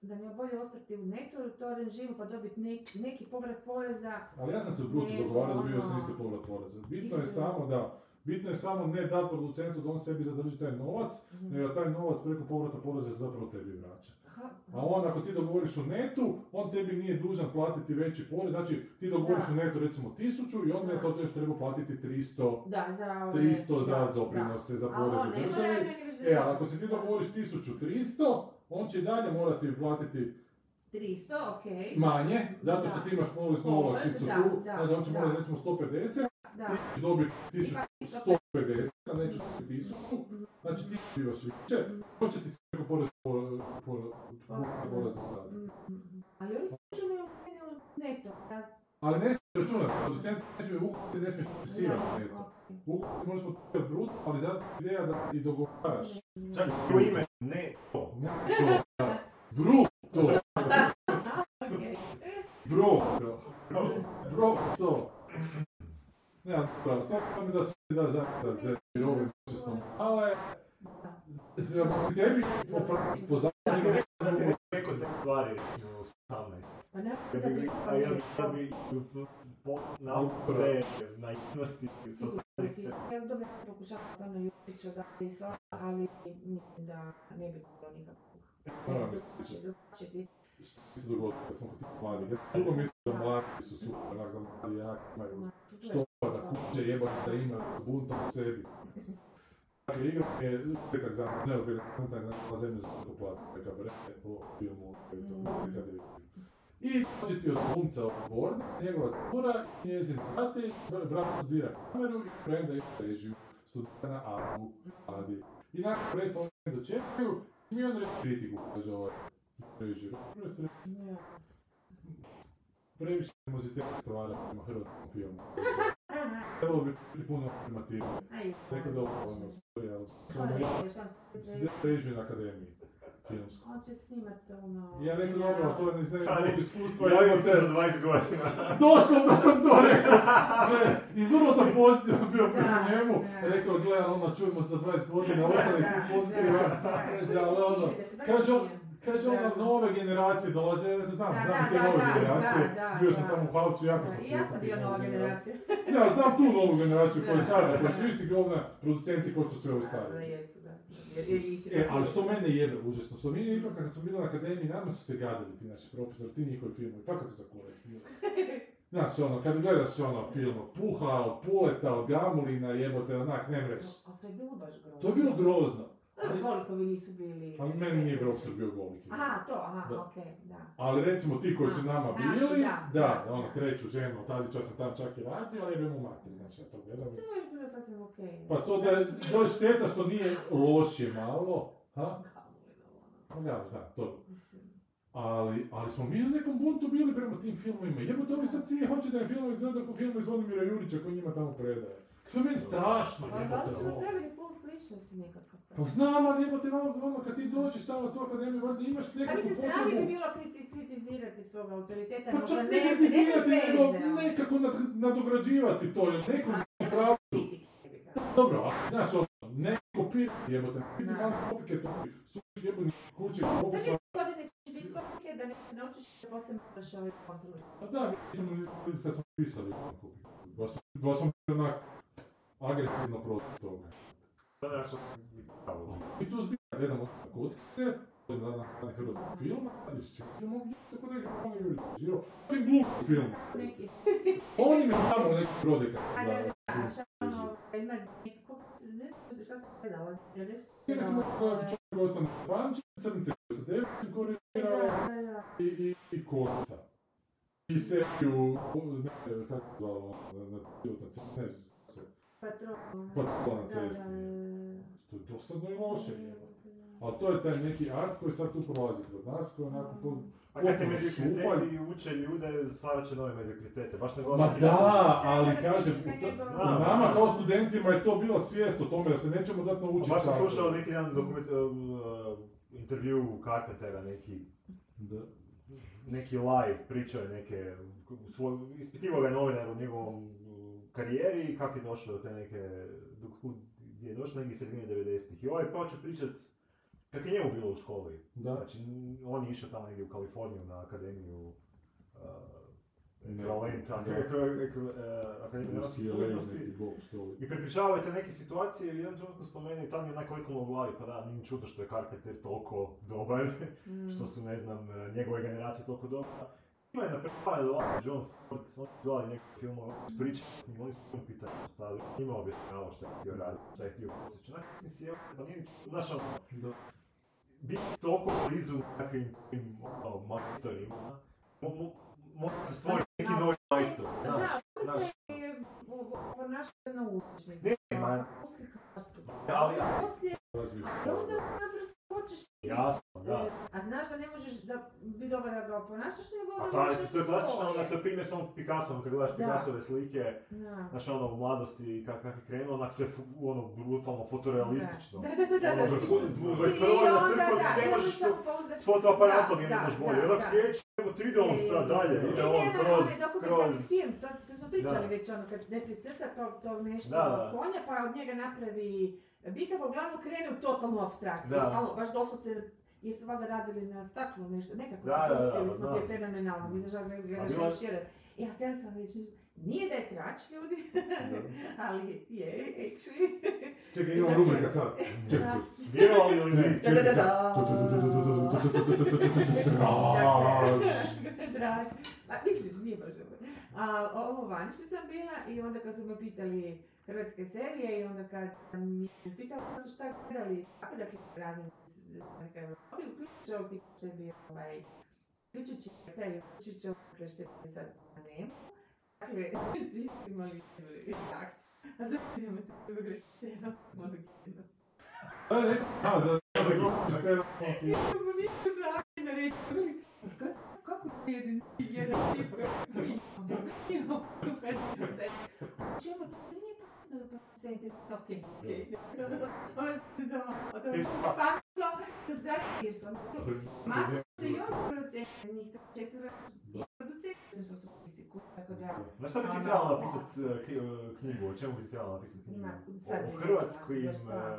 da mi je bolje ostati u neto to režimu pa dobiti nek- neki povrat poreza. Ali ja sam se u brutu dogovarao, dobio sam ono, isto povrat poreza. Bitno je sam- samo da, bitno je samo ne dati producentu da on sebi zadrži taj novac, Mhm. nego da taj novac preko povrata poreza zapravo tebi vraća. Aha. A on ako ti dogovoriš u netu, on tebi nije dužan platiti veći porez, znači ti dogovoriš Da. u netu recimo 1000 i on je to još treba platiti 300, Da, za ove... 300 za doprinose, za poreze ne već E, ali ako si ti dogovoriš 1300, on će i dalje morati platiti 300, okej. manje, zato što ti imaš poreznu olakšicu da, tu, znači on će morati recimo 150, Da. ti ćeš dobiti Ipak 1150, a nećeš dobiti 1000, znači ti bivaš više, to će ti se preko porez porez. Mhm. Ali oni se računaju neto. Ali ne smiješ računati, producent ne smije uhvatiti, ne smiješ pisirati neto. Uhvatiti možeš potpisati brut, ali zato je ideja da ti dogovaraš. Čak ime, ne to. Bruto, da. bruto, Okej. bruto, bruto. Ne, dobro, svako mi da se da ale tebi po, Ja zakonu ti rekao da ti rekao te stvari u 18. Pa Ja na dobro Jukića da i ali mislim da ne bi bilo nikakvog. Drugačije. se smo drugo mislim da mladi su super, da što da kuće jebati buntom u sebi. Dakle, igra mi je petak za ne opet unutar na zemlju za to plati, neka bre, po filmu, kad je I dođe ti od glumca Borda, njegova cura, njezin tati, br- brat studira kameru i prenda i režiju, studira na ABU, radi. I nakon predstava oni dočekaju, smije on reći kritiku, kaže ovaj režiju. Previše animoziteta stvara prema hrvatskom filmu. Trebalo bi biti puno afirmativnije. Aj, Rekao da ovo ono, ja režiju na akademiji filmsku. On će snimat ono... Ja rekao dobro, to je ne znam, Ali, mog iskustva, Javim se imate... za 20 godina. Doslovno sam to rekao! Gle, I vrlo sam pozitivan bio prema njemu. Rekao, gle, ono, čujemo se za 20 godina, ostane Da, tu da, pozitivan. da, da. Kaže, ali se ono, se kaže. Kaže ona, nove generacije dolaze, ja znam, Da, znam te da, nove da, generacije, bio sam tamo u Havcu, jako sam I ja sam bio nova generacija. Ja znam tu novu generaciju koji Da. sada, koji su isti govna producenti kao što su Da, stari. jesu, da. Je E, ali što mene jebe užasno, što mi je ipak kad smo bili na akademiji, nama su se gadili ti naši profesori, ti njihovi filmovi, fakat su za. Znaš, ono, kad gledaš ono film od Puha, od Puleta, od Gamulina, jebote, onak, ne mreš. A to je bilo baš grozno. To je bilo grozno. Dobro, koliko vi nisu bili... Ali meni nije profesor bio goliki. Aha, to, aha, Da. okej, da. Ali recimo ti koji su nama naši, bili, da, da, da, ono, treću ženu, Tadića sam tam čak i radio, ali jebem u mater, znači ja to gledam. To je još bilo sasvim okej. Pa to da je, to je šteta što nije loše malo, ha? Pa ja znam, to. Ali, ali smo mi u nekom buntu bili prema tim filmovima. Jebote, ovi sad svi hoće da je film izgleda kao film iz Zvonimira Jurića koji njima tamo predaje. To je meni strašno, Pa da jebote. li su napravili kult ličnosti nekakav? Pa znam, ali jebote, ono, kad ti dođeš tamo u tu akademiju, valjda imaš Pa nekakvu mislim, strani bi potrebu. bilo kriti, kritizirati svog autoriteta, Pa možda čak ne, ne kritizirati, ne nego nekako nad, nadograđivati to, jer nekom Ne pravo. Dobro, a znaš ono, ne kopirati jebote, biti Da. malo kopike, to su jebani kući, To profesor. je godine si biti kopike da ne naučiš da poslije moraš ovaj. Pa da, ni kad smo pisali baš sam bio onak agresivno protiv toga. Je nešto pravo. I tu zbija gledamo kockice, na, hrvatskog filma, i svi tako da je ono Jurić žiro. To je glup film. Neki. On je tamo neki A da, da, ono, ima neki, kako se, ne znam šta se gledala, Ja Pančić, Crnice da. i, i, i Koca. I seriju, ne, kako se zvalo, na, na ne. Patrona Da, cesti. da, da. Što je dosadno i loše. Ali to je taj neki art koji sad tu prolazi kod nas, koji je onako po... A kad te mediokriteti uče ljude, stvarat će nove mediokritete. Baš ne Ma da, ali kažem, to- bilo- nama kao studentima je to bila svijest o tome da se nećemo dati naučiti. Baš sam slušao neki dan dokument, uh, intervju Carpentera, neki, Da. neki live, pričao je neke, svoj, ispitivao ga je novinar o njegovom karijeri i kako je došao do te neke, do kud gdje je došao negdje sredine 90-ih. I ovaj počeo pričat kako je njemu bilo u školi. Da. Znači, on je išao tamo negdje u Kaliforniju na akademiju uh, Ne, ekvivalent, da. ak- ekvi- ekvi- uh. I prepričavaju te neke situacije i u jednom trenutku spomeni, tam je onak kliknulo u glavi, pa da, nije ni čudo što je Carpenter toliko dobar, Mm. što su, ne znam, njegove generacije toliko dobra. Ima je na predavanje dolazi John Ford, on su gledali njegove filmove, on s njim, oni su puno pitanja postavili, njima objašnjavao što je htio raditi, što je htio postići. Onak, mislim si, evo, pa nije ni čudo, znaš, ono, biti toliko blizu nekakvim ono, majstorima, se stvoriti neki novi majstor, znaš, znaš. je ponašanje na ulici, Ne. Ali- Poslije, onda naprosto hoćeš ti, Jasno, da. e, a znaš da ne možeš da biti dobar da ga ponašaš, nego da to možeš to je klasično, ono, to je primjer samo Picassom, kad gledaš Da. Picassove slike, Da. znaš ono, u mladosti, kak, kak je krenuo, onak sve ono, brutalno, fotorealistično. Da, da, da, da, da, Ono, si- u si- 21. I na onda, crkvu da, ne možeš pouzdaš- S fotoaparatom Da, je da, bolje. da, Onak da. sljedeći, evo ti ide on sad dalje, ide on kroz, kroz... film, to, to smo pričali Da. već ono, kad ne tog, tog nešto Da, da. konja, pa od njega napravi bika, pa uglavnom krene u totalnu abstrakciju. Ali baš doslovce, jesu valjda radili na staklu nešto, nekako Da, su to uspjeli smo, da. to je fenomenalno, mi zažal gledaš jedan. Ja, htjela sam reći nešto, nije da je trač ljudi, ali je, actually. Čekaj, imamo rubrika sad. Čekaj. Trač. Vjerovali ili ne? Čekaj sad. Pa mislim, nije baš dobro. Ovo vanište sam bila i onda kad su me pitali hrvatske serije i onda kad mi pitala su šta gledali, kako dakle Evropi, uključujući ovog tipa što je bio ovaj će taj će opet što je sad nema. Dakle, svi su imali reakciju. A sad imamo te druge šera s monogenu. Da, rekao, a, za da gledaš sve na Ja sam mu ništa zakljena reći. Kako, jedan, tip koji imamo? Imamo super. Čemu to nije potrebno da procente? Okej, okej. Ona se zama, o tome pa da zdravi jer sam Masa su i oni producenti, njih četvora i producenti što su fiziku, tako da... Šta bi ti trebala napisat e, e, knjigu, o čemu bi ti trebala napisat knjigu? O, o hrvatskim, šta?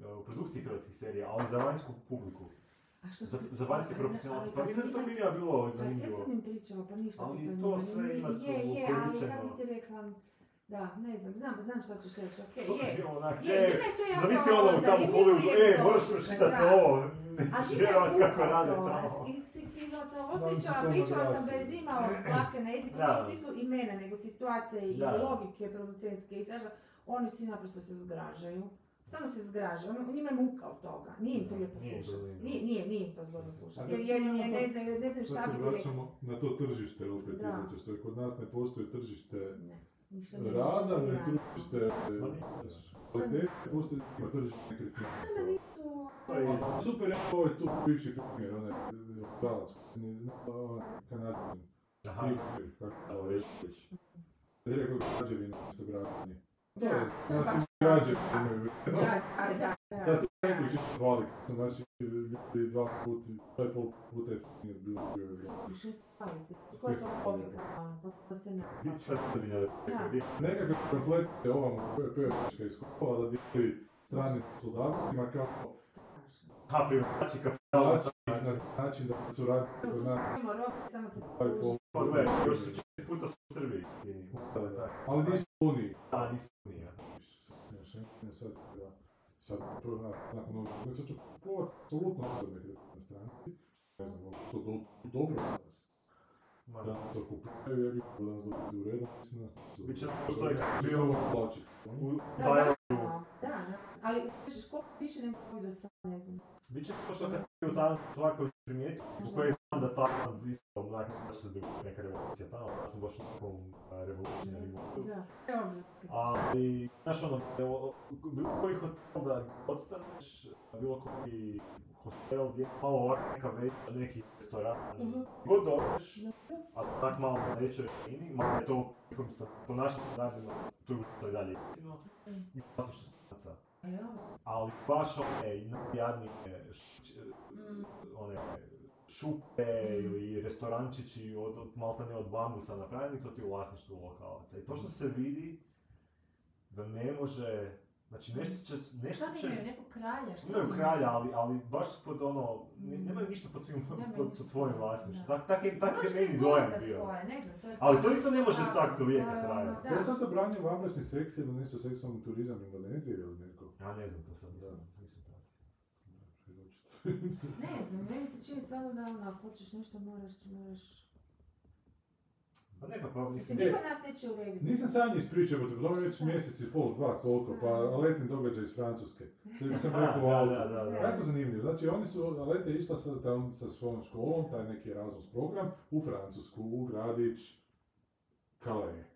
e, o produkciji hrvatskih serija, ali za vanjsku publiku. A što Za, za vanjske ali- profesionalce. ali- Pa ali mislim to bi ja bilo Pa sve zanimljivo. sam im pričala, pa ništa Ali ti to to njima sve nije- ima tu Je, je, ali kako bi ti rekla, da, ne znam, znam, znam što ćeš reći, okej, To je. onak, Je, e, ne, to je Zamisli ono tamo u zanimljivo Hollywoodu, i e, moraš pročitati ovo, A nećeš me kako rade a tamo. s- s- Kigla sam Da, pričala, sam bez imalo dlake na jeziku, u smislu imena, nego situacije i logike producentske i sve oni svi naprosto se zgražaju. Stvarno se zgražaju, ono, njima je muka od toga, nije im to lijepo slušati. Nije, nije, nije im to zgodno slušati, jer, im je je, ono ne znaju, ne znaju šta Sad se bi ti rekli. vraćamo na to tržište opet, Da. što je kod nas ne postoji tržište Ne, rada, ne tržište e, kvalitete, postoji ima tržište nekretnina. Nama nisu, To je- A Super je tu bivši primjer, onaj Dalac, kanadin, Aha. Krivir, kako se zove, Rešković. Kad je rekao građevina, što građevine. To Da, je, to je nas i građevine imaju. da, da, da, da. Sad se neko će hvali, naši ljudi dva puta, dva i pol puta je. U šest dvanaesti. Koja je to se ne... Ovam Pejovićka iskopala da dijeli stranim poslodavcima kao Strašno. Ha, kapitala. način da su radili kod nas Samo se pol Pa gledaj, još su četiri puta su u Srbiji. Da, da. Ali nisu puni. Da, nisu nije. Još ne, sad treba, sad prvo na, nakon ovog, sad ću kupovati apsolutno neke na stranici, ne znam, to do, dobro danas. Da to kupujaju, ja bih danas dođe u redu, mislim da nas Bit će to što je bio plaći. Da. Da, da, da. Ali, koliko više nego koji do sad, ne znam. Bit će to što kad si bio tamo svako primijeti, u kojoj znam da Tajland isto onak da će se dogoditi neka revolucija tamo, ja sam baš u nekom revolucionarnim modu. Da, evo, Ali, znaš ono, evo, bilo koji hotel da odstaneš, bilo koji hotel gdje je malo ovako neka veća, neki restoran, Mhm. god dođeš, a tak malo na većoj razini, malo je to nekom sta- po našim standardima, tu je to i dalje i stranaca. Evo. Ali baš one najjadnije š- Mm. one šupe ili restorančići od, od maltene od bambusa napravljeni, to ti u vlasništvu lokalaca. I to što se vidi da ne može, znači nešto će, nešto Šta će, imaju, nekog kralja? Šta imaju kralja, ali, ali baš su pod ono, ne- Mm. nemaju ništa pod, svim, Nemaju pod, pod svojim vlasništvom. Tak, tak, je, tak je meni dojam bio. svoje, ne znam, to je... Ali to isto ne može Da, tak do vijeka trajati. Ja sam zabranio vanbračni seks ili nešto seksualni turizam Indonezije ili neko. Ja ne znam to sad, Da. nisam tako. Ne znam, meni se čini stvarno da ono, ako hoćeš nešto moraš, moraš... Pa ne, pa pa Mislim, niko nas neće urediti. Nisam sanje ispričao, to bilo već mjesec i pol, dva, koliko, pa letim događaj iz Francuske. To sam rekao u Da, autu. da, da, da. Jako zanimljivo. Znači, oni su, Aleta je išla sa, tam, sa svojom školom, taj neki Erasmus program, u Francusku, u gradić Calais.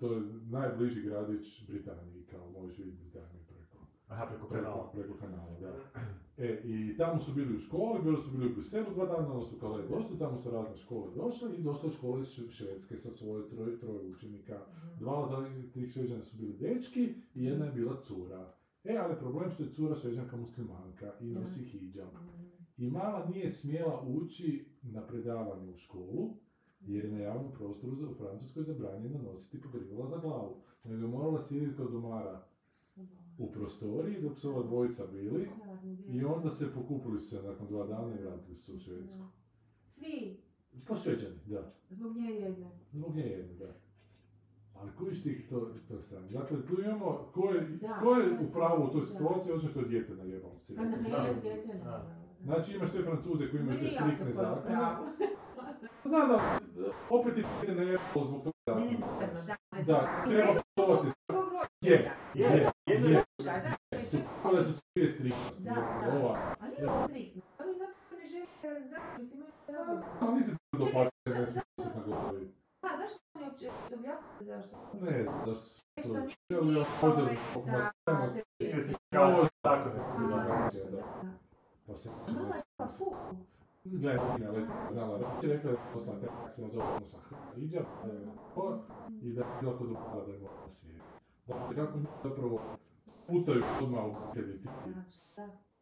To je najbliži gradić Britaniji, kao možeš vidjeti Britaniju preko, aha, preko preko, kanala. preko kanala. E, i tamo su bili u školi, bili su bili u Briselu dva dana, onda su Calais došli, tamo su razne škole došle i došle škole iz Švedske sa svoje troje, troje učenika. Dva od tih šveđana su bili dečki i jedna je bila cura. E, ali problem što je cura šveđanka muslimanka i nosi hijab. Mm. I mala nije smjela ući na predavanje u školu, jer je na javnom prostoru u Francuskoj zabranjeno nositi pokrivala za glavu. Nego je morala sjediti kod domara u prostoriji dok su ova dvojica bili i onda se pokupili se nakon dva dana i vratili su se u Švedsku. Svi, Pa šveđani, da. zbog nje jedne. Zbog nje jedne, da. Ali kojiš ti to, to strane? Dakle, tu imamo, ko je, Da. ko je u pravu u toj situaciji, osim što je. Pa na djete ne. Da. Znači imaš te francuze koji imaju te u zakone. Znam da, opet je dijete najebalo zbog tog Ne, ne, da. ne Da, treba poštovati. Je, je, je. Ale su sve striktnosti. Da, da. Ali je striktno. Ali ne žele zapisati. Ali nisi do se ne smije se. Pa zašto oni uopće zašto? Ne, zašto su to možda zbog masovnosti. Identifikavno tako se identifikacija, da. Pa se pa fu. Gle, Nina znala reći, rekla je poslala tekst, ja zovem sam Hrvatska Iđa, i da je bilo to dobro da je mogla. Kako njih zapravo putaju odmah u obitelji.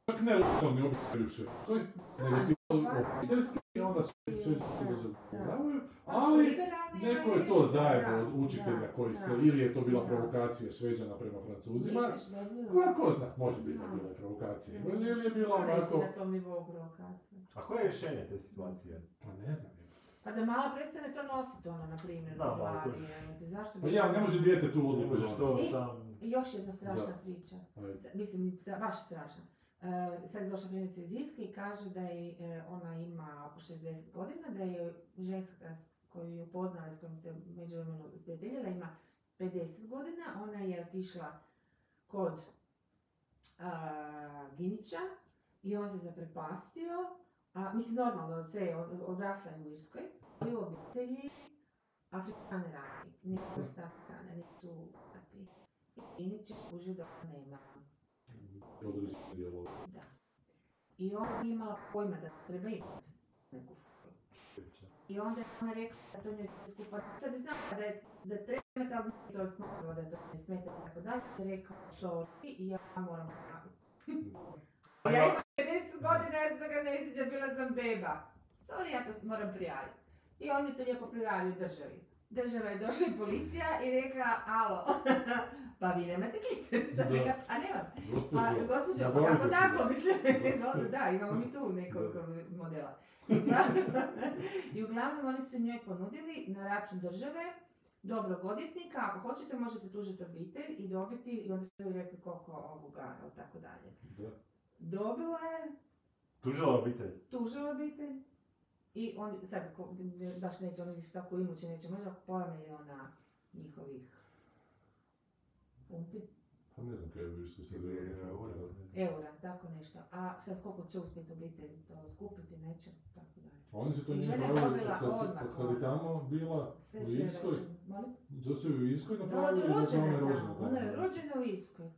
Čak ne lokalni obitelji u Švedskoj, nego ti obiteljski i onda sve sve doživljavaju, ali neko ali- je to zajedno od učitelja koji se, ili je to bila provokacija Šveđana prema Francuzima, koja ko zna, može biti da je bila provokacija, Da. ili je bila onako, na tom nivou provokacije. A koje je rješenje te situacije? pa ne znam, Pa da mala prestane to nositi ono, na primjer, Znam, u ali glavi. evo, Zašto Pa bi- ja, ne može dijete tu odluku možeš to donesti. sam... Još jedna strašna Da. priča. Ajde. Mislim, stra- baš strašna. E, sad je došla prijateljica iz Irske i kaže da je, e, ona ima oko 60 godina, da je ženska koju je upoznala, s kojom se međuvremenu sprijateljila, ima 50 godina. Ona je otišla kod a, Ginića i on se zaprepastio. A, mislim, normalno, sve je od- odrasla u Irskoj, ali u obitelji Afrikane radi. Nije vrsta Afrikana, nisu takvi. I Ginić je kužio da nema. Da. I ona nije imala pojma da treba imati neku furu. I onda je ona rekla da to njoj sve skupa, sad je znala da je da treba ali nije to smatrala da to ne smeta i tako dalje. I rekao, sorry, i ja moram prijaviti. A Ja imam 50 godina, ja se toga ne sjećam, bila sam beba. Sorry, ja to moram prijaviti. I on je to lijepo prijavio državi. Država je došla i policija i rekla, alo, pa vi nemate. Sad Da. rekla, a nemam. Pa, Gospođo, pa kako tako, mislim, da, imamo mi tu nekoliko modela. I uglavnom, oni su njoj ponudili na račun države dobrog odvjetnika, ako hoćete možete tužiti obitelj i dobiti, i onda su rekli koliko ovoga, tako dalje. Da. Dobila je, Tužila obitelj. tužila obitelj, i oni, sad, ko- baš neće, oni su tako imućni, neće, možda pola miliona njihovih funti, Pa ne znam kaj je Irskoj sad eura. eura, tako nešto. A sad koliko će uspjeti obitelj to skupiti, neće, tako dalje. A oni su to I njih žena je napravili dobila od kad, kad je ono. tamo bila Sve u su je Irskoj, rođene. Molim? to su u Irskoj Da, napravili da ona je rođena ona je rođena u Irskoj.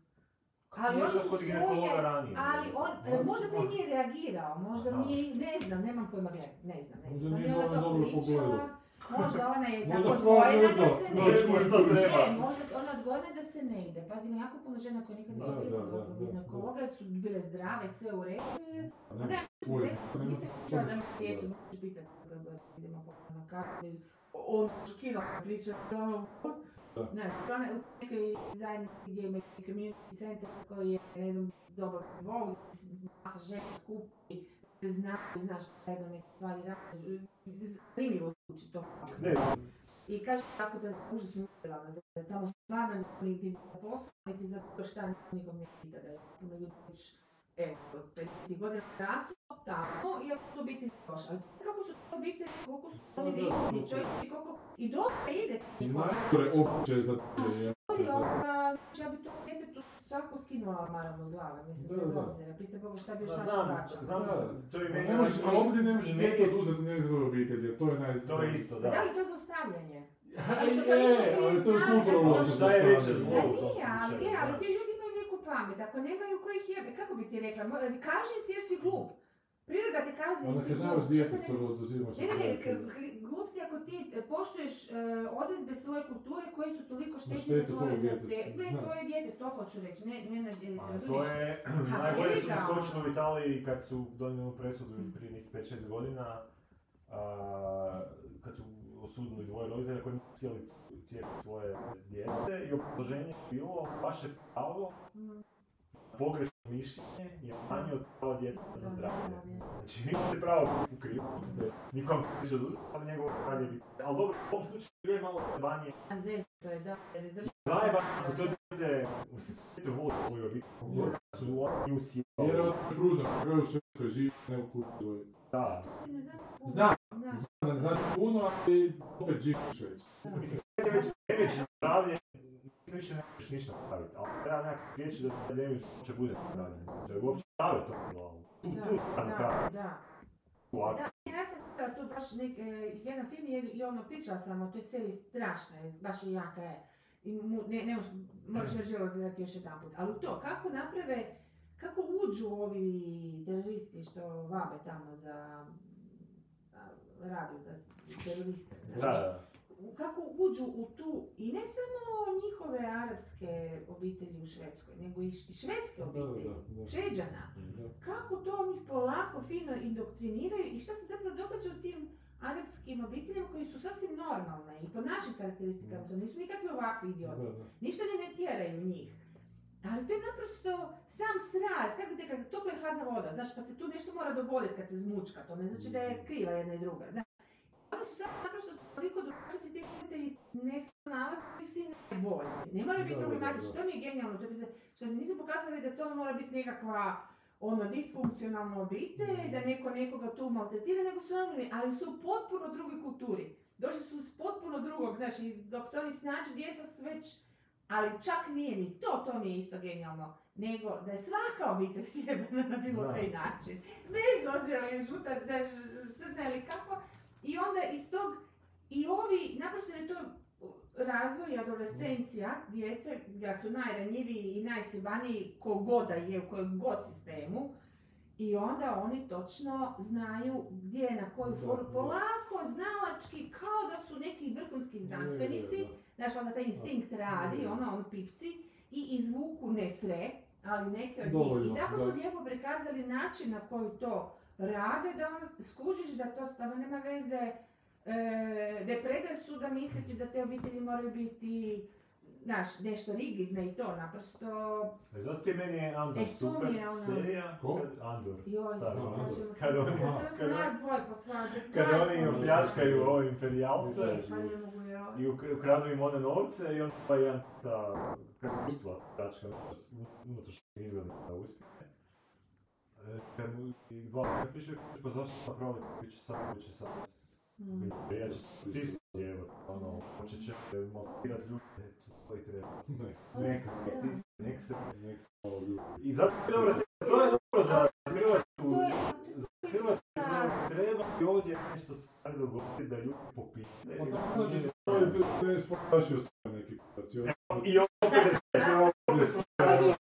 Kako Ali išla su kod svoje, ranije? ali on, e, Da. možda taj nije reagirao, možda nije, ne znam, nemam pojma, gle, ne znam, ne znam, sam nije je ona dobro pričala, možda ona je tako odgojena da se ne ide. Ne, možda ona odgojena da se ne ide. Pazi, jako puno žena koje nikad nisu bile kod ginekologa, su bile zdrave, sve u redu. A ne, pa nisam čula da pomoći. djecu, možeš pitati kada idemo po kafu. On šokirao priča, ono, Da. ne, to ne, u nekoj zajednici gdje ima community center koji je na jednom dobrom nivou, masa žena skupi, se zna, znaš, jedno neke stvari radi, zanimljivo zvuči to. Ne, I kaže tako da je užasno uvjerala, da tamo stvarno niti za posao, niti za bilo šta nikom ne pita da je puno ljudi evo, od 50 godina raslo tamo, iako su obitelji došli. Ali kako su to obitelji, koliko su oni divni čovječi, koliko... I dobro ide I njihovo. najgore opće za je. Ali ovoga, ja bi to djetetu svako skinula maram od glave, mislim, Da, bez obzira. Pita Boga šta bi još Pa naša znam, plaća. znam, to je Pa meni... Ne možeš, ono- a ovdje ne možeš meni- oduzeti njegove obitelji, to je naj... To je isto, Pa da. da li to zlostavljanje? Je, ali to je kulturološko smo- Šta je veće zlostavljanje. zlo? Pa u tom ali, slučaju, ali ti ljudi pamet, ako nemaju kojih jebe, kako bi ti rekla, kaži si jer si glup. Priroda te kazni jer Onda si glup. oduzimaš Ne, ne, glup si ako ti e, poštuješ e, odredbe svoje kulture koje su toliko štetne za tvoje, tvog za djeteta, te, ne, tvoje dijete, to hoću reći, ne, ne, ne, A to razumiješ? je, Ha, najbolje su skočili ono. u Italiji kad su donijeli presudu prije nekih 5-6 godina, a, kad su osudili dvoje roditelja koji nisu htjeli cijepiti svoje dijete i obrazloženje je bilo vaše pravo pogrešno mišljenje je manje od prava djeteta na zdravlje. Znači, vi imate pravo biti u krivu, nikom neće oduzeti, ali njegovo zdravlje je bitno. Ali dobro, u ovom slučaju je malo manje A to je da, jer je država zajeba, ako to dijete, mislim, dijete voli svoju obitelj, su oni nju sjebali. Vjerojatno je pružno, kraju u Švedskoj živi, ne u Kurskoj. Da, znam puno. Znam, Da, znam da ne znači puno, ali opet živi u Švedskoj. da. mislim, sve je već damage zdravlje, više ne možeš ništa napraviti, ali treba nekako prijeći da taj damage uopće bude napravljen. Da je uopće stavio to u glavu. Tu, Da, tu, da, da. Tu akciju. Da, ja sam htjela tu baš nek, e, jedan film je, i ono, pričala sam o toj seriji, strašna je, baš je jaka je. I mu, ne, ne možeš, moraš još želo gledati još jedan put. Ali to, kako naprave, kako uđu ovi teroristi što vabe tamo za rabiju, da teroriste. Da, da. Kako uđu u tu, i ne samo njihove arapske obitelji u Švedskoj, nego i švedske Da, da, obitelji, da. Šveđana Da. kako to njih polako, fino indoktriniraju i šta se zapravo događa u tim arapskim obiteljima koji su sasvim normalne i po našim karakteristikama su, nisu nikakvi ovakvi idioti. da. Ništa ni ne tjeraju njih. Ali to je naprosto sam sraz, kako te kad topla i hladna voda, znaš, pa se tu nešto mora dogoditi kad se zmučka, to ne znači da je kriva jedna i druga, znaš. Oni su sad naprosto toliko drugačiji se ti roditelji ne snalaze i svi najbolji. Ne moraju biti da. to mi je genijalno, to se, što mi nisu pokazali da to mora biti nekakva ono disfunkcionalna obitelj, da neko nekoga tu maltretira, nego su normalni, ali su u potpuno drugoj kulturi. Došli su s potpuno drugog, znaš, i dok se oni snađu, djeca su već, ali čak nije ni to, to mi je isto genijalno, nego da je svaka obitelj sjebana na bilo Da. koji način. Bez obzira je žuta, da je crna ili kako. I onda iz tog, i ovi, naprosto je to razvoj i adolescencija djece, kad su najranjiviji i najslibaniji, kogod da je, u kojem god sistemu, i onda oni točno znaju gdje, na koju foru, polako, znalački, kao da su neki vrhunski znanstvenici, znaš, onda taj instinkt radi, ono, on pipci, i izvuku, ne sve, ali neke od njih. I tako su lijepo prikazali način na koji to rade, da ono skužiš da to stvarno nema veze, e, da je predrasuda misliti da te obitelji moraju biti, znaš, nešto rigidne i to, naprosto, E, Zato ti meni je Andor E, super mi je ono- serija. Ko? kad- Andor. joj, Stari, sad Andor. Kad oni- sad ćemo se kad nas dvoje posvađati. Kad oni opljačkaju ove imperijalce Pa i uk- ukradu im one novce i onda pa jedan ta kako uspjela pljačka unutrašnjeg izgleda da uspije. E, Kad mu i dva kad piše pa zašto napravili bit će sad, bit će sad. Mm. Ja ću stisnuti jebati, ono, hoće će maltirat ljude, koji treba. Ne, Nek se stisne, nek se... nek se malo ljudi. I zato je dobro se, to je dobro za Hrvatsku, za Hrvatsku treba i ovdje nešto stvari dogoditi da ljudi popite. Pa će se to ne spodašio sve neki. I opet je opet se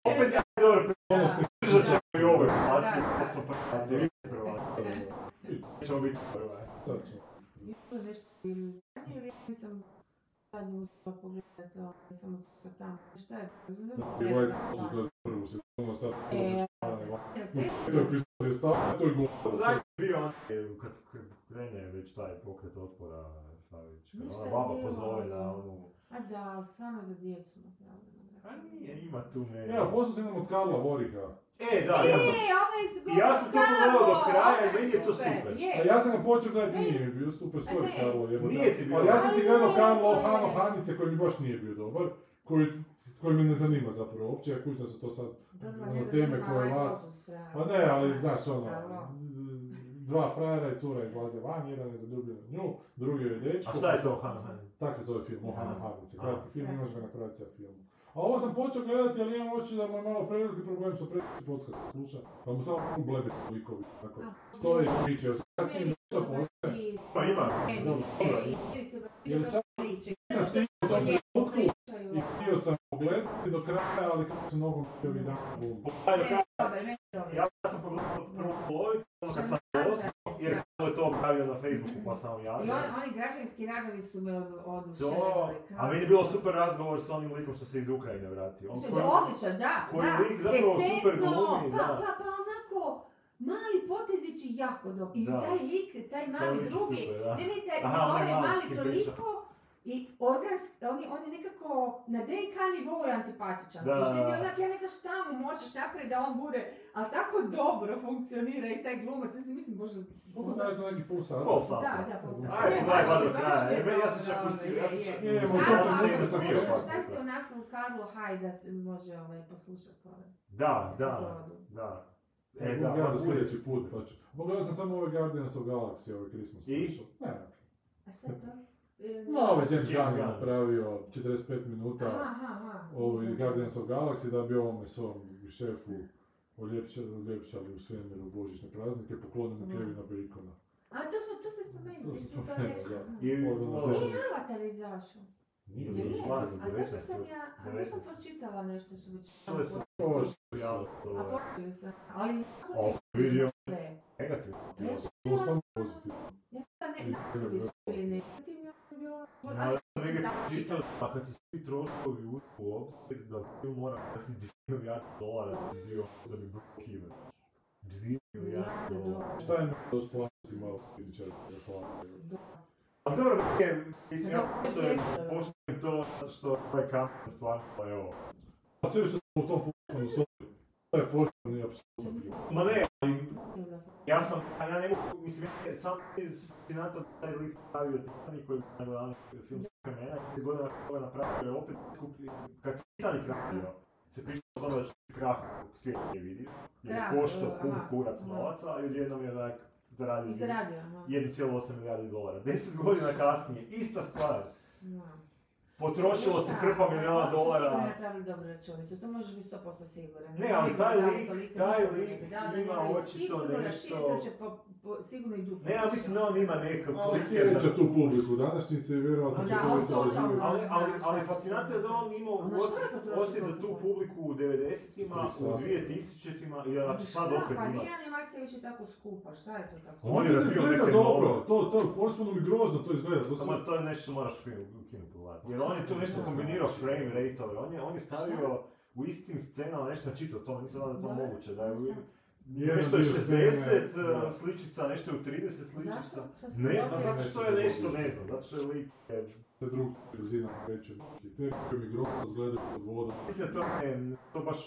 opet je dobro Ono držat ćemo i ovoj relaciji, Da, da. kako smo prvaci, vi ste prvaci. Nećemo biti prvaci. sad ću. Bilo je nešto ili zadnje ili ja nisam zadnje uspjela pogledati, nisam uspjela tamo. Šta je? Da, i ovaj pozit gleda prvu sezonu, sad E, ono šta ne va. E, To je je to je. Zadnji je bio kad kad krene već taj pokret otpora, kad Ništa ona je baba bilo, pozove na ono. onu... A da, stvarno za djecu napravljeno. A nije, ima tu ne... Evo, poslao sam nam od Karla Voriha. E, da, ja sam... E, s I ja sam to pogledao do kraja i meni je to super. A Je, ja sam ga počeo gledati, nije mi bio super, A sorry. Karlo. jebote. Nije ti bio. Ali ja sam ti gledao Karlo je- Hano Hanice koji mi baš nije bio dobar. Koji, koji me ne zanima zapravo uopće, ja kućno su to sad Dobro, ono, teme koje vas-. Pa ne, ali znaš ono. Dva frajera i cura izlaze van, jedan je zaljubljen u nju, drugi je dečko. A šta je to, Han Han? Tak se zove film, Ohana Aha. Hanice, Aha. kratki film, imaš ga na kraća filmu. A ovo sam počeo gledati, ali imam osjećaj da mu je malo preveliki problem sa preveliki podcast sluša, pa mu samo blebe likovi, tako. A, Stoji i priče, ja sam s tim nešto i- Pa ima. Dobro, Jer sam- priče. sam stigao u tom trenutku i htio sam pogledati do kraja, ali kako se nogom htio Ne, dobro, meni je dobro. Ja sam pogledao prvu polovicu, ono kad sam Šarmantna osam, je jer stvar. kako je to objavio na Facebooku pa sam I on, oni građanski radovi su me od, oduševili. a meni je bilo super razgovor s onim likom što se iz Ukrajine vratio. On koji- odličan, da, koji da. lik zapravo decentno, super glumi, pa, da. Pa, pa, onako, mali potezići jako dobro. I Da. taj lik, taj mali je drugi, super, da. ne, ne, taj, Aha, ovaj mali mali toliko i organski, on je, on je nekako na DNK nivou je antipatičan. Da. Da. Što ti onak, ja ne znam šta mu možeš napraviti da on bude, ali tako dobro funkcionira i taj glumac, ja si mislim, bože, Koliko traje to neki pol sata? Pol sata. Da, da, pol sata. Ajde, gledaj je- do kraja. je E, ja sam dobro, čak ono, uspio, je, ja sam je. čak Je, možda to sam se bio pa. stavite u naslovu Karlo Haj da se može ovaj, poslušati ovaj Da, da, da. E, da, da, pa sljedeći put, pa ću. Pogledao sam samo ove Guardians of Galaxy, ovaj Christmas I? special. Ne, A šta je to? E, No, ovaj James James Gunn je napravio 45 minuta Aha, aha, aha. ovi Nisam- Guardians of Galaxy da bi ovome svom šefu uljepšali, uljepšali u svemiru božićne praznike, poklonili Mhm. Kevina Bacona. A to smo, to ste spomenuli, To smo to spomenuli, rekli. da. I. Nije Avatar izašao. Nije Je, Je, bilo. izlazi, a zašto 19. sam ja, a zašto sam 19. pročitala nešto su već... To je sve Ovo što javno. A počeli sam, ali... O, vidio. Negativno. Ja bilo. sam pozitivno. Ja sam ne, nazivi su bili negativni, ali je bilo... Ja sam negdje čitao, a kad se svi troškovi uzmu u obzir, da film mora platiti 2 milijarde dolara da bi bio, da bi blokivan. 2 milijarde dolara. Šta je mi platiti malo kritičar hvala? Ali dobro, nije, mislim, ja poštujem, to zato što ovaj kamer stvarno, pa evo. A sve što smo u tom sorry. To je je apsolutno. Ma ne, ali ja sam, a ja ne mogu, mislim, ja sam fascinantno da taj lik stavio Titanic koji je najgledaniji film s vremena, 10 godina je napravio je opet skuplji, kad se Titanic radio, se priča o tome da će krah svijet je vidio, jer je uh, pun kurac novaca i odjednom je onak zaradio I zaradio, aha. 1,8 milijardi dolara. 10 godina kasnije, ista stvar. Da. Potrošilo se hrpa milijuna sigurno dolara. napravili dobru računicu, to možeš biti 100% siguran. Ne, ali taj lik- taj lik ima očito sigurno nešto- raširica će po, po, sigurno i duplo. Ne, ja mislim da on ima nekog Ali klikera. sjeća tu publiku današnjice i vjerojatno će to biti. Ali, ali, ali znači, fascinantno je da on imao je osjećaj za tu publiku u 90-ima, Tri u sata. 2000-ima i da će sad opet pa ima. nije animacija više tako skupa, šta je to tako? On je je razvio neke dobro, nove- to, to, Forsmanu mi grozno to izgleda. To su... Samo to je nešto što moraš u kinu pogledati. Jer on je tu nešto Da. kombinirao frame rate-ove, on je, on je stavio u istim scenama, nešto sam čitao o tome, nisam da je to moguće, da je nešto je dio 60 scene, uh, da. sličica, nešto je u 30 sličica. Ne, pa zato što je nešto, ne znam, zato što je lik, se drug brzina. I te koji mi grozno izgledaju pod vodom. mislim da to ne, to baš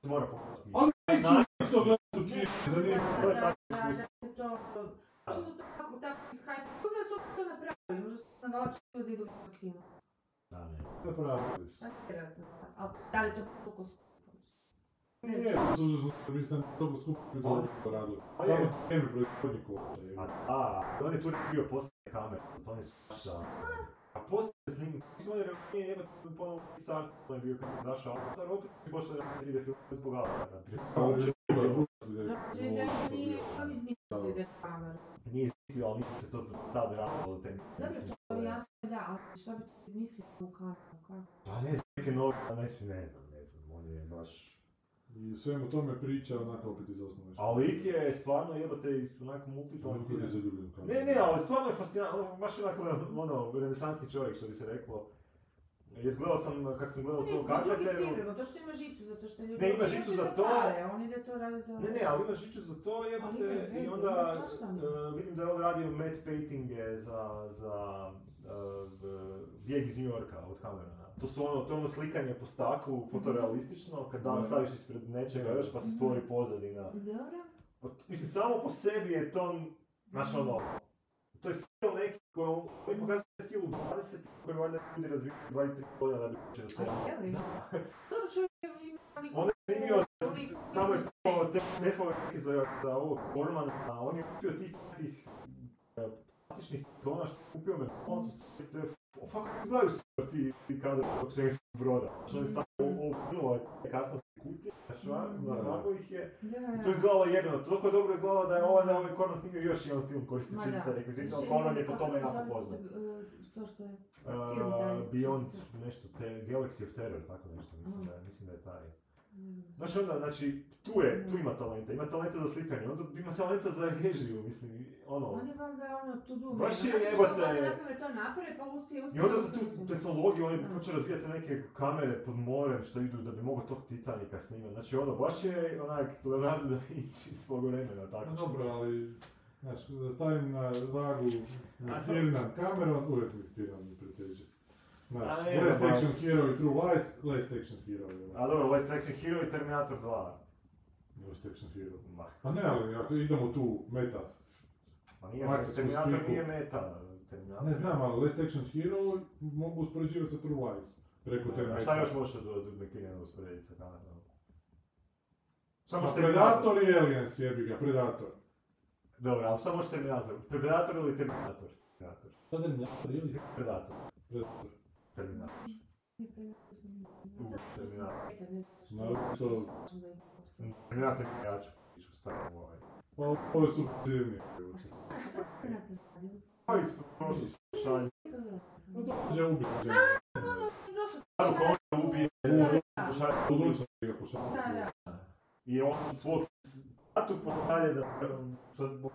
se mora pogledati. Ali neću isto gledati u da, zanima. To je da, tako da, da iskustvo. Što su tako, tako ishajpali? Možda su to napravili, možda su navalačili ljudi idu u kino. Da, ne. Napravili su. Ali da li to? Ne sužno, nisam dobro skupio to On- radili. on Samo je- vrijeme proizvodnji košta. je. A, a, on je tu bio poslije kamere, to on je svašta. A poslije mislim nije ponovno start, on je bio kad je opet počeo da 3D film zbog uopće nije bilo. Da, da, nije, druga. on izmislio ide kameru. Nije izmislio, ali nije se to tad radilo. Dobro, to je jasno, da, ali što bi ti izmislio u kameru, kako? Pa ne znam, neke nove, pa ne znam, ne znam, ne znam, on je baš... I svemu tome priča onako opet iz osnovne A lik je stvarno jebate iz onako multitalentiran. Kako je zadubljeno kameru. Ne, ne, ali stvarno je fascinantno, baš onako ono, renesansni čovjek što bi se reklo. Jer gledao sam, kako sam gledao to je u drugi Carpenteru, stil, to što ima žicu, zato što ljudi Ne, ima žicu za to. pare, on ide to raditi za... Ne, ne, ali ima žiču za to veze, i onda e, vidim da je on radio matte paintinge za, za e, bijeg iz New Yorka od Camerona. To su ono, to je ono slikanje po staklu, fotorealistično, kad dan Da. staviš ispred nečega još pa se stvori pozadina. Dobro. Pa, Mislim, samo po sebi je to, znaš ono, to je skill neki koji koji pokazuje skill u 20 koji valjda ljudi razvijaju 23 godina da bi uopće do toga. je? Dobro čovjek. On je snimio, tamo je snimao te cefove neke za, za ovog Bormana, a on je kupio tih nekih e, plastičnih tona što je kupio me koncu te fuck izgledaju super ti, ti kadar od švedskog broda. Što je stavio obrnuo te kartonske kutije, na švar, Da. na švarku ih je. I to je izgledalo jebeno, toliko dobro izgledalo da je ovaj, da je ovaj Conan snimio još jedan film da. iste rekvizite, ali Še- Conan je po tome se jako poznat. e, To što je... Beyond što se- nešto, Galaxy of Terror, tako nešto, mislim Aha. da je, mislim da je taj. Znaš onda, znači, tu je, tu ima talenta, ima talenta za slikanje, onda ima talenta za režiju, mislim, ono. On je valjda ono to do Baš je Znači, što valjda naprave to naprave, pa uspije, uspije. I onda za tu tehnologiju oni počeo razvijati neke kamere pod morem što idu da bi mogao tog Titanika snimati. Znači ono, baš je onak Leonardo da Vinci svog vremena, tako. No dobro, ali... Znaš, stavim na vagu. Ferdinand Cameron, uvijek mi Ferdinand mi preteže. Znaš, A Last Action. Hero i True Lies, Last Action Hero. A dobro, Last Action Hero i Terminator 2. Last Action Hero. Mah, Pa ne, ali ako idemo tu, meta. pa nije, Terminator sliku. nije meta. Terminator. Ne znam, ali Last Action Hero mogu uspoređivati sa True Lies. Preko te A meta. šta još može do, do McTiggana usporediti sa Kanadom? Šta Pa Predator i Aliens jebi ga, Predator. Dobro, ali šta može Terminator? Predator ili Terminator? Terminator. Šta Terminator ili? Predator. Predator. Terminator. U, Terminator. Naravno što... Terminator je jaču priču stavim ovaj. Pa ovo su zimni. A šta je na to radi? Pa ispod prošli šalje. Pa sam koju ubije, Da.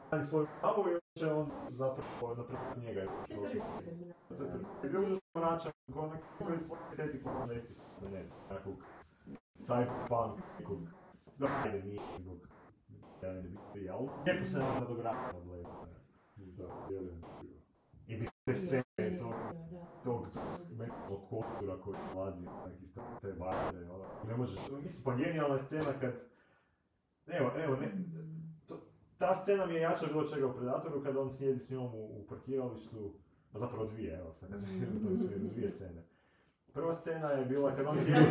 brani svoju mamu i on će on zapravo napraviti njega. To je prvi terminal. To je prvi. Je bio užasno mračan, kao neko koji svoju estetiku ne stiče za ne, nekog cyberpunk, nekog, da ajde nije zbog ja ne bi prije, ali lijepo se nadogradilo od Blade. Da, vjerujem. I bi te scene tog, tog nekog kostura koji dolazi, onak iz te vajde, ono, ne možeš, mislim, pa genijalna je scena kad, evo, evo, ne, ta scena mi je jača bilo čega u Predatoru kad on sjedi s njom u, u parkiralištu, a zapravo dvije, evo sad tom smjeru, dvije scene. Prva scena je bila kad on sjedi,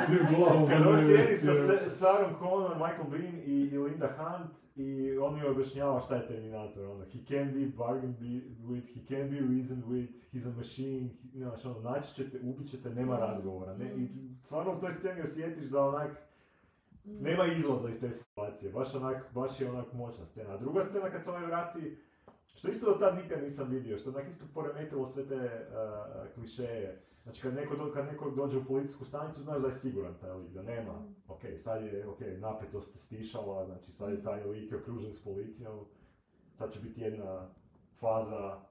kad on sjedi sa Sarom Connor, Michael Bean i, i Linda Hunt i on mi objašnjava šta je Terminator, ono, he can be bargained with, he can be reasoned with, he's a machine, he, znaš, ono, naći ćete, ubit ćete, nema razgovora, ne, i stvarno u toj sceni osjetiš da onak, nema izlaza iz te situacije, baš onak, baš je onak moćna scena. A druga scena kad se ovaj vrati, što isto do tad nikad nisam vidio, što onak isto poremetilo sve te uh, klišeje. Znači kad neko, do, kad neko dođe u policijsku stanicu, znaš da je siguran taj lik, da nema. Ok, sad je, ok, napetost se stišala, znači sad je taj lik okružen s policijom, sad će biti jedna faza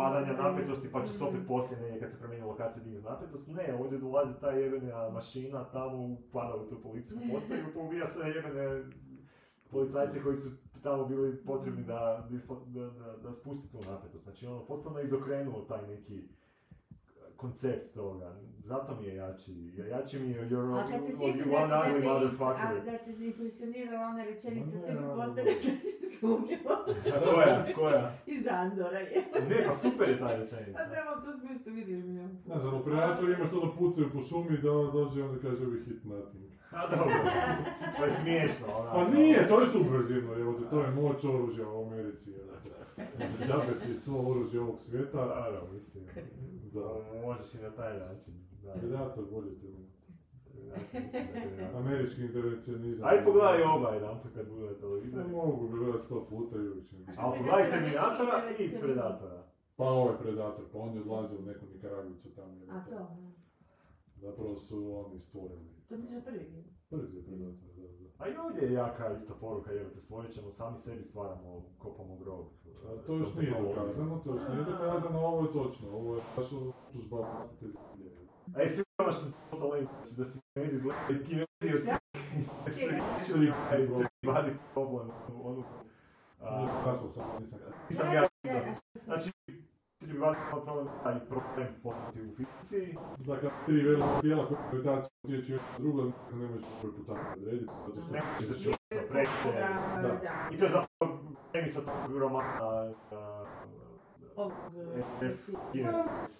padanja napetosti, pa će se opet poslije negdje kad se promijeni lokacija dignuti napetost. Ne, ovdje dolazi ta jebena mašina, tamo pada u tu policijsku postaju, pobija sve jebene policajce koji su tamo bili potrebni da, da, da, da spusti tu napetost. Znači ono, potpuno izokrenuo taj neki koncept toga. Zato mi je jači. Jači mi je you're, A kad se you're sjetim one ugly te, a, motherfucker. da te impresionirala ona rečenica, sve mi ali- postane sasvim sumnjivo. Koja? Koja? Iz Andora je. Ne, pa super je ta rečenica. A samo to smo isto vidjeli mi. Ne znam, u Predatoru imaš to da pucaju po šumi, da dođe i onda kaže we hit nothing. A dobro. To je smiješno. Ona, Pa nije, to je subverzivno, evo te, to je moć oružja u Americi. evo te. Džabe ti svo oružje ovog svijeta. Da, da, mislim. Da. Možeš i na taj način. Da. Bolje te da je jako. Američki intervencionizam. Ajde pogledaj oba jedan put kad bude na Ne televiziji. mogu bi gledati sto puta i uvijek. Ali pogledaj Terminatora i Predatora. Pa ovo je Predator, pa oni odlaze u neku Nikaragicu tamo. A to, Zapravo su oni stvorili. To ti je prvi bio. Prvi je Predator, da, da. A i ovdje je jaka isto poruka, jer te stvorit ćemo, sami sebi stvaramo, kopamo grob. A to još nije dokazano, to još nije dokazano, ovo je točno, ovo je baš tužba vlastite zemlje. Ej, sigurno što sam poslao link, znači da si kinezi izgledali kinezi od svih. Se riješili taj body problem, onu, a, Kasno sam, nisam. nisam ja, a što znači, body problem, taj problem poznati u fizici, Dakle, tri velike tijela koje gravitacija utječu jedno drugo, nikako ne možeš prvi put tako odrediti, zato što... ne može se čuti, preče. Da. I to je zapravo premisa tog romana, Ovog, e, eh, kineskog.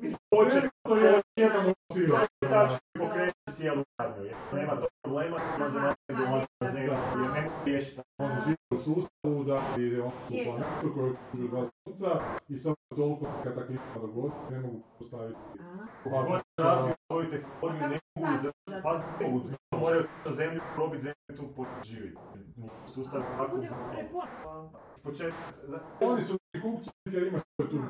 Mislim, hoće, To je jedan od To je tač koji pokreće cijelu radnju, nema tog problema, on za nas ne dolazi na zemlju, jer ne može riješiti. On živi u sustavu, da, i on su Je to. planetu koji okružuju dva sunca i samo toliko kataklizma dogodi, ne mogu postaviti. Kako god razviju svoju tehnologiju, ne mogu izdržati, pa mogu, moraju na zemlju probiti zemlju tu živjeti. Sustav tako za- Oni su kupci, jer imaš tu na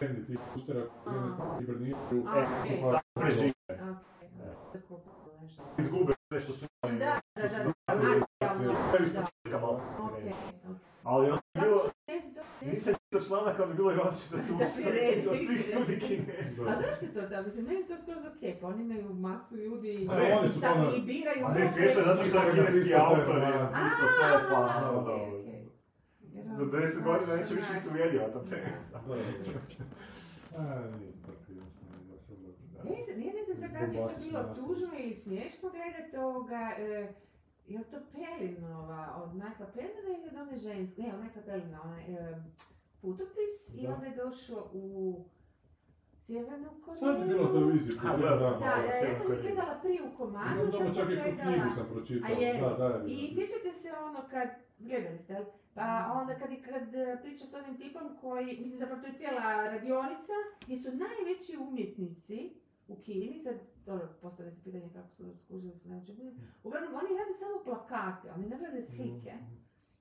zemlji tih štera koji zemlje stavljaju hiberniraju. E, da prežive. Izgube sve što su imali. Da, da, da. Ali ono je bilo, nisam čitao članak, ali bi bilo da su Da redi. od svih ljudi kinezi. A zašto je to tako? Mislim, meni je to skroz okej, pa oni imaju masu ljudi ne, oni i su stavi ono- i biraju. A ne, smiješno je zato što je kineski autor je napisao to, pa A, okej, dobro. okej. Jer Za ono, 10 godina neće više biti uvjerljiva ta premisa. Da, da, da. A, nije jednostavno, da sad da- je to bilo tužno ili smiješno gledati ovoga, e, je li to Pelinova, od Michaela Pelina ili od one ženske, ne, od Michaela Pelina, onaj e, putopis i Da. onda je došao u Sjevernu Koreju. Sad je bilo televizija A, sam. Da, Malo ja, sam gledala prije u komadu, Imam sad sam čak i tu gledala... knjigu sam pročitao. A je? Da, da, je I sjećate se ono kad, gledali ste? Pa onda kad, kad e, priča s onim tipom koji, mislim zapravo to je cijela radionica, gdje su najveći umjetnici u Kini, sad, dobro, postavlja se pitanje kako su skužili su najveće bili. Uglavnom, oni rade samo plakate, oni ne rade slike.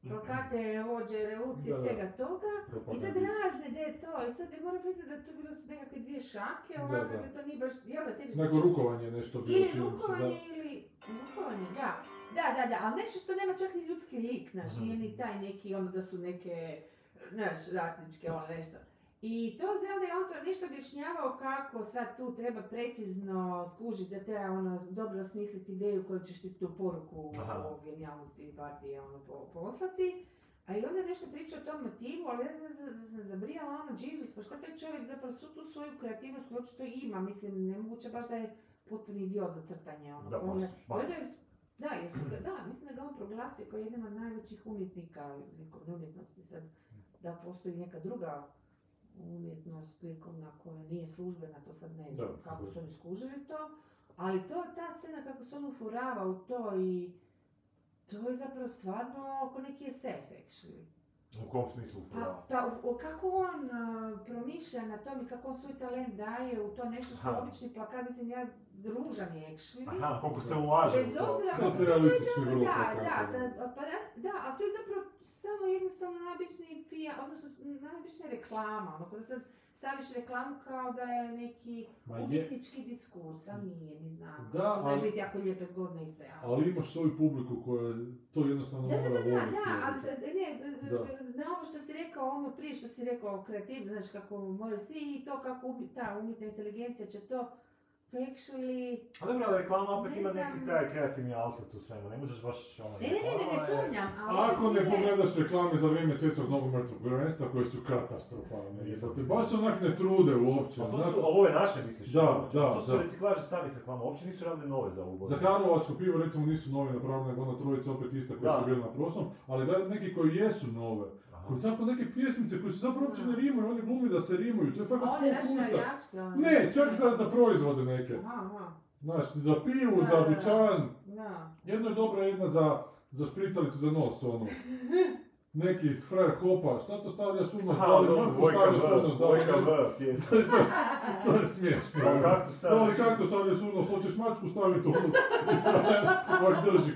Plakate, vođe, revolucije, Da, da. svega toga. I sad razne, da je to, i sad ja moram priznati da to bilo su nekakve dvije šake, Da, ovako, da. da to nije baš, jel da sjećaš? Neko rukovanje je nešto bilo, Ili čini se, rukovanje, ili, rukovanje, da. Da, da, da, ali nešto što nema čak ni ljudski lik, znaš, Mhm. nije ni taj neki, ono da su neke, znaš, ratničke, ono nešto. I to znam da je on to nešto objašnjavao kako sad tu treba precizno skužiti, da treba ono, dobro osmisliti ideju koju ćeš ti tu poruku Aha. o genijalnosti partije ono, po- poslati. A i onda nešto pričao o tom motivu, ali ja sam sam zabrijala ono, Jesus, pa šta taj čovjek zapravo svu tu svoju kreativnost koju očito ima, mislim, nemoguće baš da je potpuni idiot za crtanje, ono. Da, pa, pa. onda da, jer su ga- da, mislim da ga on proglasio kao jedan od najvećih umjetnika likovne umjetnosti. Sad, da postoji neka druga umjetnost likovna koja nije službena, to sad ne znam Da, kako da. su oni skužili to, ali to, ta scena kako se on ufurava u to i to je zapravo stvarno oko neki SF, actually. U kom smislu? Pa, pa u- kako on a, promišlja na tom i kako on svoj talent daje u to nešto što Aha. obični plakat, mislim ja, ružan je actually. Aha, koliko se ulaže Bez u to. obzira to, to je vrlo da, plakat, da, ono. da, da, ali to je zapravo samo jednostavno najobičniji pija, odnosno najobičnija reklama, ono kada sad staviš reklamu kao da je neki Ma je, umjetnički diskurs, a nije, mi znamo. Da, ali- biti jako lijepe, zgodne i sve, ali... imaš svoju publiku koja to jednostavno Da, da, mora da, da, da, ono. ali sad, ne, Da. na ovo što si rekao, ono prije što si rekao kreativno, znaš kako moraju svi i to kako ta umjetna inteligencija će to, actually... A dobro, ali reklama opet Ne ima znam. neki taj kreativni output u svemu, ne možeš baš ono... Ne, ne, ne, ne, ne sumnjam, ali... Ako ne pogledaš reklame za vrijeme svjetskog nogometnog prvenstva koje su katastrofalne, Nisam. jebote, baš onak ne trude uopće. A to su, ali ove naše misliš? Da, ono? da, To su da. reciklaže starih reklama, uopće nisu radili nove za ovu Za. Karlovačko pivo recimo nisu nove napravljene, nego ona trojica opet ista koja Da. su bili na prošlom, ali gledaj neki koji jesu nove. Koji tako neke pjesmice koji se zapravo uopće ne rimaju, oni glumi da se rimaju, to je fakat ono... Ne, čak za, za proizvode neke. Aha, aha, Znaš, za pivu, za dućan, da. Jedna je dobra, jedna za, za špricalicu za nos, ono. Neki frajer hopa, šta to stavljaš u nos, da li Vojka stavljaš u nos, da li. To je smiješno. Kaktus Da li kako stavljaš u nos, hoćeš mačku staviti u nos i frajer ovak drži.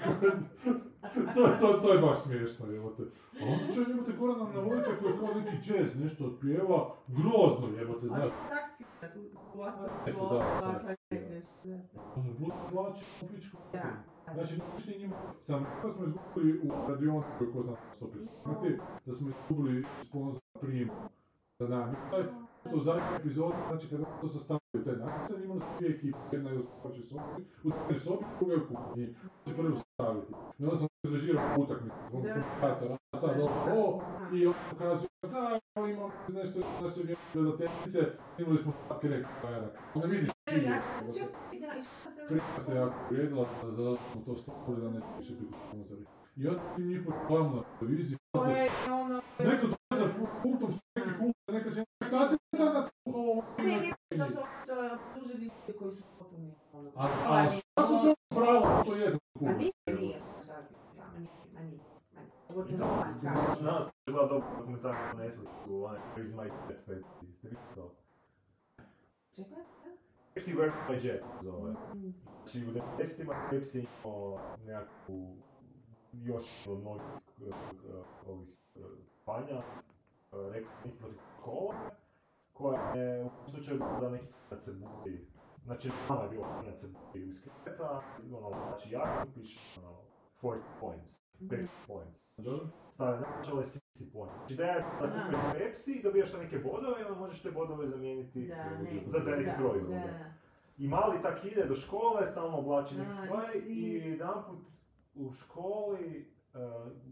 to, je- to, to je baš smiješno, jebote. A onda čovjek jebote Gorana Navolića koji kao neki jazz nešto otpjeva, grozno jebote, Ali znaš. taksi, u osnovu, Nešto da, da, da. Ono, bud plaće, u pičku. Da. Znači, ništa njima, sam, kad smo izgubili u radionu, koji ko zna što opet snimati, da smo izgubili sponsor prim za nami. Taj, što u zadnjoj epizodi, znači kada to sastavljaju taj natjecaj, imali smo dvije ekipe, jedna je u spavačoj sobi, u toj sobi, druga je u kuhinji, će prvo staviti. I onda sam izrežirao utakmicu, zbog Da. komentatora, a sad ovo, i on pokazuje, da, evo imam nešto naše gledateljice, imali smo pat krek, onda vidiš čiji je. Da, šta se se jako uvrijedila da, da smo to stavili da neće više biti sponzori. I onda ti njih reklamu na televiziji, To ono... neko to za pultom što neki kupe, neka će šta će danas kuha ovo? Ne, ne, to su to optuženi ljudi koji su potpuni. ono, A, šta to se pravo, to je za kupe. Pepsi, Where my jet zove. Znači u 90-ima Pepsi nekakvu još ovih eh, reklamnih protiv kola, koja je u slučaju se znači nama je bilo kad se budi iz kreta, ono, znači jako piše ono, 40 points, 5 points. Dobro. Stave načelo je 60 points. Znači da je da kupuješ Pepsi i dobijaš neke bodove, i onda možeš te bodove zamijeniti Za ne, za te neke da, proizvode. da. I mali tak ide do škole, stalno oblači neke stvari i- i jedanput u školi uh,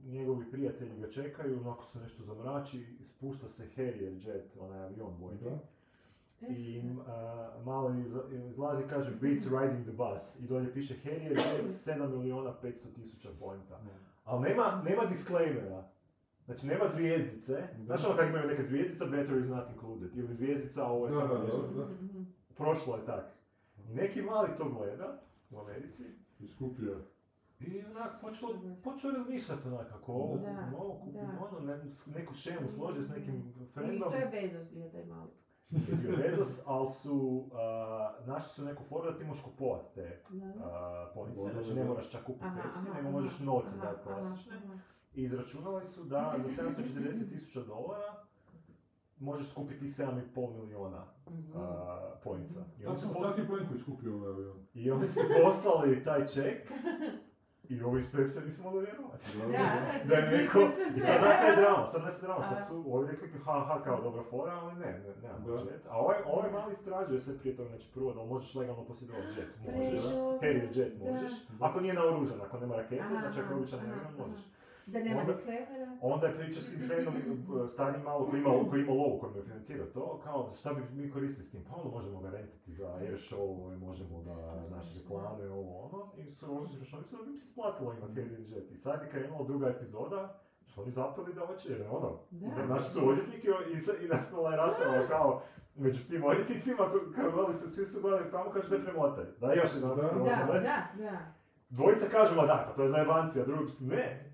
njegovi prijatelji ga čekaju, onako se nešto zamrači, spušta se Harrier jet, onaj avion vojni. Da. I uh, mali iz- izlazi i kaže Beats riding the bus i dolje piše Harrier jet 7 miliona 500 tisuća pointa. Ali nema, nema disclaimera. Znači nema zvijezdice. Znaš ono kad imaju neka zvijezdica, battery is not included. Ili zvijezdica, ovo je samo nešto. Prošlo je tak. I neki mali to gleda u Americi I skupio. i onak počeo, počeo razmišljati onak kako ovo kupim, ovo kupim, da. ono, ne, neku šemu složio s nekim I to friendom. je Bezos bio taj mali. Je bio Bezos, ali su, a, našli su neku foru da ti možeš kupovat te a, police, znači ne moraš čak kupiti Pepsi, nego možeš novce dati klasične. I izračunali su da za 740 tisuća dolara možeš skupiti 7,5 miliona Mhm. a, poinca. I oni, Tako su sam, pos- tako je Plenković kupio ovaj avion. I oni su poslali taj ček i ovi iz Pepsi nisu mogli vjerovati. Da, da, Da neko, da, da, i da, sad da. nastaje drama, sad nastaje drama, A. sad su ovi rekli ha ha kao dobra fora, ali ne, ne, Da. jet. A ovaj, ovaj mali istražuje sve prije toga, znači prvo da možeš legalno posjedovati jet, možeš, Harrier jet da. možeš, ako nije naoružan, ako nema rakete, znači ako je običan možeš. Da nema Onda-. Onda je pričao s tim friendom, uh, starim malo, koji ima, koji ima lovu, koji mu je financirao to, kao šta bi mi koristili s tim, pa ono možemo ga rentiti za air show, možemo ga, naše reklame, ovo ono, i su oni su da bi se isplatilo imati Harrier jet. I sad je krenula druga epizoda, su oni zapeli da hoće, jer ono, Da. naši su odvjetniki i, i nastala je rasprava kao, među tim odvjetnicima, ko- kao gledali su, svi su gledali tamo, kaže da je premotaj, da još jedan Da. Da, da, da. Dvojica kažu, ma da, pa to je zajebancija, drugi ne,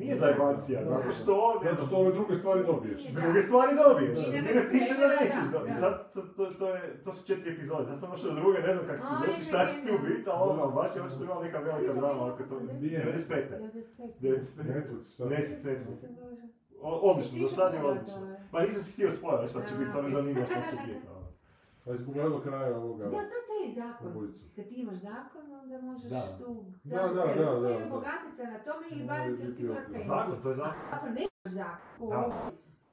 nije zajebancija, zato što, ne Zato znam, što ove druge stvari dobiješ. Druge stvari dobiješ, I ti ne ne piše da nećeš dobiti. Sad, sad to, to, je, to su četiri epizode, sad sam došao do druge, ne znam kako se zove, šta će ti ne, ubiti, ali ono, baš je očito imala neka velika drama, ako to, bilo? 95. 95. 95. Netflix, šta? Netflix, Netflix. Odlično, do sad je odlično. Pa nisam si htio spojati šta će biti, samo me zanima šta će biti. ono. Pa si pogledao do kraja ovoga Da, to je taj zakon. ubojicu. Kad ti imaš zakon, onda možeš Da. tu... Da, da, da, da, je da. bogatica na tome i barem se osigurati penziju. Zakon, to je zakon. Ako nemaš zakon, Da.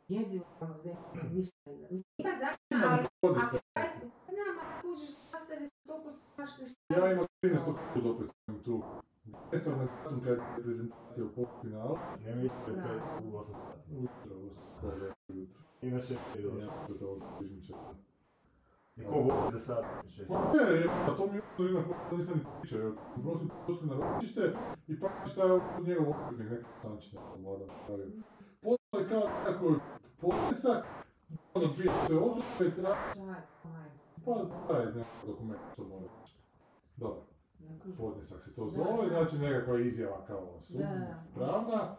jezivo ono zemlje, ništa ne znam. Ima zakon, ali Vodi se. znam, ako kužiš, sastari su toliko strašne što... Ja imam 13. put opet sam tu. 13. na datum kad je prezentacija u polufinalu. Ne mi je pet u 8 sati. Se skoro ujutro. Inače, je. Ja. I ko voli za sad? Znači, Pa ne, pa to mi je jednako da nisam ni pričao, jer sam prošli pošli na ročište i pa šta je od njegov okretnik, neka sančina vlada pravio. Potom je kao nekako potisak, ono bio se aj, pa taj neki dokument što mora reći. Dobro, podnesak se to zove, znači nekakva izjava kao sud, Da, da. pravna,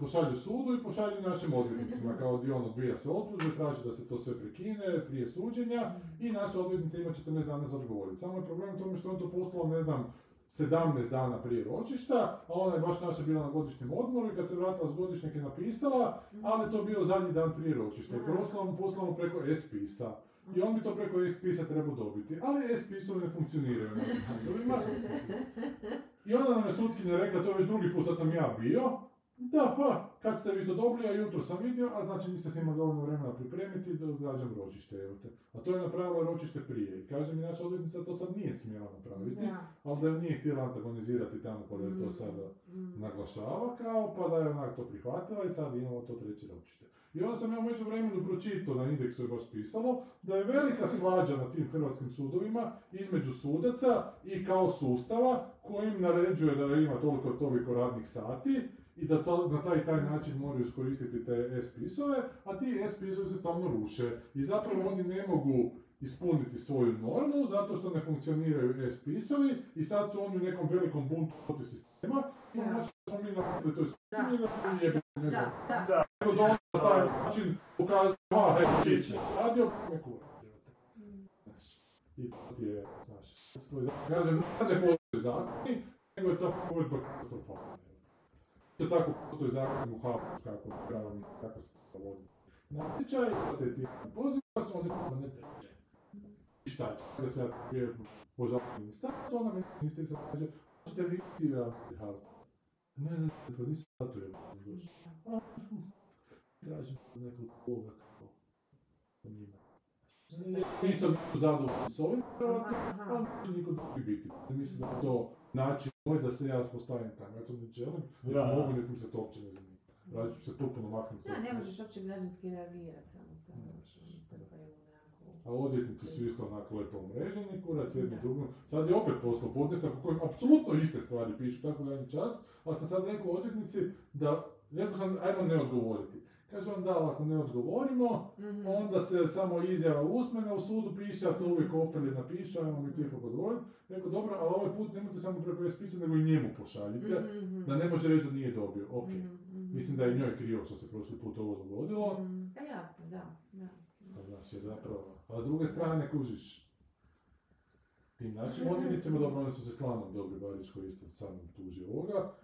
pošalju sudu i pošalju našim odvjetnicima, kao di on odbija se optužbe, traži da se to sve prekine prije suđenja i naša odvjetnica ima 14 dana za odgovoriti. Samo je problem u tome što on to poslao, ne znam, 17 dana prije ročišta, a ona je baš naša bila na godišnjem odmoru i kad se vratila s godišnjeg je napisala, ali to bio zadnji dan prije ročišta i mu preko S-pisa. I on bi to preko S-pisa trebao dobiti, ali S-pisovi ne funkcioniraju na. I onda nam je sutkinja rekla, to je već drugi put, sad sam ja bio. Da, pa, kad ste vi to dobili, a jutro sam vidio, a znači niste se imali dovoljno vremena pripremiti da odgađam ročište, evo te. A to je napravila ročište prije. I kaže mi naša odvjetnica to sad nije smjela napraviti, Da. ali da je nije htjela antagonizirati tamo pa da je to sada Mm. naglašava kao, pa da je onak to prihvatila i sad imamo to treće ročište. I onda sam ja u međuvremenu pročitao, na indeksu je baš pisalo, da je velika svađa na tim hrvatskim sudovima između sudaca i kao sustava kojim naređuje da ima toliko toliko radnih sati i da to, na taj i taj način moraju iskoristiti te S-pisove, a ti S-pisovi se stalno ruše. I zapravo oni ne mogu ispuniti svoju normu zato što ne funkcioniraju S-pisovi i sad su oni u nekom velikom buntu protiv sistema i Da. ono smo mi napravili toj Da. skupini da jebe ne znam. Da, da. Da, Nego da on na taj način pokazuje, ha, hej, čisto, radio, me kura. Znaš, I to ti je, znaš, sudstvo je zakon. Kažem, ne postoje zakoni, nego je ta provedba katastrofalna. Isto tako postoji zakon u Hagu, kako pravilnik, kako se to vodi. Natječaj, te ti pozivaš, oni pa ne teče. I šta će? Da se ja prije požalim ministarstvo, onda mi ministrica kaže, hoćete vi ti raditi Hagu? Ne, ne, ne, pa nisam zato je došao. Tražim nekog koga kako po njima. Isto zadovoljni s ovim, ali neće niko drugi biti. Mislim da to način moj da se ja postavim tamo. Ja to ne želim, Da. mogu, niti mi se to uopće ne zanima. Radit ću se potpuno maknuti. Da, ne možeš uopće građanski reagirati samo to. Nekakvu... A odvjetnici su isto onako lepo umreženi, kurac jedni Da. drugom. Sad je opet poslao podnesak u kojem apsolutno iste stvari pišu tako danji čas, ali sam sad rekao odvjetnici da, rekao sam, ajmo ne odgovoriti. Kaže on, da, ako ne odgovorimo, Mhm. onda se samo izjava usmena u sudu piše, a to uvijek Ofelje napiše, ajmo mi ipak odgovoriti. Rekao, dobro, ali ovaj put nemojte samo preko S-pisa, nego i njemu pošaljite, Mhm, da ne može reći da nije dobio. Ok, mhm, mhm. mislim da je njoj krivo što se prošli put ovo dogodilo. Mhm. Da, jasno, da. da. Pa, znaš, zapravo, a s druge strane kužiš, tim našim odvjetnicima, dobro, oni su se slanom dobri, Barić koji isto sam tuži ovoga,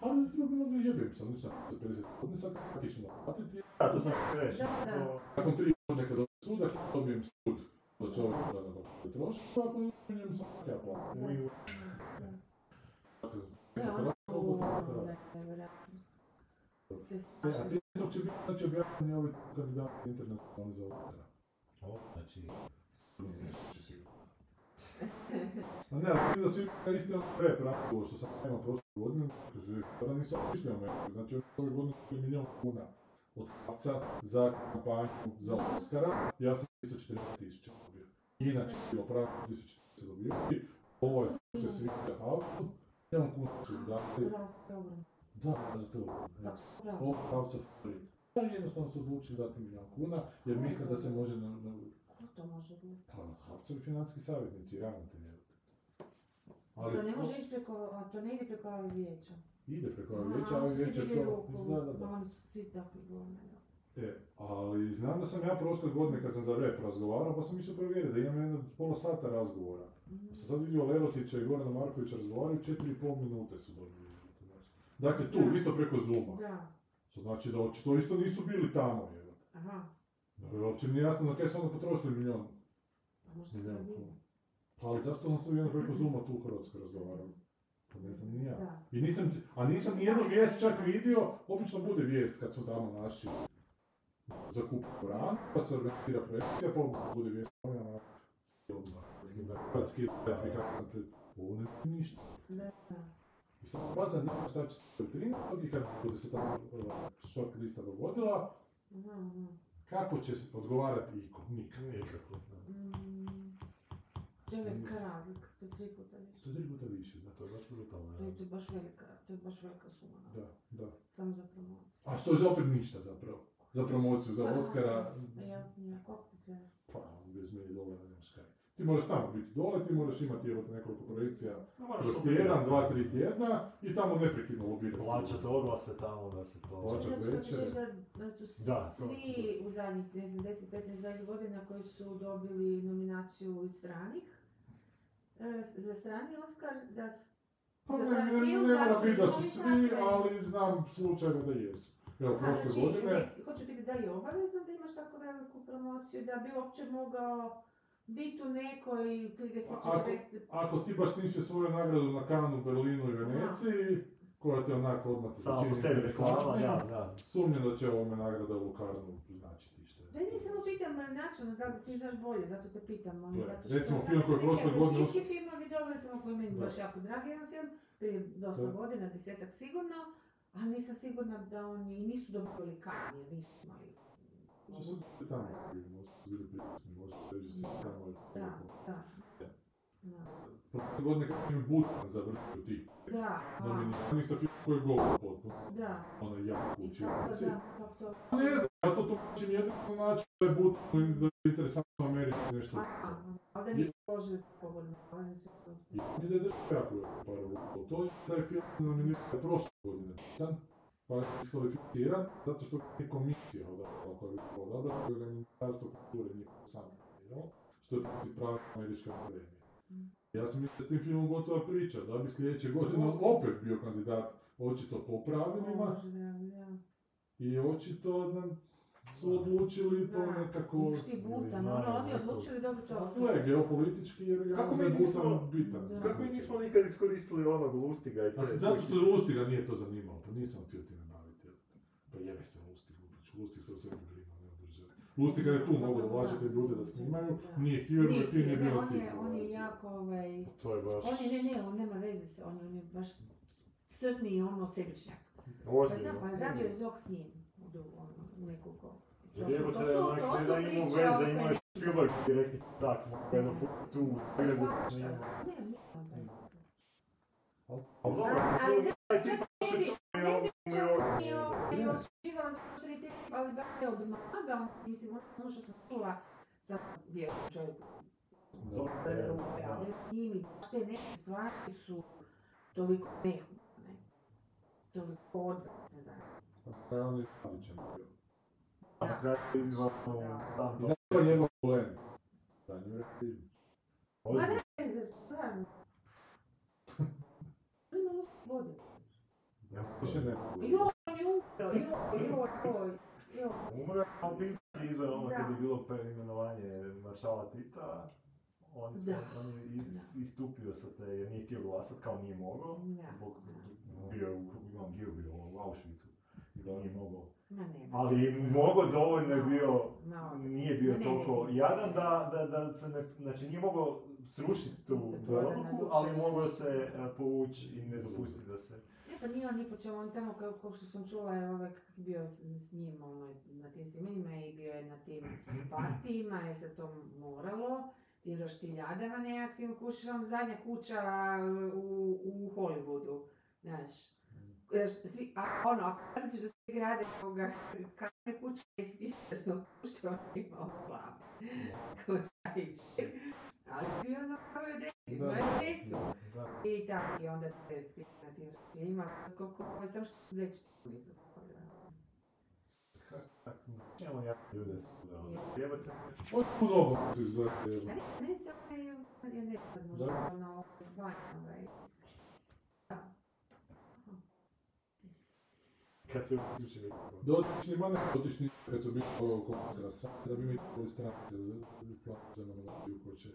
ali dobro, jebim sam, ništa, za 50 godina sad kako ću naplatiti, Da, to sam reći. Da, nakon tri godine kad dobijem suda, dobijem sud da čovjek da nadoknadi troškove, ako ne njemu sam ja platim. u- Dakle, su, E, A slažem. ti isto će biti, znači, objavljeni ovi kandidati internet, oni za ovoga. O, Znači, Nije nešto će sigurno. A ne, ali da su imali isti on rep što sam imao prošle godine, kaže, tada nisu išli o meni, znači su ove godine kupili milijon kuna od Havca za kampanju za Oscara, ja sam 340 tisuća dobio. Inače, bilo pravo 340 dobio, ovo je se sviđa Havcu, jedan kuna su dobro. da, za to, su bravo. ovo Havca. Pa jednostavno su odlučili dati milijon kuna, jer misle da se može na, na Kako to može biti? pa, Havcovi financijski savjetnici, ravnatelji. to ne može ići preko, to ne ide preko ovih vijeća. Ide preko vijeća, svi vijeće to da. ma Oni su svi takvi da. E, ali znam da sam ja prošle godine kad sam za rep razgovarao, pa sam išao provjeriti da imam jedno pola sata razgovora. Pa sam sad vidio Lerotića i Gorana Markovića razgovaraju, četiri i pol minute su dobili. Dakle, tu, Da. isto preko Zooma. Da, Što znači da očito isto nisu bili tamo, jel? aha. Dakle, uopće mi nije jasno na kaj su onda potrošili milijon. A možda ne kuna. Pa ali zašto nas jedno preko Zooma tu u Hrvatskoj razgovarali? Pa ne znam ni ja. Da. I nisam, a nisam nijednu vijest čak vidio, obično bude vijest kad su tamo naši za kup Koran, pa se organizira projekcija, pa bude vijest hrvatski pred ovo ne ništa. Da. I sad vas zanima šta će se u 13. i kad bude se tamo uh, short lista dogodila, kako će se odgovarati iko? Nikad. nikako. Da. Mm, To je velika razlika, to je tri puta više. To je tri puta više, da. To je baš brutalno. To ja. je, to je baš velika, to je baš velika suma. Da, novca. da. Samo za promociju. A što je za opet ništa zapravo. Za promociju, za Pa, ti? Pa, moraš tamo biti dole, ti moraš imati evo, nekoliko projekcija moraš kroz tjedan, dva, tri tjedna i tamo neprekidno lobirati. Plaćati oglase tamo da se to... Plaćat Zato što ćeš večere. reći da, da su Da, to- svi u zadnjih, ne znam, 10, 15, 20 godina koji su dobili nominaciju iz stranih, e, za strani Oscar, da su Pa ne, ne, film ne da mora su biti da su svi, ali znam slučajeve da jesu. Evo, prošle znači, godine, ne, hoću biti da li je obavezno da imaš tako veliku promociju, da bi uopće mogao biti u nekoj 30, Ako- 40... ako ti baš nisi svoju nagradu na Kanu, Berlinu i Veneciji, koja ti onako odmah ti Samo po čini sebi reklama, interesantnim, da, da. Sumnjam da će ovome nagrada u Lokarnu značiti što Da ne samo pitam načelno, da ti znaš bolje, zato te pitam, ali zato što... recimo film koji je prošle godine agencijski filmovi dobili, recimo koji je meni baš jako dragi jedan film, prije dosta Da. godina, desetak sigurno, a nisam sigurna da oni nisu dobili kani, nisu imali... Što su tamo bili, možda su bili може да си само да, да. Просто да кажем Бутин за върху ти. Да. Но ми не са фил кой гол потно. Да. Она я получила. Да, да, да. Не знам, зато тук, че ние да начин да е Бутин да е интересантно Америка нещо. А, да ни сложи по-бърно. И не задържа, ако е първо. Той е филм номиниран прошлата година. Je je pa je diskvalificiran zato što nije komisija odabrala koja bi odabrala, koja ga je Ministarstvo kulture nije sam nominiralo, što je protiv prava američke akademije. Mm. Ja sam mislio da s tim filmom gotova priča, da bi sljedeće godine opet bio kandidat očito po pravilima i očito da su odlučili to Da. nekako... Ti Butan, ono, oni neko- odlučili dobiti Pa Oscar. gle, geopolitički jer ja Kako mi je Butan nismo- bitan. Da. Kako mi nismo nikad iskoristili onog Lustiga i te... zato što Lustiga nije to zanimalo, pa nisam htio ti nabaviti. Pa jebe se Lustig. Lustig se o sebi brinu, ne o državi. Lustig je tu mogao dovađati ljude da snimaju, Da. nije htio jer mu Nije htio, ne, bilo on je, cikl. on je jako, ovaj... To je baš... On je, ne, ne, on nema veze sa, on je, on je baš crni ono sebičnjak. Pa znam, Ozbiljno. pa radio je Zog s njim, u, ono, nekoliko. To su, to su, to su priče veze, o imaš Spielberg tak, jedno tu Pa Zagrebu. Ali to- Ne bi, je ne ovo- bi je čak ovo- i ovaj, i osuđivala zbog što je tip, ali baš je odmagao, mislim, ono što sam čula sa vjerom čovjeku, Dobro, da je, ruke, da. ali s njim i baš te neke stvari su toliko nehumane, toliko odvratne, da. Pa je on na kraju Da. tam to. znaš njegov problem? Franjo Repić. Ma ne, znaš, stvarno. Ima osam godina. Ja, Više ne. Joj, on je umro, joj, joj, joj, joj. Umro je, a pisati izvan ono kad Da. je bilo preimenovanje maršala Tita. On, Da. on je istupio sa te, jer nije htio glasat, kao nije mogao. Da. Zbog, bio je u, imam bio bio u Auschwitzu. Da. mogao. Ma ne. Ali mogao dovoljno je bio, nije bio toliko ne, ne. jadan da, da, da se ne, znači nije mogao srušiti tu, je odluku, ali mogao se e, povući i ne dopustiti da se... Ne, pa nije on ni po čemu, on tamo kao, kao što sam čula je ovaj bio s, s njim ono, na tim snimanjima i bio je na tim partijima jer se to moralo, tim roštiljadama nekakvim, kućiš vam zadnja kuća u, u Hollywoodu, znaš. Znaš, Svi, a ono, ako misliš da grade ovoga kamene kuće, jedno kuća ima glavu. Kuća i šir. Ali bio ono, ovo je Da. ovo je desu. Da. I tako, i onda te spiti na tim roštiljima, koliko, ovo sam što su zeći blizu. Imamo jako ljude s... Jebate. Od tu dobro tu izgleda. A ne, ne, se ovaj, ja ne znam, možda Da. ono, van, ovaj. Da. Kad se uključi mikrofon. Dotični, ma ne dotični, kad su bili ovo koncera da bi mi trebali stranice, nam dobiju ko će,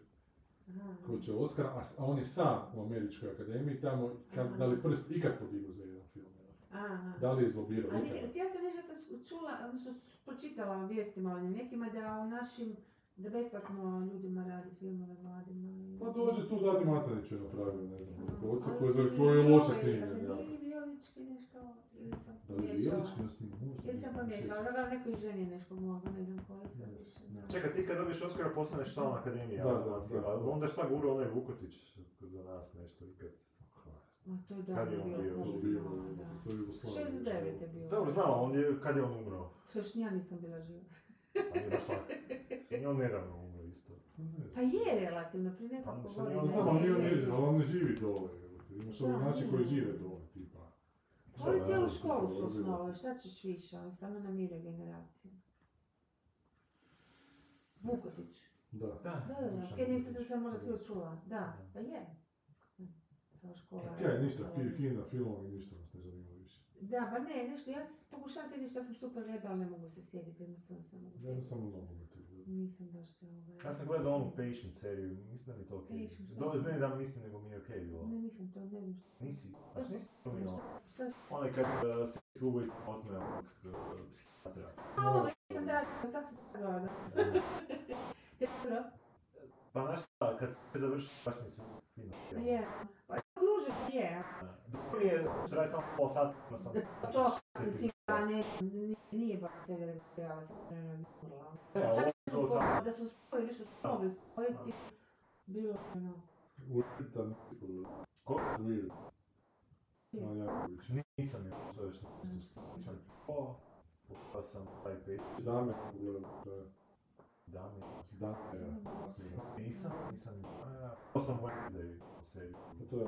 ko će Oscar, a, a on je sam u Američkoj akademiji, tamo, kad, da li prst ikad podigao za jedan film? Aha. Da li je izlobirao Ali htjela sam reći da sam čula, odnosno pročitala vijestima o nekima da u našim, da besplatno ljudima radi filmove mladima. i- Pa dođe tu Dadi Matanić je napravio, ne znam, Ali koji, za i je loše ovaj, snimljen, Nije Vijolički nešto, ili sam pomiješala. Bijelički Ili sam pomiješala, da se. ga nekoj ženi nešto mogu, ne znam koji sam više. Čekaj, ti kad dobiješ Oscara postaneš član akademije, Da, a, da, da, a da. onda šta gura onaj Vukotić za nas nešto ikad? Ma to je Kad davno je on bilo, bio? to je to Jugoslavija. 69 je bilo. Dobro, znam, on je, kad je on umro? To još ja nisam bila živa. A nije baš tako. I on nedavno umro isto. Pa ne. Pa je relativno, prije Pa, nekoliko godina. on Znam, ali on je. ali on ne živi dole. Imaš ovi način koji žive dole, tipa. Oni cijelu školu su osnovali, šta ćeš više, oni stvarno namire generaciju. Vukotić. Da. Da, Da, da, kaj nisam se sam možda čula. Da, pa je. Cijela škola. Kaj, ništa, kina, filmovi, ništa nas ne zanima. Da, pa ne, nešto, ja pokušavam sjetiti što sam super gledala, ali ne mogu se sjetiti, jednostavno se ne mogu Ja sjetiti. sam samo nogomet. Nisam baš se ovaj... Ja sam gledao onu Patient seriju, mislim da mi je to okej. Šta? Dobro, meni da mislim nego mi je okej bilo. Ne, nisam to, ne znam što. Nisi, a nisi to mi ono. Šta je? Onaj kad uh, se klubu i otme onog uh, psihijatra. A, ovo, nisam da, tako se to zove, da. Te dobro? Pa znaš šta, kad se završi, baš mi se fino. film. Je. Pa kruže, je. Dobro mi je, traje samo pol sata, ima sam... To sam si, pa ne, nije- nije baš te da trebala sam umrla. Čak ovo da su, to spojili nešto su mogli spojiti, bilo je ono... Uritan, Ko? Weird. A, Jaković. Nisam je, to još nešto. Nisam. O, pogledao sam taj pet. Dame, pogledam, to je Dami. Dame, Nisam, nisam. To sam Wednesday u seriji. Pa to je...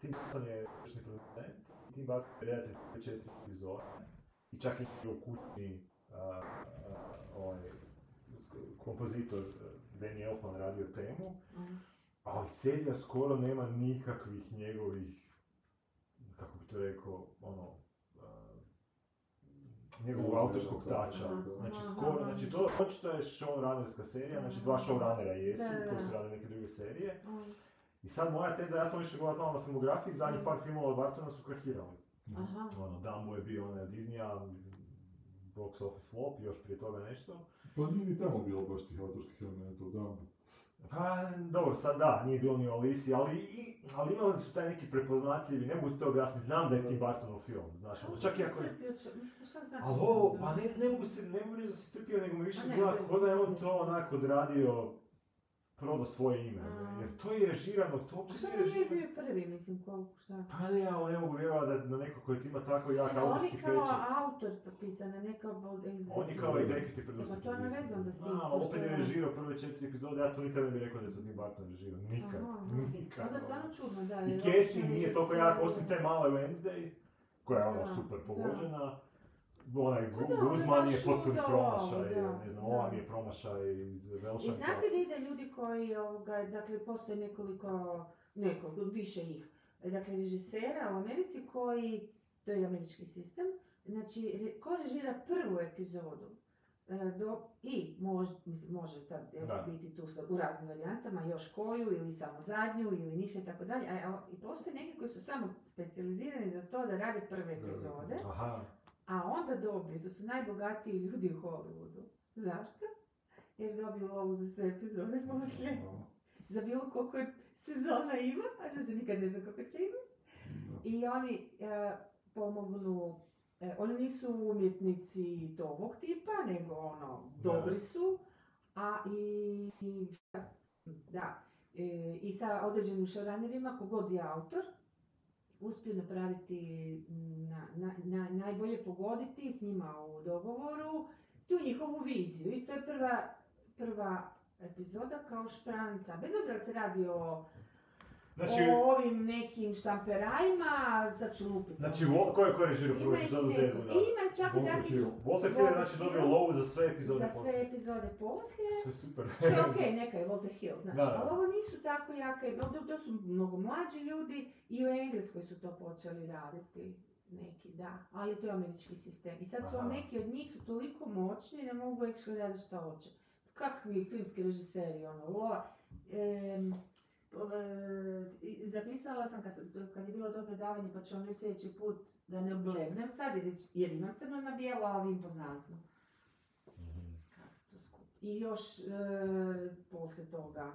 Tim Burton je ključni producent, Tim Burton je redatelj prve četiri epizode i čak i bio kućni uh, uh, ovaj, kompozitor Danny Elfman radio temu, Mhm. ali serija skoro nema nikakvih njegovih, kako bi to rekao, ono, uh, njegovog da, tača. Znači, skoro, znači to očito je showrunnerska serija, znači dva showrunnera jesu, koji su radili neke druge serije. Mhm. I sad moja teza, ja sam išao gledat malo na filmografiji, zadnjih par filmova od Bartona su krahirali. Aha. Ono, Dumbo je bio onaj Disneya, box office flop, još prije toga nešto. Pa nije ni tamo bilo baš tih autorskih elementa u Dumbu. Pa, dobro, sad da, nije bilo ni o Alisi, ali, i- ali imali su taj neki prepoznatljivi, ne mogu ti to objasniti, znam da je Tim Burtonov film, znaš, ono, čak i ako... Znači Ali ovo, pa ne, ne mogu se, ne mogu reći da se crpio, nego mi više A ne, izgleda to kao da je on to onako odradio, prodao svoje ime, A. jer to je režirano, to A uopće nije bio prvi, mislim, koliko, šta? Pa ne, ali ne mogu vjerovati da na neko koji ti ima tako jak Čekaj, on autorski je kao pečat. autor potpisan, a ne kao bod- iz... On je kao executive pa producer. to ne vezam da s tim, što opet je režirao prve četiri epizode, ja to nikad ne bih rekao da je to Tim Burton režirao. Nikad, nikad. Onda ono. stvarno čudno, da. I uopće nije toliko jak, osim te male Wednesday, koja je ono super da. pogođena. Onaj Pa Guzman je potpuni promašaj, da, ne znam, da. ova mi je promašaj iz I Velšanka. znate vi da ljudi koji, ovoga, dakle, postoje nekoliko, nekoliko, više ih, dakle, režisera u Americi koji, to je američki sistem, znači, ko režira prvu epizodu, e, do, i može, mislim, može sad Da. biti tu u raznim varijantama, još koju, ili samo zadnju, ili ništa i tako dalje, a, a- i postoje neki koji su samo specijalizirani za to da rade prve epizode, Aha, a onda dobiju, to su najbogatiji ljudi u Hollywoodu. Zašto? Jer dobiju lovu za sve epizode poslije. Za bilo koliko sezona ima, a što se nikad ne zna koliko će imati. I oni e, pomognu, e, oni nisu umjetnici tog tipa, nego ono, dobri su, a i, i da, e, i sa određenim showrunnerima, kogod je autor, uspiju napraviti, na, na, na- najbolje pogoditi s njima u dogovoru tu njihovu viziju. I to je prva, prva epizoda kao špranca. Bez obzira se radi o, znači, o ovim nekim štamperajima, sad ću lupiti. znači, Wo- ko je, ko režirao prvu epizodu. Deadwooda? Ima čak i takvih. Walter Hill je znači dobio lovu za sve epizode za sve poslije. epizode poslije. To je super. Što je okej, neka je Walter Hill, znaš, Da, da. ali ovo nisu tako jake, to, su mnogo mlađi ljudi i u Engleskoj su to počeli raditi neki, da, ali to je američki sistem. I sad su Aha. neki od njih su toliko moćni da mogu actually raditi što hoće. Kakvi filmski režiseri, ono, lova, i- zapisala sam kad, kad je bilo to predavanje, pa ću vam sljedeći put da ne oblebnem sad, jer, jer imam crno na bijelo, ali impozantno. To. I još e, poslije toga,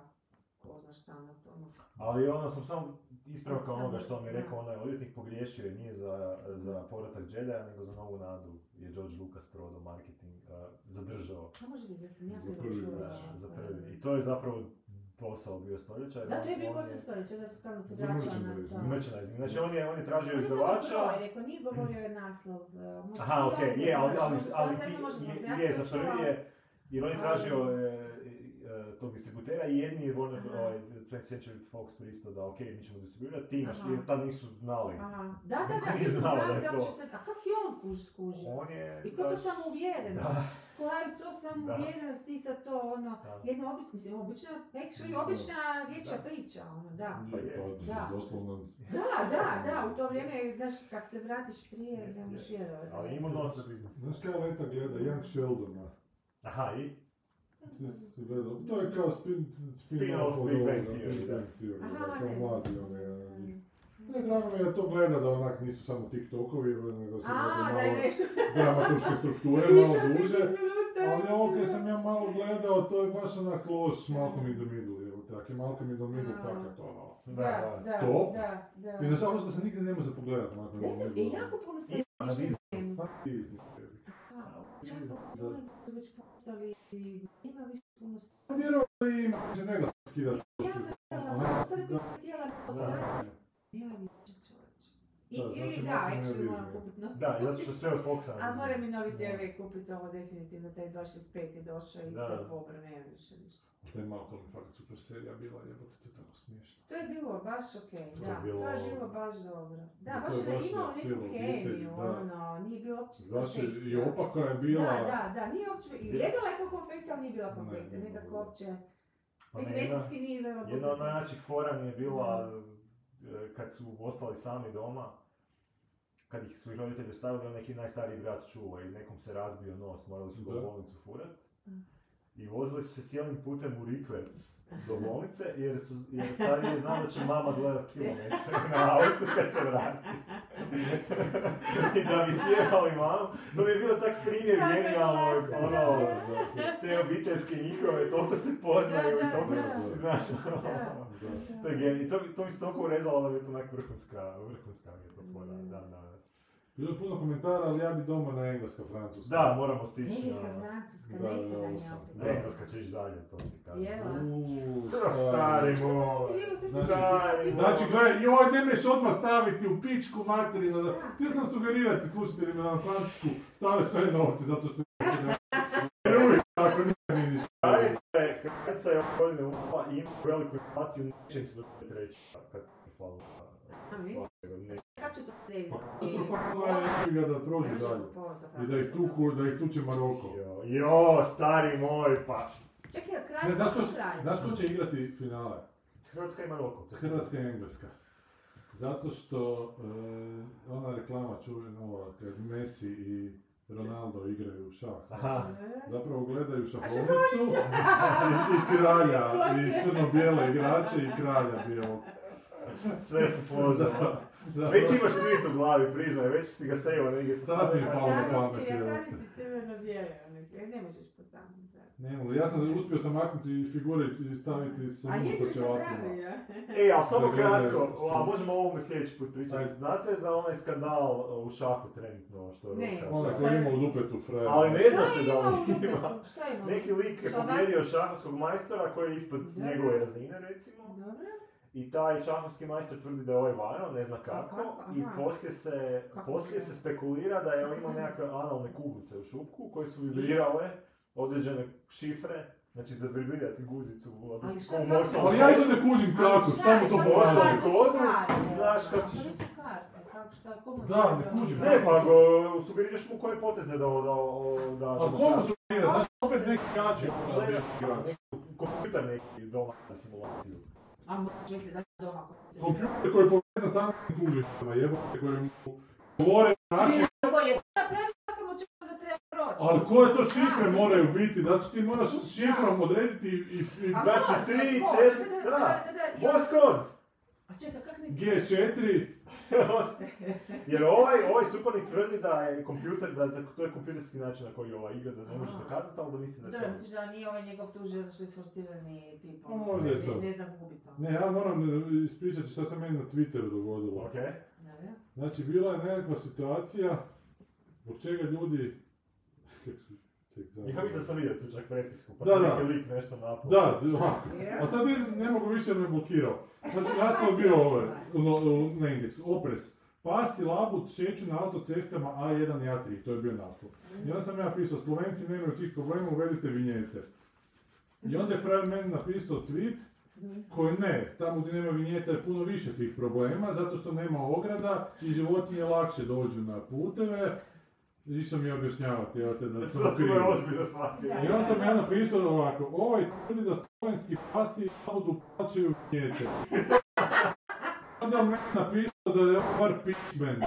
ko zna šta na tomu. Ali ono sam samo ispravka onoga što mi je rekao onaj odvjetnik pogriješio jer nije za, za povratak Jedi, nego za novu nadu je George Lucas prodao marketing, uh, zadržao A može biti da sam ja prvi, da, za prvi. I to je zapravo posao bio stoljeća. Da, to je bio poslije stoljeća, da stalno se vraća na merchandising. Znači on je, on je tražio On je izdavača. broj, rekao, nije govorio je naslov. e, Aha, okej, ovdje, je, ali, ali, ali sam sam je, je, za prvi je, jer on je tražio e, e, tog distributera i jedni je Warner, ovaj, 20th Century Fox pristao da ok, mi ćemo distribuirati, ti imaš, jer tad nisu znali. Aha. Da, da, da, nisu znao da znali je to. a kak je on kuž skužio? On je... I ko to baš- samo uvjeren? Da, Koja to samo Da. uvjerenost, ti sad to ono, da. jedna obična, mislim, obična, actually obična dječja priča, ono, da. Pa je. Da. doslovno... Da, da, da, u to vrijeme, znaš, kak se vratiš prije, Je, ne možeš je. vjerovati. Ali ima nos za biznis. Znaš kaj Leta gleda? Young Sheldona. Aha, i? To je kao spin, spin, Spin-off od Big ovoga, Bang Theory, Aha, da, kao ne. mlazi one. Ne, drago mi je da to gleda da onak nisu samo TikTokovi, nego se A, gleda da je malo nešto... dramaturške strukture, malo duže. Ali ovo kad sam ja malo gledao, to je baš onak loš Malcolm in the Middle, evo tako, Malcolm in the Middle A. fakat ono. Da, da, Top. da, da. I nažalost da se nigdje ne može pogledat Malcolm in the znam, i Middle. jako puno se Ima na ne- Na Disney. Čak Da. su već postali, ima više puno Pa vjerojatno ima, se ne da skidat. Ja sam htjela, stvari sam htjela postaviti. Da. Nema više čovječe. I, Da, ili znači da, actually moram kupiti novi. Da, zato što sve od Foxa. A moram i novi. TV kupiti, ovo definitivno, taj 265 je došao i Da. sve pobre, nema više ništa. To je Malcolm je fakat super serija bila, jebote, to je tako smiješno. To je bilo baš okej, je da, bilo- to je bilo baš dobro. Da, Da, baš je da baš imao neku kemiju, da. ono, nije bilo uopće Znaš, i konfekcija. opaka je bila... Da, da, da, nije uopće, izgledala je kao konfekcija, ali nije bila konfekcija, nekako uopće, Pa mislim, ne, jedna, estetski nije izgledala jedna od konfekcija. najjačih fora mi je bila e, kad su ostali sami doma, kad ih su ih roditelji ostavili, on neki najstariji brat čuva i nekom se razbio nos, morali su ga u bolnicu furat. I vozili su se cijelim putem u Rikverc do bolnice, jer, su, jer stariji znam da će mama gledat kilometre na autu kad se vrati. I da bi sjevali mamu. To mi je bilo tak primjer lijepo, ono, da, te obiteljske njihove, toliko se poznaju Da, i da, toliko da. su, znaš, ono, Da. to je genij. To, to mi se toliko urezalo da je to onak vrhunska, vrhunska mi je to fora, Mm. Bilo je puno komentara, ali ja bi doma na engleska, francuska. Da, moramo stići Engleska, na... Francuska, Da, ne da, ispadanje osam. opet. Na engleska će ići dalje, to ti kažem. Jel? Uuu, Stari moj. Znači, Stari moj. Znači, gledaj, joj, nemreš odmah staviti u pičku materinu. Šta? Htio sam sugerirati slušateljima na francusku, stave sve novce, zato što... Jer uvijek tako, nikad nije ništa. Kraljica je, kraljica je i ima veliku inflaciju, neće se dobiti reći kad hvala. A, mislim? Kako će to da prođu dalje. I da ih tuku, da ih tuče Maroko. Jo, jo, stari moj, pa. Čekaj, kraj Ne, znaš ko će, kraj? znaš ko će igrati finale? Hrvatska ima Maroko. Hrvatska i Engleska. Zato što e, ona reklama čuvena ova, kad Messi i Ronaldo igraju šah. Aha. Zapravo gledaju A šahovnicu i, i kralja, i crno-bijele igrače i kralja bijelog. Sve se složilo. Da, Već imaš tweet u glavi, priznaj, već si ga sejao negdje sa Sad mi je palo na pamet, ja evo. zamisli crveno bijele, e, ne možeš to sam. Ne mogu, ja sam uspio sam maknuti figure i staviti A sa li pravio, ja? E, ali samo kratko, a sam- možemo o ovome sljedeći put pričati. Znate za onaj skandal u šahu trenutno što je Ne. Ona koja ima u dupetu frajer. Ali ne zna se da dupetu? ima. Neki lik je pobjedio šahovskog majstora koji je ispod njegove razine recimo. Dobro. I taj šahovski majstor tvrdi da je ovaj varao, ne zna kako. kako? I poslije se, Kako poslije se spekulira da je on imao nekakve analne kuglice u šupku koje su vibrirale određene šifre. Znači za vibrirati guzicu u Ali šta, ko u kako? Morsovom Ali ja isto ne kužim kako, samo to šta- pokazuje. pokazuje. šta- to su kodu, karte, znaš ono, kako to ćeš- šta, Da, ne kužim. Ne, pa go, sugeriraš mu koje poteze da... da, da, Ali komu su igra, znači opet neki neki kompjuter neki doma za simulaciju. A može se da doma kompjuter. Koji je povezan sa samim kuglicama, jebote, koji mu govore na način, Ovo je kako mu će da treba proći. ali koje to šifre moraju biti, znači ti moraš šifrom odrediti i, i Znači, može, tri, može, četiri, da, da. da, A čekaj, kak nisi... G4, Jer ovaj, ovaj suparnik tvrdi da je kompjuter, da, da to je kompjuterski način na koji ova igra, da ne može Aha. dokazati, ali da misli da je Dobro, misliš da nije ovaj njegov tužio zato što je sforstirani tip, ono, možda je ne, to. ne znam gubi to. ne, ja moram ispričati šta se meni na Twitteru dogodilo. Ok? Dobro. Znači, bila je nekakva situacija zbog čega ljudi... Da- Ja mislim da sam vidio tu čak prepisku, pa Da, da, da. neki lik nešto napao. Da? A sad ne, ne mogu više jer me blokirao. Znači, naslov je bio ovaj, u, na indeksu, opres. Pas i labut šeću na autocestama A1 i A3, to je bio naslov. I onda sam ja pisao, Slovenci nemaju tih problema, uvedite vinjete. I onda je frajer meni napisao tweet koji ne, tamo gdje nema vinjeta je puno više tih problema, zato što nema ograda i životinje lakše dođu na puteve. Išao mi objašnjavati, evo te da sam to je krivo. ozbiljno shvatio. Onda sam ja napisao ovako, ovaj tvrdi da slovenski pasi labudu plaćaju vinjete. Onda me napisao da je bar pismen.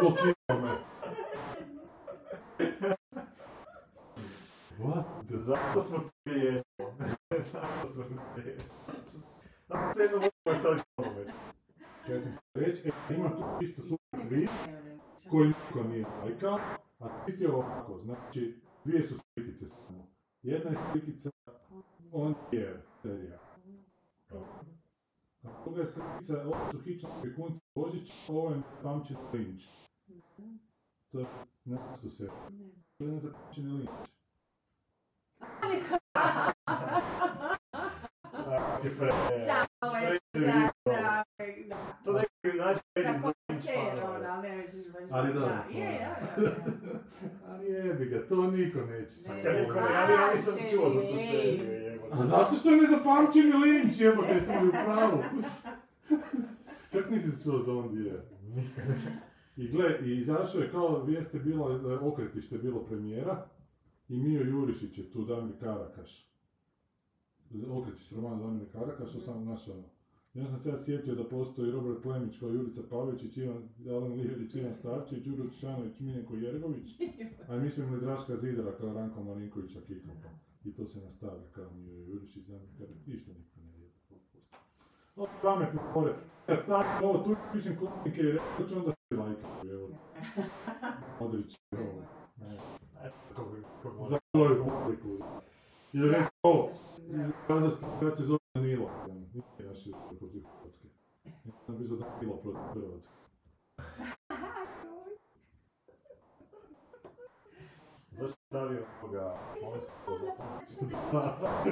Blokirao me. What? Da, zato smo tu gdje jesmo. zato smo tu gdje jesmo. Zato se jedno možemo sad nogomet. Ja sam reći, e, imam tu isto super tweet koji niko nije lajkao, a tweet je ovako, znači dvije su slikice samo. Jedna je slikica on je serija. A druga je slikica, ovo su Hičanovi kunci Božić, ovo je pamćen linč. To je nešto se. To je nezapamćeni linč. Da, ti pre... Da, ovo je... da. To neki naći Reddit za Kako linč se, fanove. ono, ali ne možeš baš... Ali dobro, Da, Je, ja, ja. Ali jebi ga, to niko neće sad. Ne. Niko ne, ja, ja nisam čuo za tu seriju, jebote. A zato što je nezapamćeni linč, jebote, jesmo li u pravu? Kako nisi čuo za on je? Nikad. I gle, i izašao je kao vijest je bila, e, okretište je bilo premijera i Mio Jurišić je tu, Damir Karakaš. Okretić roman Damir Karakaš, to sam našao. I onda sam se ja sjetio da postoji Robert Plemić kao Jurica Pavičić, Ivan Alen Liverić, Ivan Starčić, Đuro Tišanović, Miljenko Jergović, a mi smo imali Draška Zidara kao Ranko Marinkovića Kikova. I to se nastavlja kao Mio Jurišić, znam kada ništa niko ne jede. No, pametno gore. Kad stavim ovo tu, pišem komunike i rekao ću onda se lajkaju, evo. Modrić, evo. Za koju publiku. Ili rekao ovo. Se zove Danilo. Nije naš je protiv Hrvatske. Nisam bi za Danilo protiv Hrvatske. Zašto stavio ovoga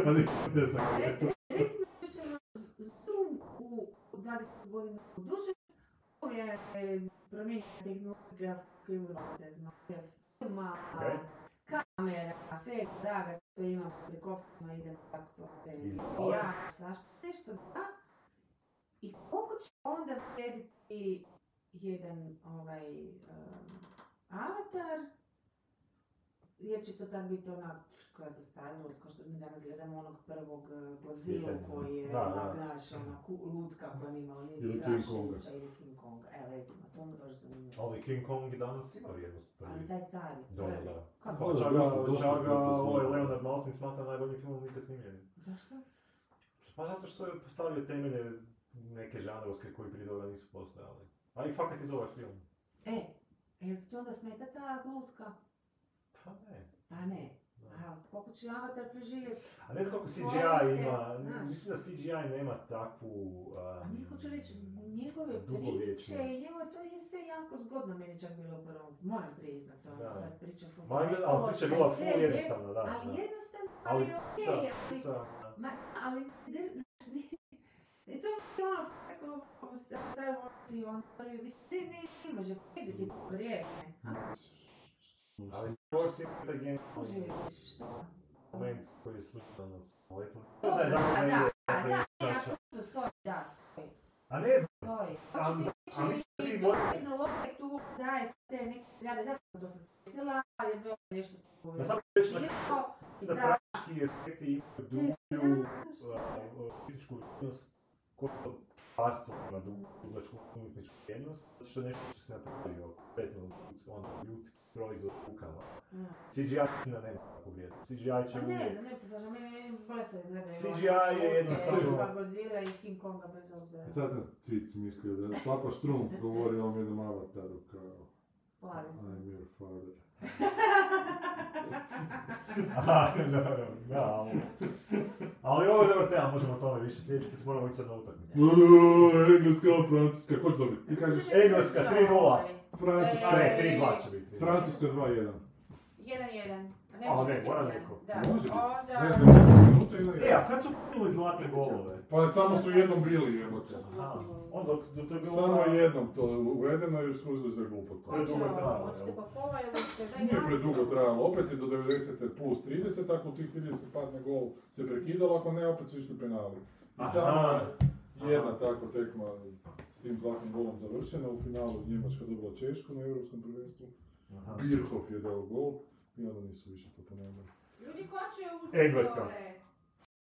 Pa ne zna kako je to. Recimo, ono, Zoom u 20 godina u duže, ovo je e, promijenjena tehnologija imate, filma, kamera, sve draga, sve imam prikopno, idem tako to, ja, svašta, nešto da. I koliko će onda vrijediti jedan ovaj um, avatar, jer će to tad biti ona koja zastarjelost, kao što mi danas gledamo onog prvog Godzilla Pitanje, koji je, da, da. onak, znaš, ona lutka koja nije imala niz Ili King Konga. ili King Konga. Evo recimo, to mi baš zanimljivo. Ali King Kong je danas ima vrijednost Ali prvi. taj stari. Prvi. da. Kako? Pa Da, čak da, ga, dosta čak ga puta ovaj. Leonard Maltin smatra najboljim filmom nikad snimljenim. Zašto? Pa zato što je postavio temelje neke žanrovske koji prije toga nisu postojali. A i fakat je dobar film. E, jel ti onda smeta ta lutka? Pa ne. Pa ne. A koliko će avatar preživjeti? A ne znam koliko CGI ima, znaš. mislim da CGI nema takvu... A Um, mi hoću reći, njegove priče i njegove, to je sve jako zgodno meni čak bilo u prvom, moram priznat, ono, Da. ta priča ful Ma, ali priča je bila full je, jednostavna, da. Ali jednostavno, Ali, ali okej, ali, sa, ma, ali, znaš, i to je ono, kako, Star Wars i on prvi, mislim, ne, ne može vidjeti to vrijeme. A, Ali Taj genijalni Može, šta? moment koji je slučajno letao. Da, Da, da, da, da, da, da, da, apsolutno stoji, da, stoji. A ne znam, Stoji. Hoću ti i mora- tehnologija tu daje te neke rade, zato sam to sam sjetila, ali je bilo nešto tu. ja sam reći da da. praktički efekti imaju dublju fizičku vrijednost kod parstva na duglačku umjetničku vrijednost, zato što je nešto što se napravio petno ono, ljudski proizvod rukama. mm. CGI da nema takvu vrijednost. CGI će Pa ne uvijek... znam, ne se svađam, meni se izgledaju. CGI ono, je jednostavno- fotke, Godzilla i King Konga bez obzira. Sad sam cvic mislio da Papa Štrumpf govori o jednom avataru kao Plavi sam. I'm your father. Aha, da, da, da, ali... Ali ovo je dobar tema, možemo o tome više. Sljedeći put moramo ići sad na utakmicu. Engleska, Francuska, ko će dobiti? Ti kažeš Engleska, 3:0. Francuska, A E, ne, 3-2 će biti. Francuska 2-1. 1-1. A ne mora neko. Ne znam, ili E, a kad su pinuli zlatne golove? Pa samo su jednom bili, jebote. Aha, onda dok to je bilo... Samo jednom to uvedeno jer smo uzeli da je glupo to. Predugo je trajalo, Hoćete jel? pa Nije predugo trajalo, opet je do 90. plus 30, ako u tih 30 padne gol se prekidalo, ako ne, opet su išli penali. I Aha. samo jedna tako tekma s tim zlatnim golom završena, u finalu Njemačka dobila Češku na Europskom prvenstvu. Birhoff je dao gol i onda nisu više to ponovili. Ljudi ko će uzeti Engleska. ove